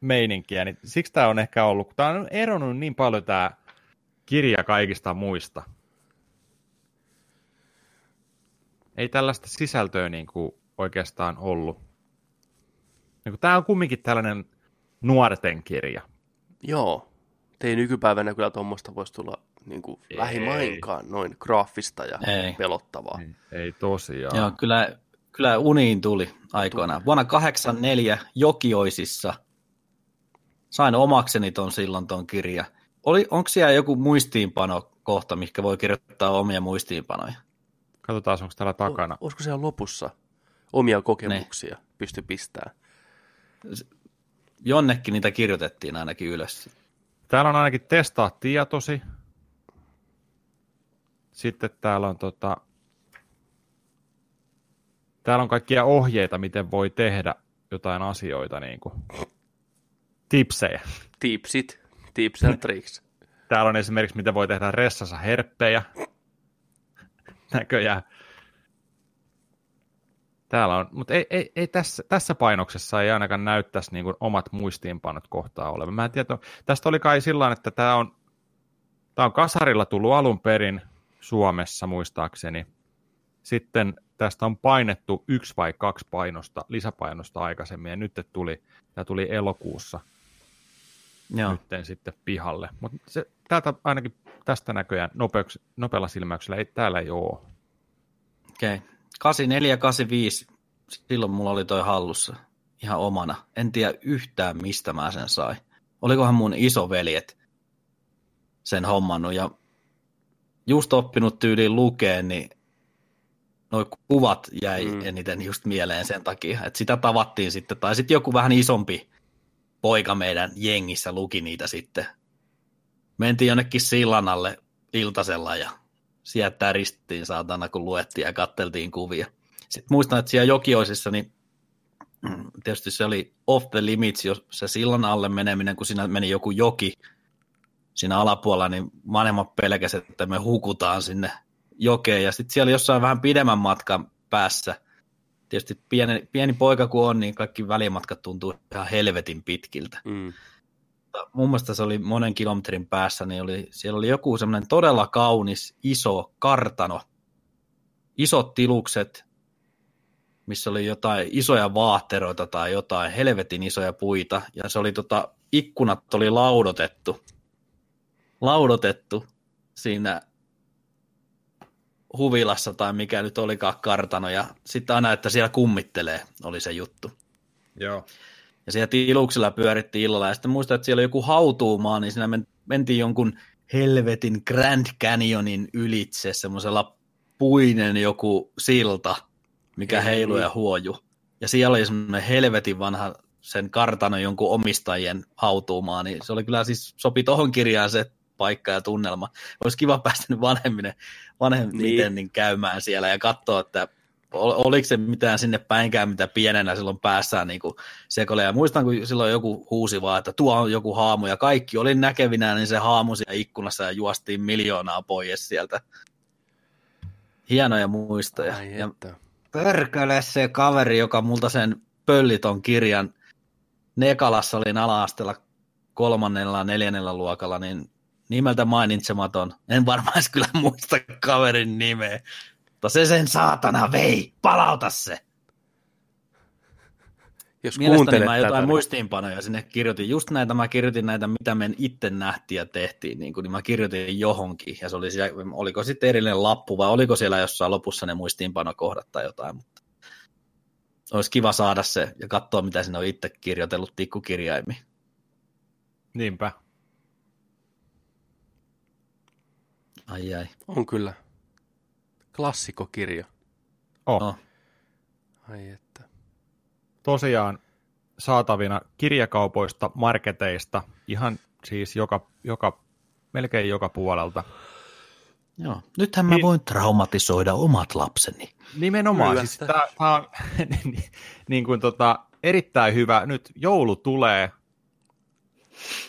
Meininkiä, niin siksi tämä on ehkä ollut, kun tämä on eronnut niin paljon tämä kirja kaikista muista. Ei tällaista sisältöä niin kuin oikeastaan ollut. Niin kuin, tämä on kumminkin tällainen nuorten kirja. Joo. Ei nykypäivänä kyllä tuommoista voisi tulla niin kuin Ei. lähimainkaan noin graafista ja Ei. pelottavaa. Ei, ei tosiaan. Joo, kyllä, kyllä uniin tuli aikoinaan. Vuonna 84 Jokioisissa sain omakseni ton silloin ton kirja. Oli, onko siellä joku muistiinpano kohta, mikä voi kirjoittaa omia muistiinpanoja? Katsotaan, onko täällä takana. O- olisiko siellä lopussa omia kokemuksia pysty pistämään? Jonnekin niitä kirjoitettiin ainakin ylös. Täällä on ainakin testaa tietosi. Sitten täällä on tota... Täällä on kaikkia ohjeita, miten voi tehdä jotain asioita, niin kuin tipsejä. Tipsit, tips and tricks. Täällä on esimerkiksi, miten voi tehdä ressassa herppejä. Näköjään. Täällä on, mutta ei, ei, ei tässä, tässä painoksessa ei ainakaan näyttäisi niin kuin omat muistiinpanot kohtaa olevan. Mä en tiedä, tästä oli kai sillä että tämä on, tämä on kasarilla tullut alun perin Suomessa muistaakseni. sitten tästä on painettu yksi vai kaksi painosta, lisäpainosta aikaisemmin, ja nyt tuli, tämä tuli elokuussa Joo. nytten sitten pihalle. Mutta täältä ainakin tästä näköjään nopeuks, nopealla silmäyksellä ei, täällä ei ole. Okei. Okay. 84 ja 85, silloin mulla oli toi hallussa ihan omana. En tiedä yhtään, mistä mä sen sain. Olikohan mun isoveljet sen hommannut ja just oppinut tyyliin lukeen, niin noi kuvat jäi mm. eniten just mieleen sen takia, että sitä tavattiin sitten, tai sitten joku vähän isompi poika meidän jengissä luki niitä sitten. Mentiin jonnekin sillan alle iltasella ja sieltä ristiin saatana, kun luettiin ja katteltiin kuvia. Sitten muistan, että siellä Jokioisissa, niin tietysti se oli off the limits, jos se sillan alle meneminen, kun siinä meni joku joki siinä alapuolella, niin vanhemmat pelkäsivät, että me hukutaan sinne jokeen. Ja sitten siellä jossain vähän pidemmän matkan päässä, tietysti pieni, pieni poika kun on, niin kaikki välimatkat tuntuu ihan helvetin pitkiltä. Mm. Mun mielestä se oli monen kilometrin päässä, niin oli, siellä oli joku semmoinen todella kaunis, iso kartano, isot tilukset, missä oli jotain isoja vaatteroita tai jotain helvetin isoja puita, ja se oli tota, ikkunat oli laudotettu, laudotettu siinä huvilassa tai mikä nyt olikaan kartano, ja sitten aina, että siellä kummittelee, oli se juttu. Joo. Ja siellä tiluksella pyörittiin illalla, ja sitten muistan, että siellä oli joku hautuumaa, niin siinä mentiin jonkun helvetin Grand Canyonin ylitse, semmoisella puinen joku silta, mikä heilu ja huoju. Ja siellä oli semmoinen helvetin vanha sen kartanon jonkun omistajien hautuumaa, niin se oli kyllä siis, sopi tohon kirjaan se paikka ja tunnelma. Olisi kiva päästä nyt vanhemminen, vanhemmiten niin. niin käymään siellä ja katsoa, että oliko se mitään sinne päinkään, mitä pienenä silloin päässään niin sekoille. Ja muistan, kun silloin joku huusi vaan, että tuo on joku haamu, ja kaikki oli näkevinä, niin se haamu siellä ikkunassa ja juostiin miljoonaa pois sieltä. Hienoja muistoja. Ai ja pörköle se kaveri, joka multa sen pölliton kirjan Nekalassa oli ala-asteella kolmannella, neljännellä luokalla, niin nimeltä mainitsematon. En varmaan kyllä muista kaverin nimeä. Mutta se sen saatana vei. Palauta se. Jos Mielestäni mä jotain tätä. muistiinpanoja sinne kirjoitin. Just näitä mä kirjoitin näitä, mitä me itse nähtiin ja tehtiin. Niin, kuin, niin mä kirjoitin johonkin. Ja se oli siellä, oliko sitten erillinen lappu vai oliko siellä jossain lopussa ne muistiinpanokohdat tai jotain. Mutta olisi kiva saada se ja katsoa, mitä sinne on itse kirjoitellut tikkukirjaimi. Niinpä. Ai ai. On kyllä. Klassikokirja. Oh. oh. Ai että. Tosiaan saatavina kirjakaupoista, marketeista, ihan siis joka, joka, melkein joka puolelta. Joo, nythän mä niin, voin traumatisoida omat lapseni. Nimenomaan, Kyllä. siis tämä on niin, niin kuin tota, erittäin hyvä, nyt joulu tulee,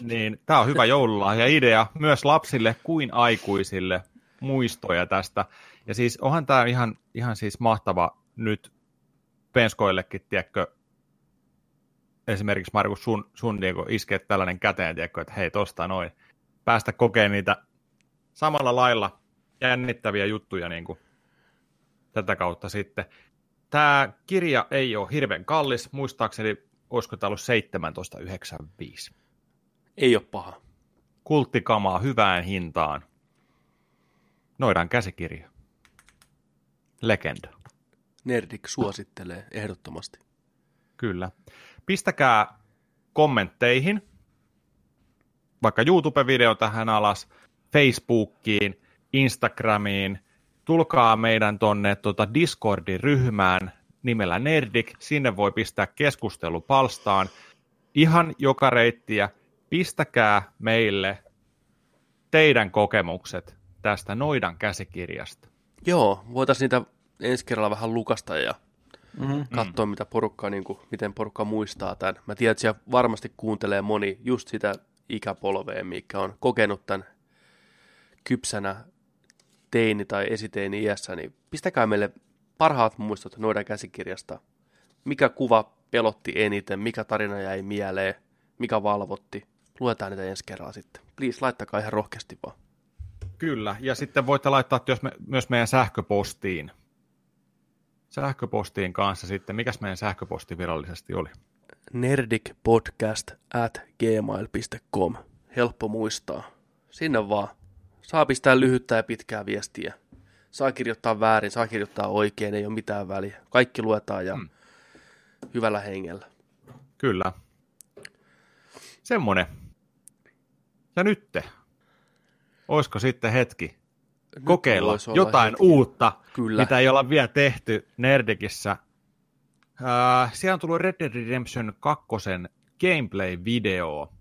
niin tämä on hyvä joululahja idea myös lapsille kuin aikuisille muistoja tästä. Ja siis onhan tämä ihan, ihan siis mahtava nyt penskoillekin, tiedätkö, esimerkiksi Markus sun, sun niin iskee tällainen käteen, tiedätkö, että hei tosta noin, päästä kokeen niitä samalla lailla jännittäviä juttuja niin kuin tätä kautta sitten. Tämä kirja ei ole hirveän kallis, muistaakseni olisiko tämä ollut 17,95. Ei ole paha. Kulttikamaa hyvään hintaan. Noidan käsikirja. Legenda. Nerdik suosittelee ehdottomasti. Kyllä. Pistäkää kommentteihin, vaikka YouTube-video tähän alas, Facebookiin, Instagramiin, tulkaa meidän tonne tuota Discordin ryhmään nimellä Nerdik, sinne voi pistää keskustelupalstaan ihan joka reittiä, pistäkää meille teidän kokemukset tästä Noidan käsikirjasta. Joo, voitaisiin niitä ensi kerralla vähän lukasta ja mm-hmm. katsoa, mitä porukka, niin kuin, miten porukka muistaa tämän. Mä tiedän, että siellä varmasti kuuntelee moni just sitä ikäpolvea, mikä on kokenut tämän kypsänä teini- tai esiteini iässä, niin pistäkää meille parhaat muistot Noidan käsikirjasta. Mikä kuva pelotti eniten, mikä tarina jäi mieleen, mikä valvotti. Luetaan niitä ensi kerralla sitten. Please, laittakaa ihan rohkeasti vaan. Kyllä, ja sitten voitte laittaa myös, me, myös meidän sähköpostiin sähköpostiin kanssa sitten. Mikäs meidän sähköposti virallisesti oli? nerdicpodcast at gmail.com. Helppo muistaa. Sinne vaan. Saa pistää lyhyttä ja pitkää viestiä. Saa kirjoittaa väärin, saa kirjoittaa oikein, ei ole mitään väliä. Kaikki luetaan ja mm. hyvällä hengellä. Kyllä. Semmonen. Ja nytte. Olisiko sitten hetki Nyt kokeilla jotain hetki. uutta, Kyllä. mitä ei olla vielä tehty Nerdikissä. Äh, siellä on tullut Red Dead Redemption 2 gameplay-video.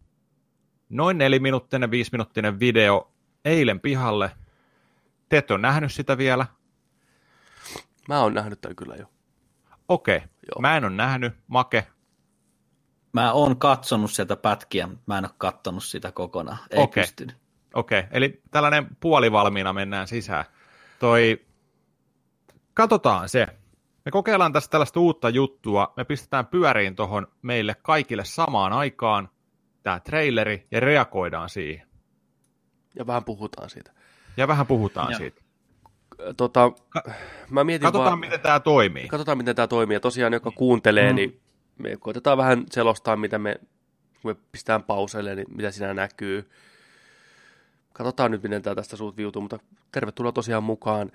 Noin neliminuuttinen, viisiminuuttinen video eilen pihalle. Te ette ole nähnyt sitä vielä. Mä oon nähnyt tämän kyllä jo. Okei, Joo. mä en ole nähnyt. Make, Mä oon katsonut sieltä pätkiä, mutta mä en ole kattonut sitä kokonaan. Ei Okei. pystynyt. Okei, eli tällainen puolivalmiina mennään sisään. Toi, katsotaan se. Me kokeillaan tässä tällaista uutta juttua. Me pistetään pyöriin tuohon meille kaikille samaan aikaan tämä traileri ja reagoidaan siihen. Ja vähän puhutaan siitä. Ja vähän puhutaan Joo. siitä. Tota, mä mietin Katsotaan, vaan, miten tämä toimii. katsotaan, miten tämä toimii. Ja tosiaan, joka kuuntelee, mm. niin me koitetaan vähän selostaa, mitä me, kun me pistetään pauselle, niin mitä siinä näkyy. Katsotaan nyt, miten tämä tästä suut viutuu, mutta tervetuloa tosiaan mukaan.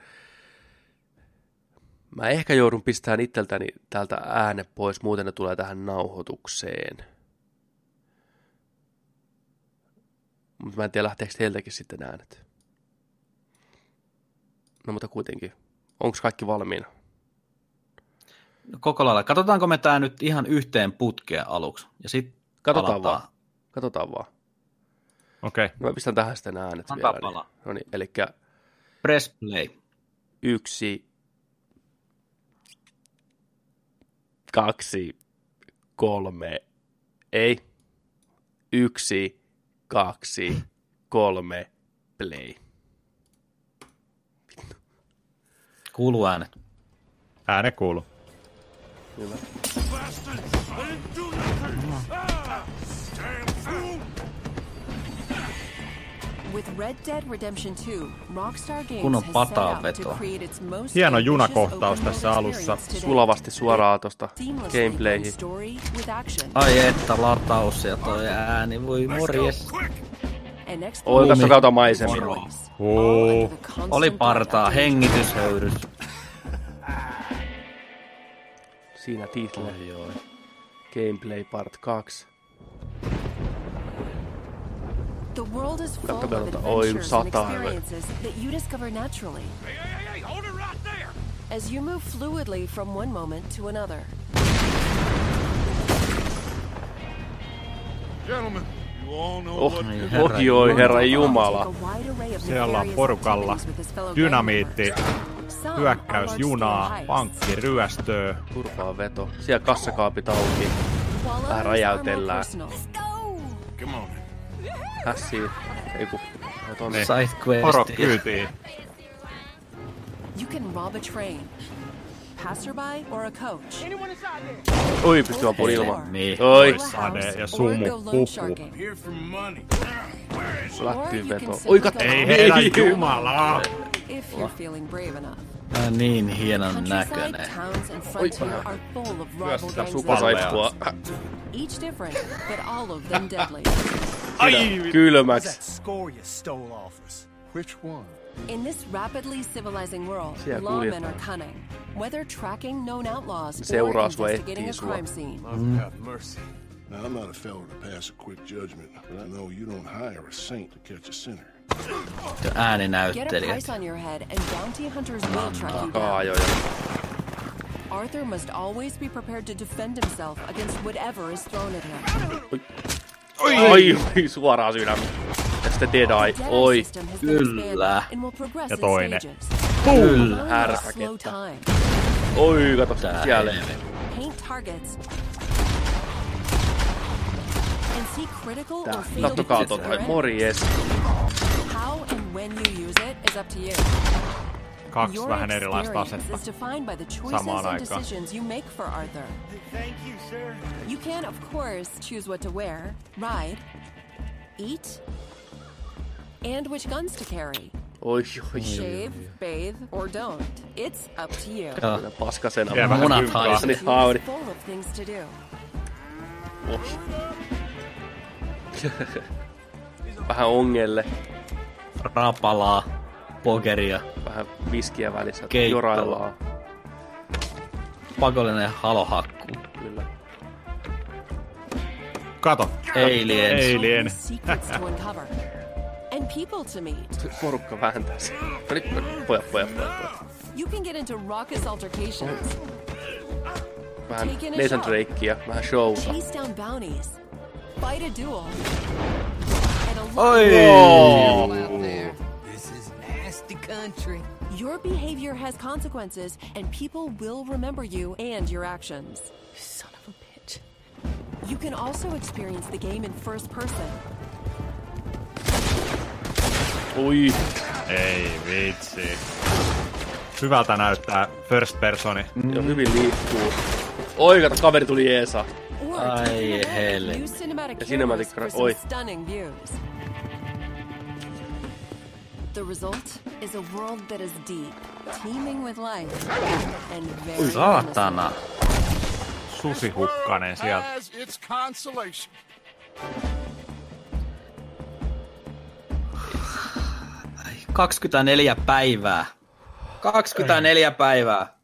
Mä ehkä joudun pistämään itseltäni täältä ääne pois, muuten ne tulee tähän nauhoitukseen. Mutta mä en tiedä, lähteekö teiltäkin sitten äänet. No mutta kuitenkin. Onko kaikki valmiina? Koko lailla. Katsotaanko me tämä nyt ihan yhteen putkeen aluksi? Ja sitten Katsotaan vaan. Katsotaan vaan. Okei, okay. No mä pistän tähän sitten äänet Antaa vielä. palaa. Niin. No niin, eli Press play. yksi, kaksi, kolme, ei. Yksi, kaksi, kolme, play. Kuuluu äänet. ääne kuuluu. Hyvä. With Red Dead Redemption 2, Rockstar Games create its most Hieno junakohtaus tässä alussa. Sulavasti suoraan tuosta gameplayhin. blend story with action. Ai että lataus ja toi ääni, voi morjes. Oi, tässä on kautta maisemia. Oli partaa, hengityshöyrys. Siinä title. Oi, oi. Gameplay part 2. The world is full of adventures and experiences that you discover naturally. As you move fluidly from one moment to another. Gentlemen, you all know Oh, what herra oi herra Jumala. Siellä nefarious porukalla. Dynamiitti, hyökkäys junaa, heists, pankkiryöstöä. Turpaa veto. Siellä kassakaapit auki. Vähän räjäytellään. personal. Come on. Hässiin. Ei kun. Niin. Quest. kyytiin. You can rob a train, passerby, or a coach. Oi, pystyy ampumaan ilman. Niin. Oi, Sade ja sumu, money. lättyy veto. Oi, katso. Ei herra jumalaa. If you're feeling brave enough. Tää on niin hienon näköinen. of rival Myös sitä Supasaippua. each different, but all of them deadly. Ai, Kylmäks. Which one? In this rapidly civilizing world, Siellä lawmen are cunning. Whether tracking known outlaws or sua, investigating a crime scene. Lord have mercy. Now, I'm not a fella to pass a quick judgment, but I know you don't hire a saint to catch a sinner. Tuo Get a ääninäyttelijät. price on your head, and bounty hunters will track you down. Kaajoja. Arthur must always be prepared to defend himself against whatever is thrown at him. Oi, oi, oi, suoraan sydämä. Ja sitten Dead Eye. The Deadeye Oi, Kyllä. Ja in toinen. Kyllä. Härpäkettä. time. oi, kato Tää siellä. fatal kattokaa tota, morjes. How and when you use it is up to you. Kaksi vähän erilaista asetta. Samaan aikaan. decisions you make for Arthur. Thank you, sir. You can, of course, choose what to wear, ride, eat, and which guns to carry. Oi, oi, Shave, bathe, or don't. It's up to you. Joo. Paskasena. Jää vähän Munat haisee. Niin. It's full of things to do. Oi. Vähän ongelle, Rapalaa, pokeria, vähän viskiä välissä, Keittoa. joraillaan. pakollinen halohakku. Kyllä. Kato. Aliens. Alien. Secrets to uncover. And people to meet. Porukka vääntää sen. No nyt, pojat, pojat, pojat, pojat. You can get into raucous altercations, Vähän Taking a Nathan shot. Drakea, vähän showta. chase down bounties, fight a duel, and a Oi! out. This is nasty country. Your behavior has consequences, and people will remember you and your actions. Son of a bitch. You can also experience the game in first person. Ui, Ei vitsi. Hyvältä näyttää first personi. jo hyvin liikkuu. Oi, kato, kaveri tuli Jeesa. Or Ai cinematic Ja cinematic for oi. The result is a world that is deep, teeming with life, and very Saatana. Susi Hukkanen sieltä. Has its consolation. 24 päivää. 24 päivää.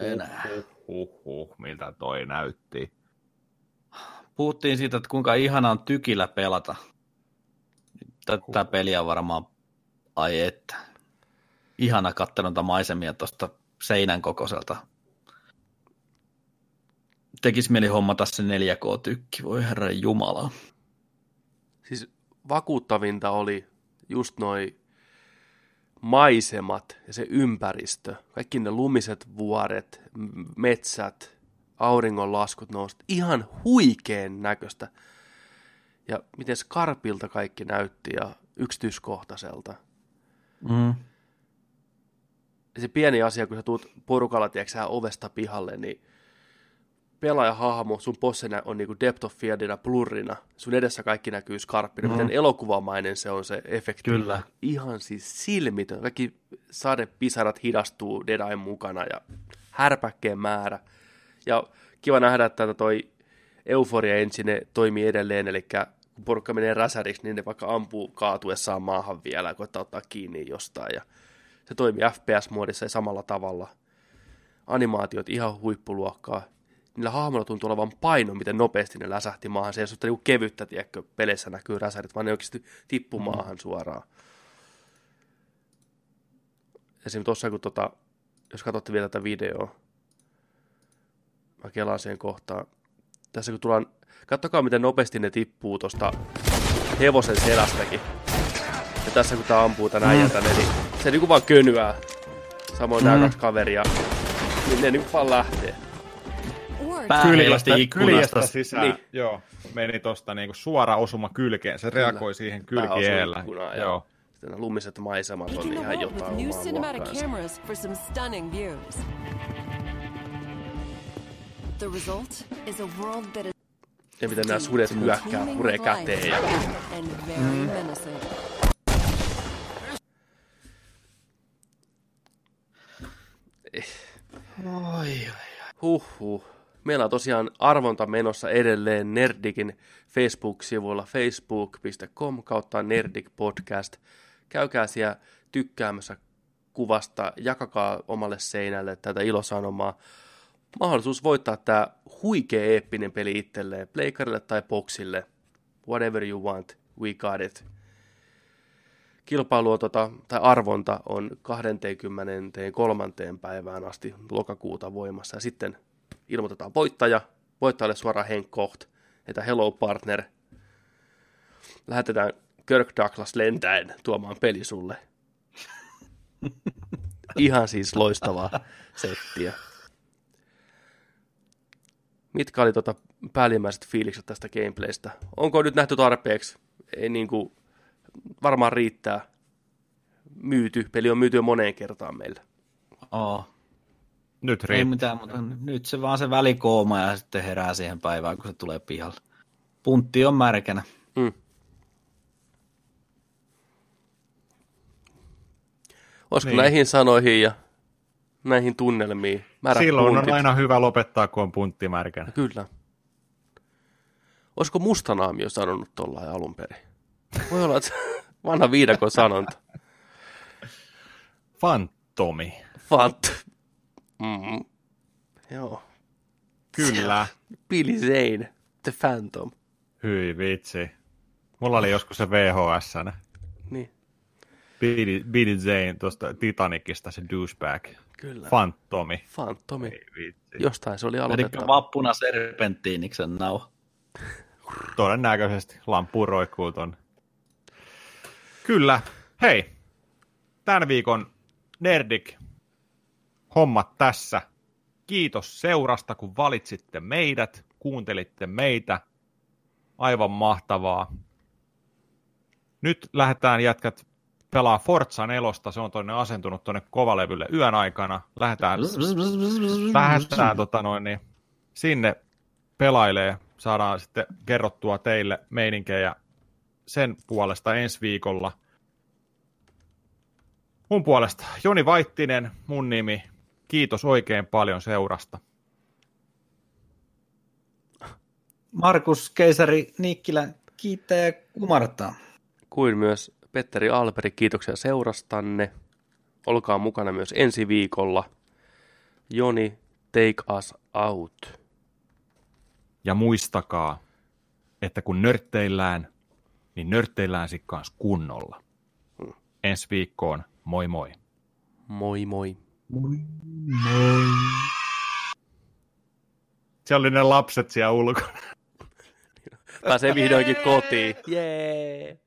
Enää. Huh, huh, miltä toi näytti. Puhuttiin siitä, että kuinka ihana on tykillä pelata. Tätä peliä on varmaan, ai että. Ihana noita maisemia tuosta seinän kokoiselta. Tekis mieli hommata se 4K-tykki, voi herra jumala. Vakuuttavinta oli just noi maisemat ja se ympäristö. Kaikki ne lumiset vuoret, metsät, auringonlaskut nousi. Ihan huikeen näköistä. Ja miten skarpilta kaikki näytti ja yksityiskohtaiselta. Mm. Ja se pieni asia, kun sä tuut porukalla, tiedätkö, ovesta pihalle, niin pelaajahahmo, sun possena on niinku depth of fieldina, blurrina, sun edessä kaikki näkyy skarppina, mm. miten elokuvamainen se on se efekti. Kyllä. Ihan siis silmitön. Kaikki sadepisarat hidastuu Dedain mukana ja härpäkkeen määrä. Ja kiva nähdä, että toi Euphoria Engine toimii edelleen, eli kun porukka menee räsäriksi, niin ne vaikka ampuu kaatuessaan maahan vielä ja koittaa ottaa kiinni jostain. Ja se toimii FPS-muodissa ja samalla tavalla. Animaatiot ihan huippuluokkaa. Niillä hahmoilla tuntuu olevan paino, miten nopeasti ne läsähti maahan. Se ei ole niinku kevyttä, tiedätkö, peleissä näkyy räsärit, vaan ne oikeasti tippu maahan suoraan. Esimerkiksi tuossa, kun tota, jos katsotte vielä tätä videoa, mä kelaan siihen kohtaan. Tässä kun tullaan, kattokaa miten nopeasti ne tippuu tuosta hevosen selästäkin. Ja tässä kun tää ampuu tän äijän tänne, niin se niinku vaan könyää. Samoin mm. nämä kaksi kaveria. Niin ne niinku vaan lähtee. Ikkunasta. kyljestä sisään. Niin. Joo, meni tosta niinku suora osuma kylkeen. Se reagoi siihen Pää osui kylkiellä. ja Joo. Sitten nämä lumiset maisemat on ihan jotain omaa. The result is a world that is Ja miten nämä sudet hyökkää, puree käteen ja and very menacing. Huhhuh. Meillä on tosiaan arvonta menossa edelleen Nerdikin Facebook-sivuilla facebook.com kautta Nerdik Podcast. Käykää siellä tykkäämässä kuvasta, jakakaa omalle seinälle tätä ilosanomaa. Mahdollisuus voittaa tämä huikea eeppinen peli itselleen, pleikarille tai boxille. Whatever you want, we got it. Kilpailu on tota, tai arvonta on 23. päivään asti lokakuuta voimassa. Ja sitten ilmoitetaan voittaja, voittajalle suoraan Henk Koht, että hello partner. Lähetetään Kirk Douglas lentäen tuomaan peli sulle. Ihan siis loistavaa settiä. Mitkä oli tota päällimmäiset fiilikset tästä gameplaystä? Onko nyt nähty tarpeeksi? Ei niinku, varmaan riittää. Myyty. Peli on myyty jo moneen kertaan meillä. Oo. Nyt Ei riittää. mitään, mutta nyt se vaan se välikooma ja sitten herää siihen päivään, kun se tulee pihalle. Puntti on märkänä. Mm. Olisiko Niin. näihin sanoihin ja näihin tunnelmiin? Märät Silloin puntit. on aina hyvä lopettaa, kun on puntti märkänä. Kyllä. Olisiko Mustanaamio sanonut tuollain alun perin? Voi olla, että vanha viidakon sanonta. Fantomi. Fant. Mm. Joo. Kyllä. Billy Zane, The Phantom. Hyi vitsi. Mulla oli joskus se VHS. Niin, Billy, Billy Zane tuosta Titanicista, se douchebag. kyllä. Fantomi. Fantomi. Ei vitsi. Jostain se oli aloitettava. vappuna serpenttiiniksen nauha? Todennäköisesti lampu roikkuu ton. Kyllä. Hei. Tämän viikon Nerdik hommat tässä. Kiitos seurasta, kun valitsitte meidät, kuuntelitte meitä. Aivan mahtavaa. Nyt lähdetään jätkät pelaa Forza 4, se on tonne asentunut tonne kovalevylle yön aikana. Lähdetään lähdetään tota noin, niin, sinne pelailee, saadaan sitten kerrottua teille meininkejä sen puolesta ensi viikolla. Mun puolesta Joni Vaittinen, mun nimi. Kiitos oikein paljon seurasta. Markus Keisari Nikkilä kiittää ja kumartaa. Kuin myös Petteri Alperi, kiitoksia seurastanne. Olkaa mukana myös ensi viikolla. Joni, take us out. Ja muistakaa, että kun nörtteillään, niin nörtteillään sit kans kunnolla. Ensi viikkoon, moi moi. Moi moi. Siellä oli ne lapset siellä ulkona. Pääsee vihdoinkin kotiin. Jee.